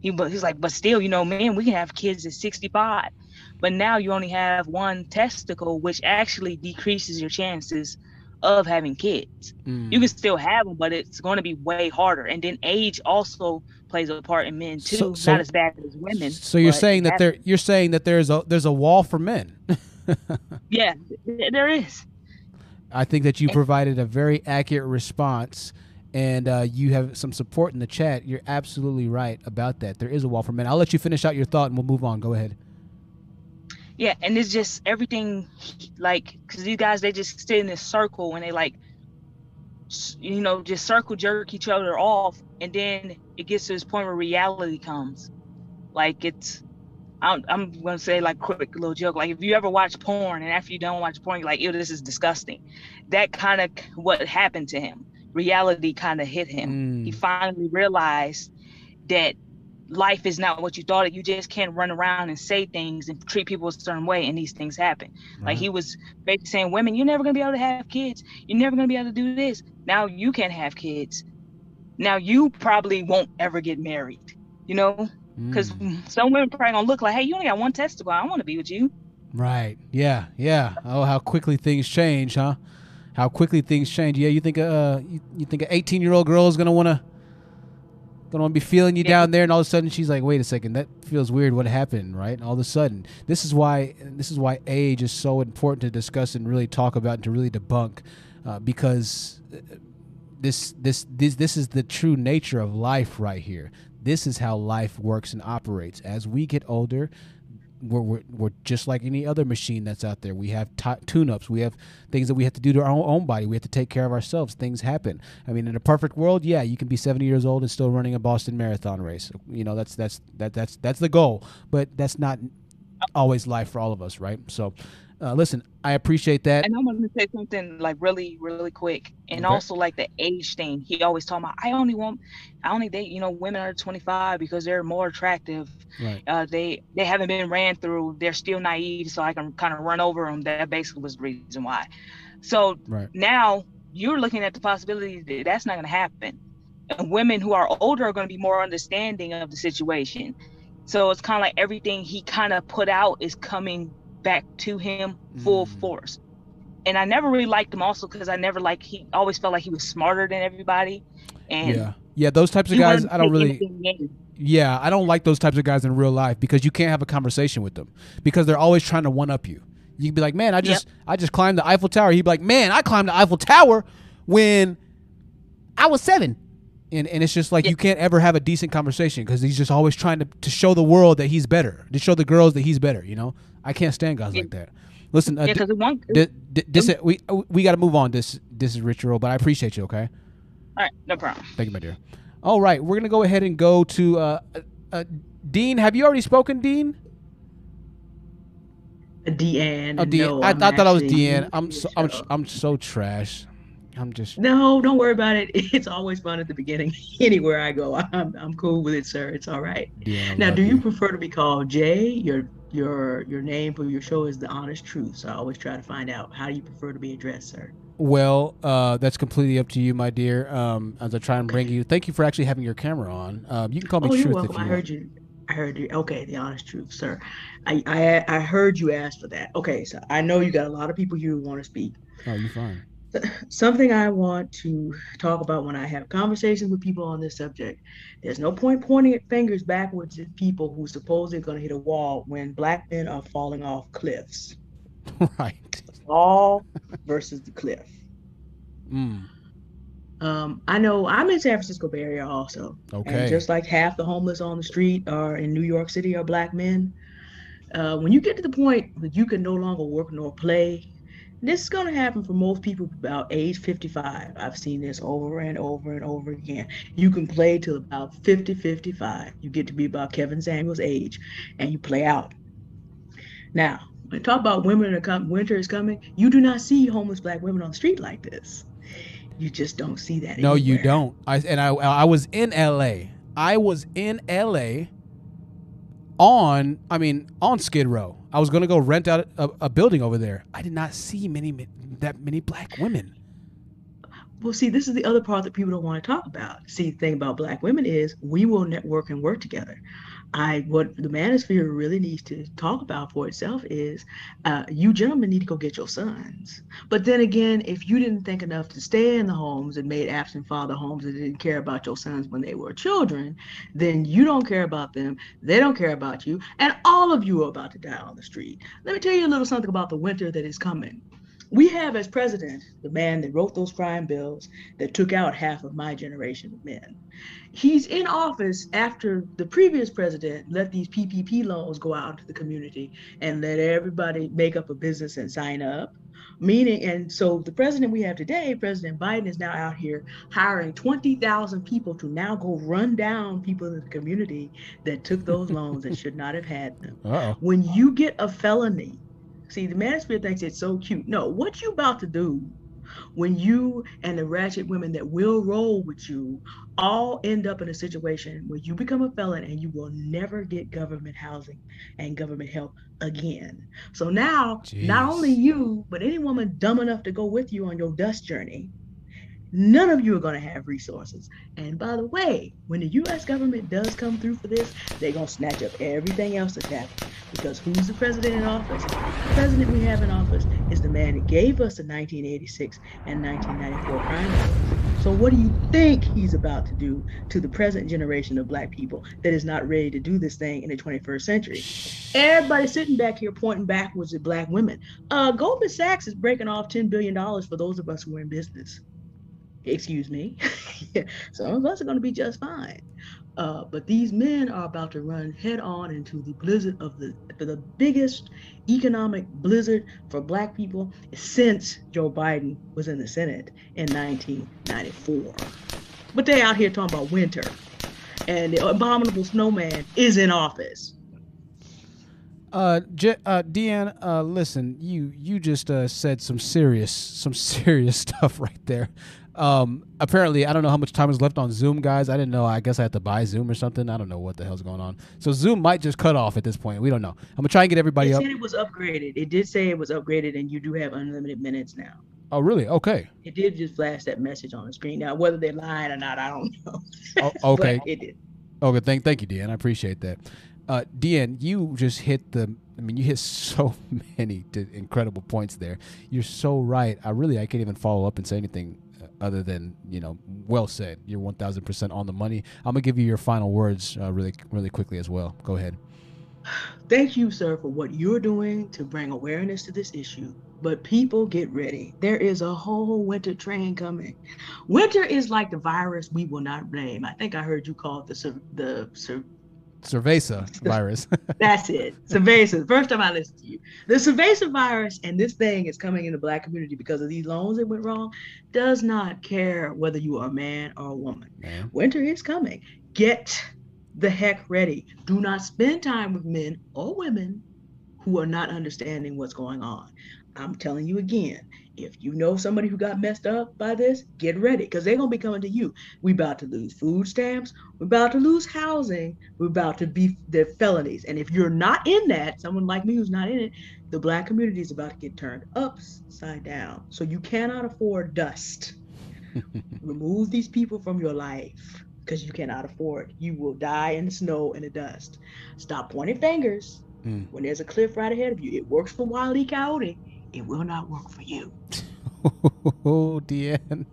He but he's like, "But still, you know, man, we can have kids at 65." But now you only have one testicle, which actually decreases your chances of having kids. Mm. You can still have them, but it's going to be way harder. And then age also plays a part in men too. So- so- Not as bad as women. So you're saying that there you're saying that there's a there's a wall for men. (laughs) Yeah, there is. I think that you provided a very accurate response, and uh, you have some support in the chat. You're absolutely right about that. There is a wall for men. I'll let you finish out your thought, and we'll move on. Go ahead. Yeah, and it's just everything like because these guys they just sit in this circle and they like, you know, just circle jerk each other off, and then it gets to this point where reality comes. Like it's, I'm, I'm gonna say like quick little joke. Like if you ever watch porn and after you don't watch porn, you're like, ew, this is disgusting. That kind of what happened to him. Reality kind of hit him. He mm. finally realized that life is not what you thought it. You just can't run around and say things and treat people a certain way, and these things happen. Like uh-huh. he was basically saying, "Women, you're never gonna be able to have kids. You're never gonna be able to do this. Now you can't have kids. Now you probably won't ever get married. You know, because Mm. (laughs) some women probably gonna look like, hey, you only got one testicle. I want to be with you. Right. Yeah. Yeah. Oh, how quickly things change, huh? How quickly things change. Yeah. You think uh you, you think an 18 year old girl is gonna wanna gonna wanna be feeling you down there, and all of a sudden she's like, wait a second, that feels weird. What happened? Right. And all of a sudden, this is why this is why age is so important to discuss and really talk about and to really debunk, uh, because uh, this this this this is the true nature of life right here. This is how life works and operates. As we get older, we're, we're, we're just like any other machine that's out there. We have t- tune-ups. We have things that we have to do to our own, own body. We have to take care of ourselves. Things happen. I mean, in a perfect world, yeah, you can be 70 years old and still running a Boston Marathon race. You know, that's that's that that's that's the goal. But that's not always life for all of us, right? So, uh, listen, I appreciate that. And I'm gonna say something like really, really quick, and Okay. also like the age thing. He always talking about, I only want, I only date, you know, women under 25 because they're more attractive. Right. Uh, they they haven't been ran through. They're still naive, so I can kind of run over them. That basically was the reason why. So Right. now you're looking at the possibility that that's not gonna happen. And women who are older are gonna be more understanding of the situation. So it's kind of like everything he kind of put out is coming back to him full Mm. force. And I never really liked him also because I never like he always felt like he was smarter than everybody. And yeah. Yeah, those types of guys, I don't really. Yeah, I don't like those types of guys in real life because you can't have a conversation with them because they're always trying to one up you. You can be like, "Man, I just I just climbed the Eiffel Tower." He'd be like, "Man, I climbed the Eiffel Tower when I was 7." And and it's just like you can't ever have a decent conversation because he's just always trying to to show the world that he's better, to show the girls that he's better, you know? I can't stand guys like that. Listen, uh, Yeah, 'cause it won't- d- d- this we we got to move on. This this is Rich Earl, but I appreciate you, okay? All right, no problem. Thank you, my dear. All right, we're gonna go ahead and go to uh, uh, uh, Dean. Have you already spoken, Dean? Deanne. Oh, Dean. no, I, I'm I thought I was actually- Deanne. I'm so I'm, I'm so trash. I'm just No, don't worry about it. (laughs) It's always fun at the beginning. (laughs) Anywhere I go, I'm I'm cool with it, sir. It's all right. Deanne. Now, love do you prefer to be called Jay? Your your your name for your show is the honest truth. So I always try to find out how do you prefer to be addressed, sir. Well, uh, that's completely up to you, my dear. Um, as I try and bring you, thank you for actually having your camera on. Um, you can call me oh, Truth you're if welcome. you I heard you. I heard you. Okay, the honest truth, sir. I I I heard you ask for that. Okay, so I know you got a lot of people here who want to speak. Oh, you're fine. Something I want to talk about when I have conversations with people on this subject. There's no point pointing at fingers backwards at people who supposedly are going to hit a wall when black men are falling off cliffs. (laughs) right. All versus the cliff. Mm. Um, I know I'm in San Francisco Bay Area also. Okay. And just like half the homeless on the street are in New York City are black men. Uh, when you get to the point that you can no longer work nor play, this is going to happen for most people about age 55. I've seen this over and over and over again. You can play till about 50, 55. You get to be about Kevin Samuels' age and you play out. Now, When talk about women are coming, winter is coming. You do not see homeless black women on the street like this. You just don't see that. No, you don't. I and I I was in L.A. I was in L.A. on I mean on Skid Row. I was gonna go rent out a, a building over there. I did not see many that many black women. Well, see, this is the other part that people don't want to talk about. See, the thing about black women is we will network and work together. I what the manosphere really needs to talk about for itself is uh, you gentlemen need to go get your sons. But then again, if you didn't think enough to stay in the homes and made absent father homes and didn't care about your sons when they were children, then you don't care about them. They don't care about you, and all of you are about to die on the street. Let me tell you a little something about the winter that is coming. We have as president the man that wrote those crime bills that took out half of my generation of men. He's in office after the previous president let these PPP loans go out to the community and let everybody make up a business and sign up. Meaning, and so the president we have today, President Biden, is now out here hiring 20,000 people to now go run down people in the community that took those loans and should not have had them. Uh-oh. When you get a felony, see, the manosphere thinks it's so cute. No, what you about to do when you and the ratchet women that will roll with you all end up in a situation where you become a felon and you will never get government housing and government help again. So now, not only you, but any woman dumb enough to go with you on your dust journey, none of you are going to have resources. And by the way, when the US government does come through for this, they're going to snatch up everything else that's happened. Because who's the president in office? The president we have in office is the man that gave us the 1986 and 1994 crime laws. So what do you think he's about to do to the present generation of black people that is not ready to do this thing in the 21st century? Everybody sitting back here pointing backwards at black women. Uh, Goldman Sachs is breaking off $10 billion for those of us who are in business excuse me. (laughs) Some of us are going to be just fine. Uh, but these men are about to run head on into the blizzard of the the biggest economic blizzard for black people since Joe Biden was in the Senate in 1994. But they out here talking about winter, and the abominable snowman is in office. Uh, J- uh, Deanne, uh, listen, you you just uh, said some serious some (laughs) serious stuff right there. Um, apparently, I don't know how much time is left on Zoom, guys. I didn't know. I guess I had to buy Zoom or something. I don't know what the hell's going on. So Zoom might just cut off at this point. We don't know. I'm gonna try and get everybody It up. said it was upgraded. It did say it was upgraded, and you do have unlimited minutes now. Oh, really? Okay. It did just flash that message on the screen. Now, whether they're lying or not, I don't (laughs) know. Oh, okay. It did. Okay. Thank thank you, Deanne. I appreciate that. Uh, Deanne, you just hit the. I mean, you hit (laughs) so many incredible points there. You're so right. I really I can't even follow up and say anything other than you know, well said. You're 1,000 percent on the money. I'm gonna give you your final words uh, really really quickly as well. Go ahead. Thank you, sir, for what you're doing to bring awareness to this issue. But people get ready. There is a whole winter train coming. Winter is like the virus we will not blame. I think I heard you call it the the Cerveza (laughs) virus. (laughs) That's it. Cerveza. First time I listened to you. The Cerveza virus and this thing is coming in the black community because of these loans that went wrong. Does not care whether you are a man or a woman. Man. Winter is coming. Get the heck ready. Do not spend time with men or women who are not understanding what's going on. I'm telling you again, if you know somebody who got messed up by this, get ready because they're gonna be coming to you. We about to lose food stamps, we're about to lose housing, we're about to be the felonies. And if you're not in that, someone like me who's not in it, the black community is about to get turned upside down. So you cannot afford dust. (laughs) Remove these people from your life because you cannot afford. You will die in the snow and the dust. Stop pointing fingers. Mm. When there's a cliff right ahead of you, it works for Wile E. Coyote. It will not work for you. (laughs) oh, Deanne.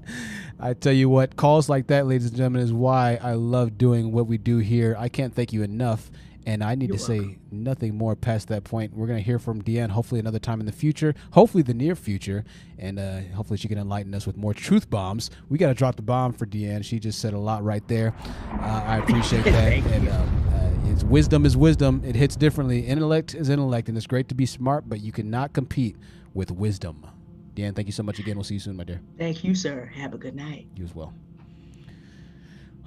I tell you what, calls like that, ladies and gentlemen, is why I love doing what we do here. I can't thank you enough. And I need You're to say nothing more past that point. We're going to hear from Deanne hopefully another time in the future, hopefully the near future. And uh, hopefully she can enlighten us with more truth bombs. We got to drop the bomb for Deanne. She just said a lot right there. Uh, I appreciate (laughs) that. And um, uh, it's wisdom is wisdom. It hits differently. Intellect is intellect. And it's great to be smart, but you cannot compete with wisdom. Deanne, thank you so much again. We'll see you soon, my dear. Thank you, sir. Have a good night. You as well.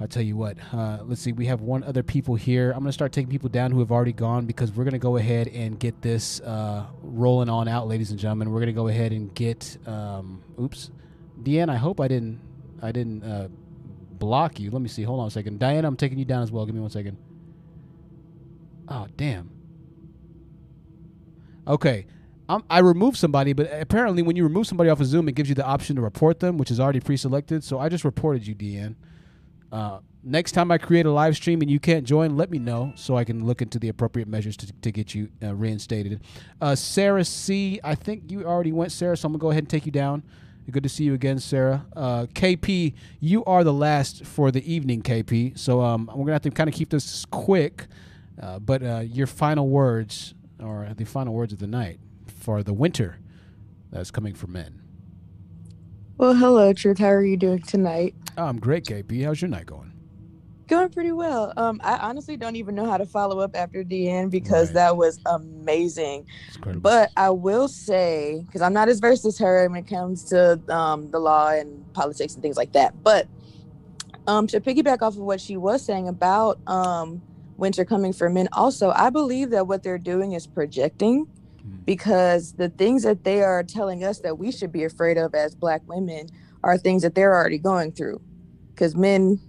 I tell you what. Uh, let's see. We have one other people here. I'm gonna start taking people down who have already gone because we're gonna go ahead and get this uh, rolling on out, ladies and gentlemen. We're gonna go ahead and get. Um, oops, Deanne. I hope I didn't. I didn't uh, block you. Let me see. Hold on a second. Diana, I'm taking you down as well. Give me one second. Oh damn. Okay. Um, I removed somebody, but apparently when you remove somebody off of Zoom, it gives you the option to report them, which is already pre-selected. So I just reported you, DN. Uh, next time I create a live stream and you can't join, let me know so I can look into the appropriate measures to, to get you uh, reinstated. Uh, Sarah C, I think you already went, Sarah, so I'm gonna go ahead and take you down. Good to see you again, Sarah. Uh, KP, you are the last for the evening, KP. So um, we're gonna have to kind of keep this quick. Uh, but uh, your final words, or the final words of the night for the winter that's coming for men. Well, hello, Truth. How are you doing tonight? I'm great, KP. How's your night going? Going pretty well. Um, I honestly don't even know how to follow up after DN because that was amazing. But I will say, because I'm not as versed as her when it comes to um, the law and politics and things like that. But um, to piggyback off of what she was saying about um, winter coming for men, also, I believe that what they're doing is projecting because the things that they are telling us that we should be afraid of as black women are things that they're already going through. Because men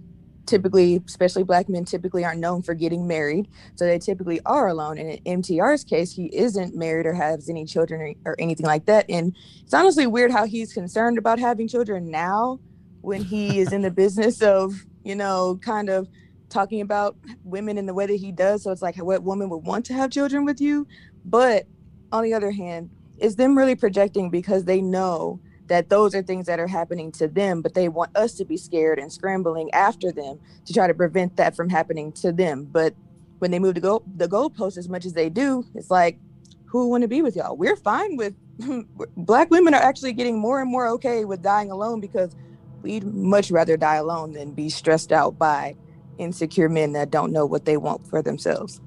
typically especially black men typically aren't known for getting married so they typically are alone. And in mtr's case he isn't married or has any children or, or anything like that. And it's honestly weird how he's concerned about having children now when he is in the business of you know kind of talking about women in the way that he does. So it's like what woman would want to have children with you? But on the other hand, is them really projecting because they know that those are things that are happening to them, but they want us to be scared and scrambling after them to try to prevent that from happening to them. But when they move to go the goalpost as much as they do, it's like, who want to be with y'all? We're fine with (laughs) black women are actually getting more and more okay with dying alone because we'd much rather die alone than be stressed out by insecure men that don't know what they want for themselves.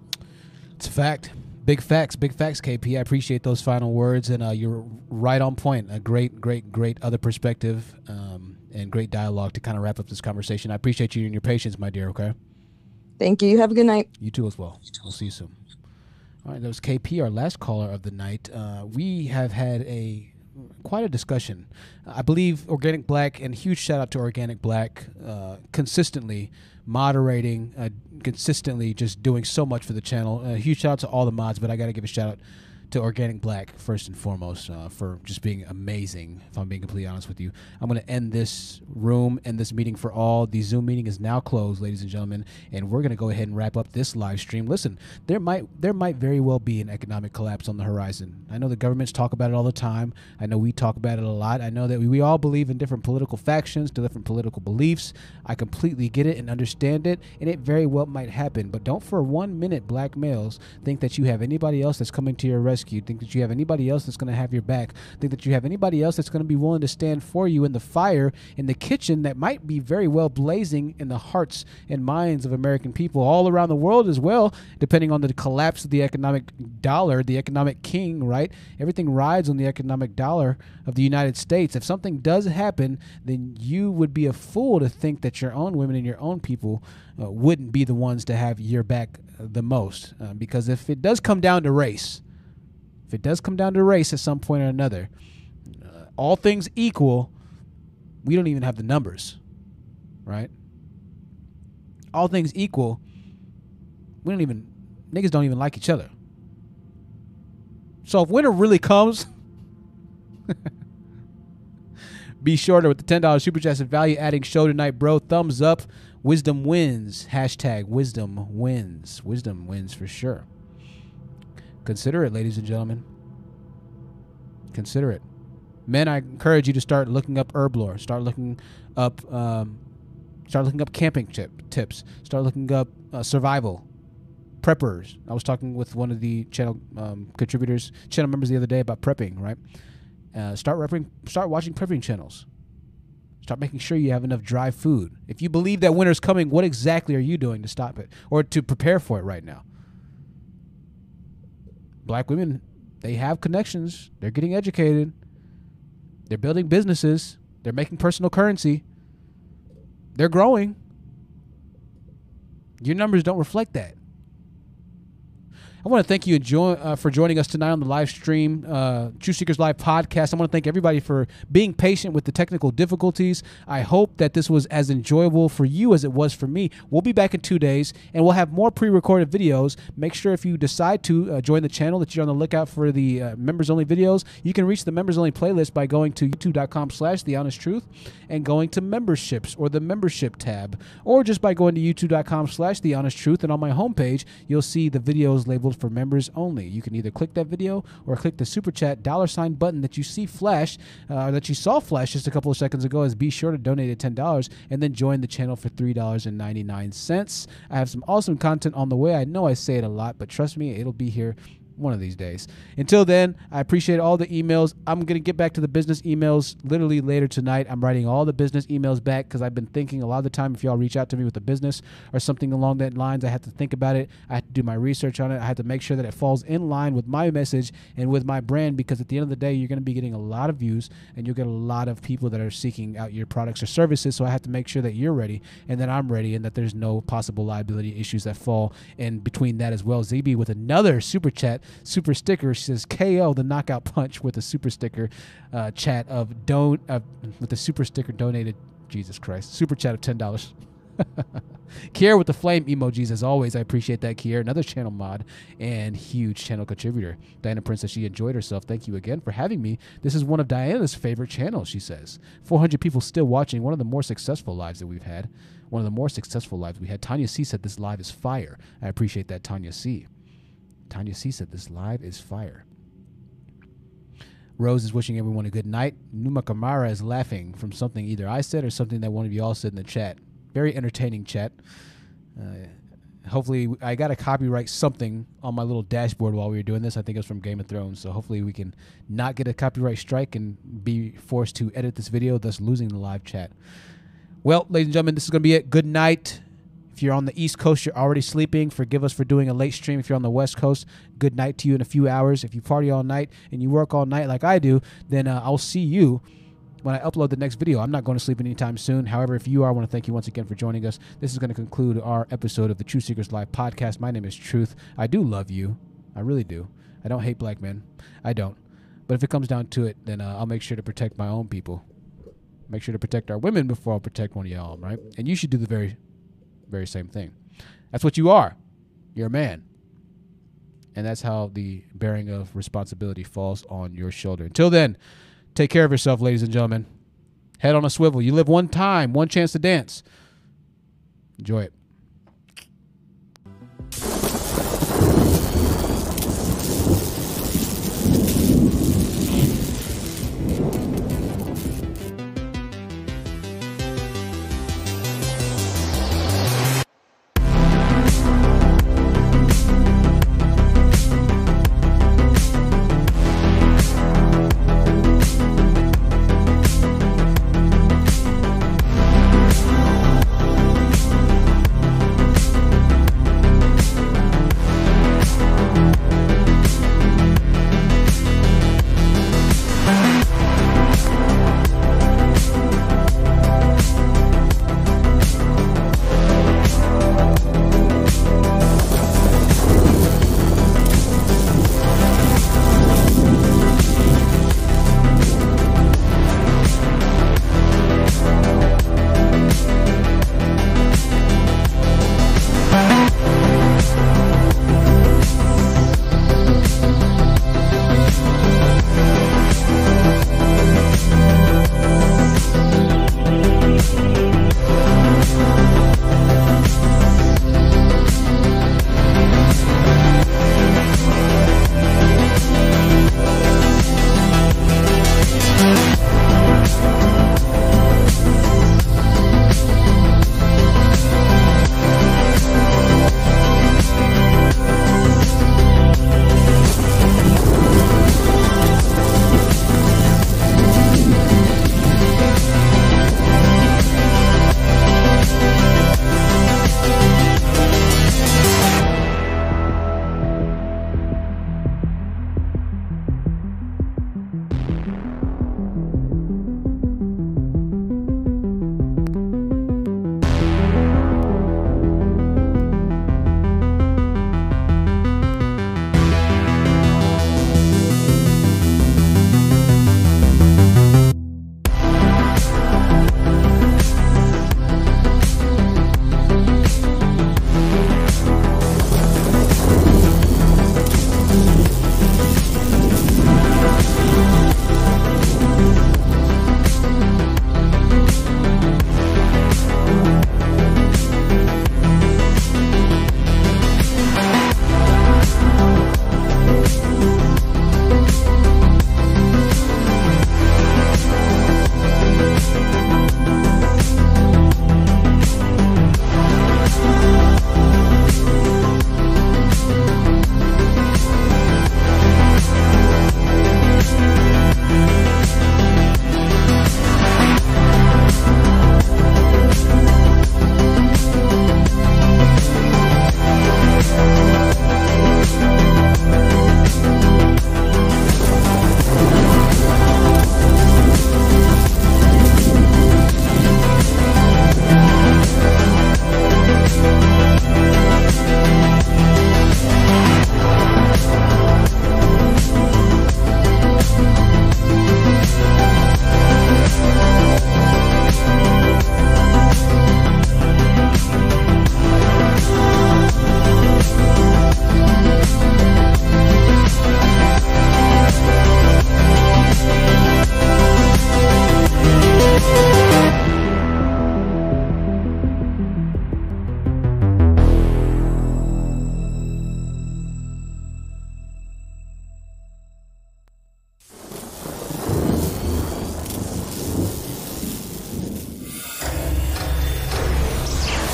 It's a fact. Big facts, big facts, KP. I appreciate those final words, and uh, you're right on point. A great, great, great other perspective um, and great dialogue to kind of wrap up this conversation. I appreciate you and your patience, my dear. Okay. Thank you. Have a good night. You too, as well. We'll see you soon. All right, that was KP, our last caller of the night. Uh, we have had a quite a discussion. I believe Organic Black, and huge shout out to Organic Black, uh, consistently moderating, uh, consistently just doing so much for the channel. A huge shout out to all the mods, but I got to give a shout out to Organic Black first and foremost uh, for just being amazing. If I'm being completely honest with you, I'm going to end this room and this meeting for all. The Zoom meeting is now closed, ladies and gentlemen, and we're going to go ahead and wrap up this live stream. Listen, there might there might very well be an economic collapse on the horizon. I know the governments talk about it all the time. I know we talk about it a lot. I know that we, we all believe in different political factions, different political beliefs. I completely get it and understand it, and it very well might happen. But don't for one minute, black males, think that you have anybody else that's coming to your rescue rescue, think that you have anybody else that's going to have your back, think that you have anybody else that's going to be willing to stand for you in the fire in the kitchen that might be very well blazing in the hearts and minds of American people all around the world as well, depending on the collapse of the economic dollar, the economic king, right? Everything rides on the economic dollar of the United States. If something does happen, then you would be a fool to think that your own women and your own people uh, wouldn't be the ones to have your back the most. Uh, because if it does come down to race, if it does come down to race at some point or another, uh, all things equal, we don't even have the numbers, right? All things equal, we don't even niggas don't even like each other. So if winter really comes, (laughs) be shorter with the ten dollars super chat and value adding show tonight, bro. Thumbs up. Wisdom wins. Hashtag wisdom wins. Wisdom wins for sure. Consider it, ladies and gentlemen. Consider it. Men, I encourage you to start looking up herblore. Start looking up, um, start looking up camping tip, tips. Start looking up uh, survival, preppers. I was talking with one of the channel um, contributors, channel members the other day about prepping. Right. Uh, start prepping. Start watching prepping channels. Start making sure you have enough dry food. If you believe that winter's coming, what exactly are you doing to stop it or to prepare for it right now? Black women they have connections. They're getting educated. They're building businesses. They're making personal currency. They're growing. Your numbers don't reflect that. I want to thank you uh, for joining us tonight on the live stream, uh, Truth Seekers Live podcast. I want to thank everybody for being patient with the technical difficulties. I hope that this was as enjoyable for you as it was for me. We'll be back in two days, and we'll have more pre-recorded videos. Make sure if you decide to uh, join the channel that you're on the lookout for the uh, members-only videos. You can reach the members-only playlist by going to youtube.com/slash The Honest Truth and going to memberships or the membership tab, or just by going to youtube.com/slash The Honest Truth. And on my homepage, you'll see the videos labeled for members only. You can either click that video or click the super chat dollar sign button that you see flash, uh, that you saw flash just a couple of seconds ago. As be sure to donate ten dollars and then join the channel for three dollars and ninety nine cents. I have some awesome content on the way. I know I say it a lot, but trust me, it'll be here one of these days. Until then, I appreciate all the emails. I'm going to get back to the business emails literally later tonight. I'm writing all the business emails back because I've been thinking a lot of the time if y'all reach out to me with a business or something along that lines, I have to think about it. I have to do my research on it. I have to make sure that it falls in line with my message and with my brand because at the end of the day, you're going to be getting a lot of views and you'll get a lot of people that are seeking out your products or services. So I have to make sure that you're ready and that I'm ready and that there's no possible liability issues that fall in between that as well. ZB with another super chat super sticker. She says KO the knockout punch with a super sticker uh, chat of don't uh, with the super sticker donated. Jesus Christ, super chat of ten dollars. (laughs) Kier with the flame emojis as always. I appreciate that, Kier. Another channel mod and huge channel contributor. Diana Princess, she enjoyed herself. Thank you again for having me. This is one of Diana's favorite channels, she says. 400 people still watching. One of the more successful lives that we've had. One of the more successful lives we had. Tanya C said this live is fire. I appreciate that, Tanya C. Tanya C said this live is fire. Rose is wishing everyone a good night. Numa Kamara is laughing from something either I said or something that one of you all said in the chat. Very entertaining chat. Uh, hopefully, I got to copyright something on my little dashboard while we were doing this. I think it was from Game of Thrones. So hopefully, we can not get a copyright strike and be forced to edit this video, thus losing the live chat. Well, ladies and gentlemen, this is going to be it. Good night. If you're on the East Coast, you're already sleeping. Forgive us for doing a late stream. If you're on the West Coast, good night to you in a few hours. If you party all night and you work all night like I do, then uh, I'll see you when I upload the next video. I'm not going to sleep anytime soon. However, if you are, I want to thank you once again for joining us. This is going to conclude our episode of the Truth Seekers Live podcast. My name is Truth. I do love you. I really do. I don't hate black men. I don't. But if it comes down to it, then uh, I'll make sure to protect my own people. Make sure to protect our women before I'll protect one of y'all, right? And you should do the very very same thing. That's what you are. You're a man. And that's how the bearing of responsibility falls on your shoulder. Until then, take care of yourself, ladies and gentlemen. Head on a swivel. You live one time, one chance to dance. Enjoy it.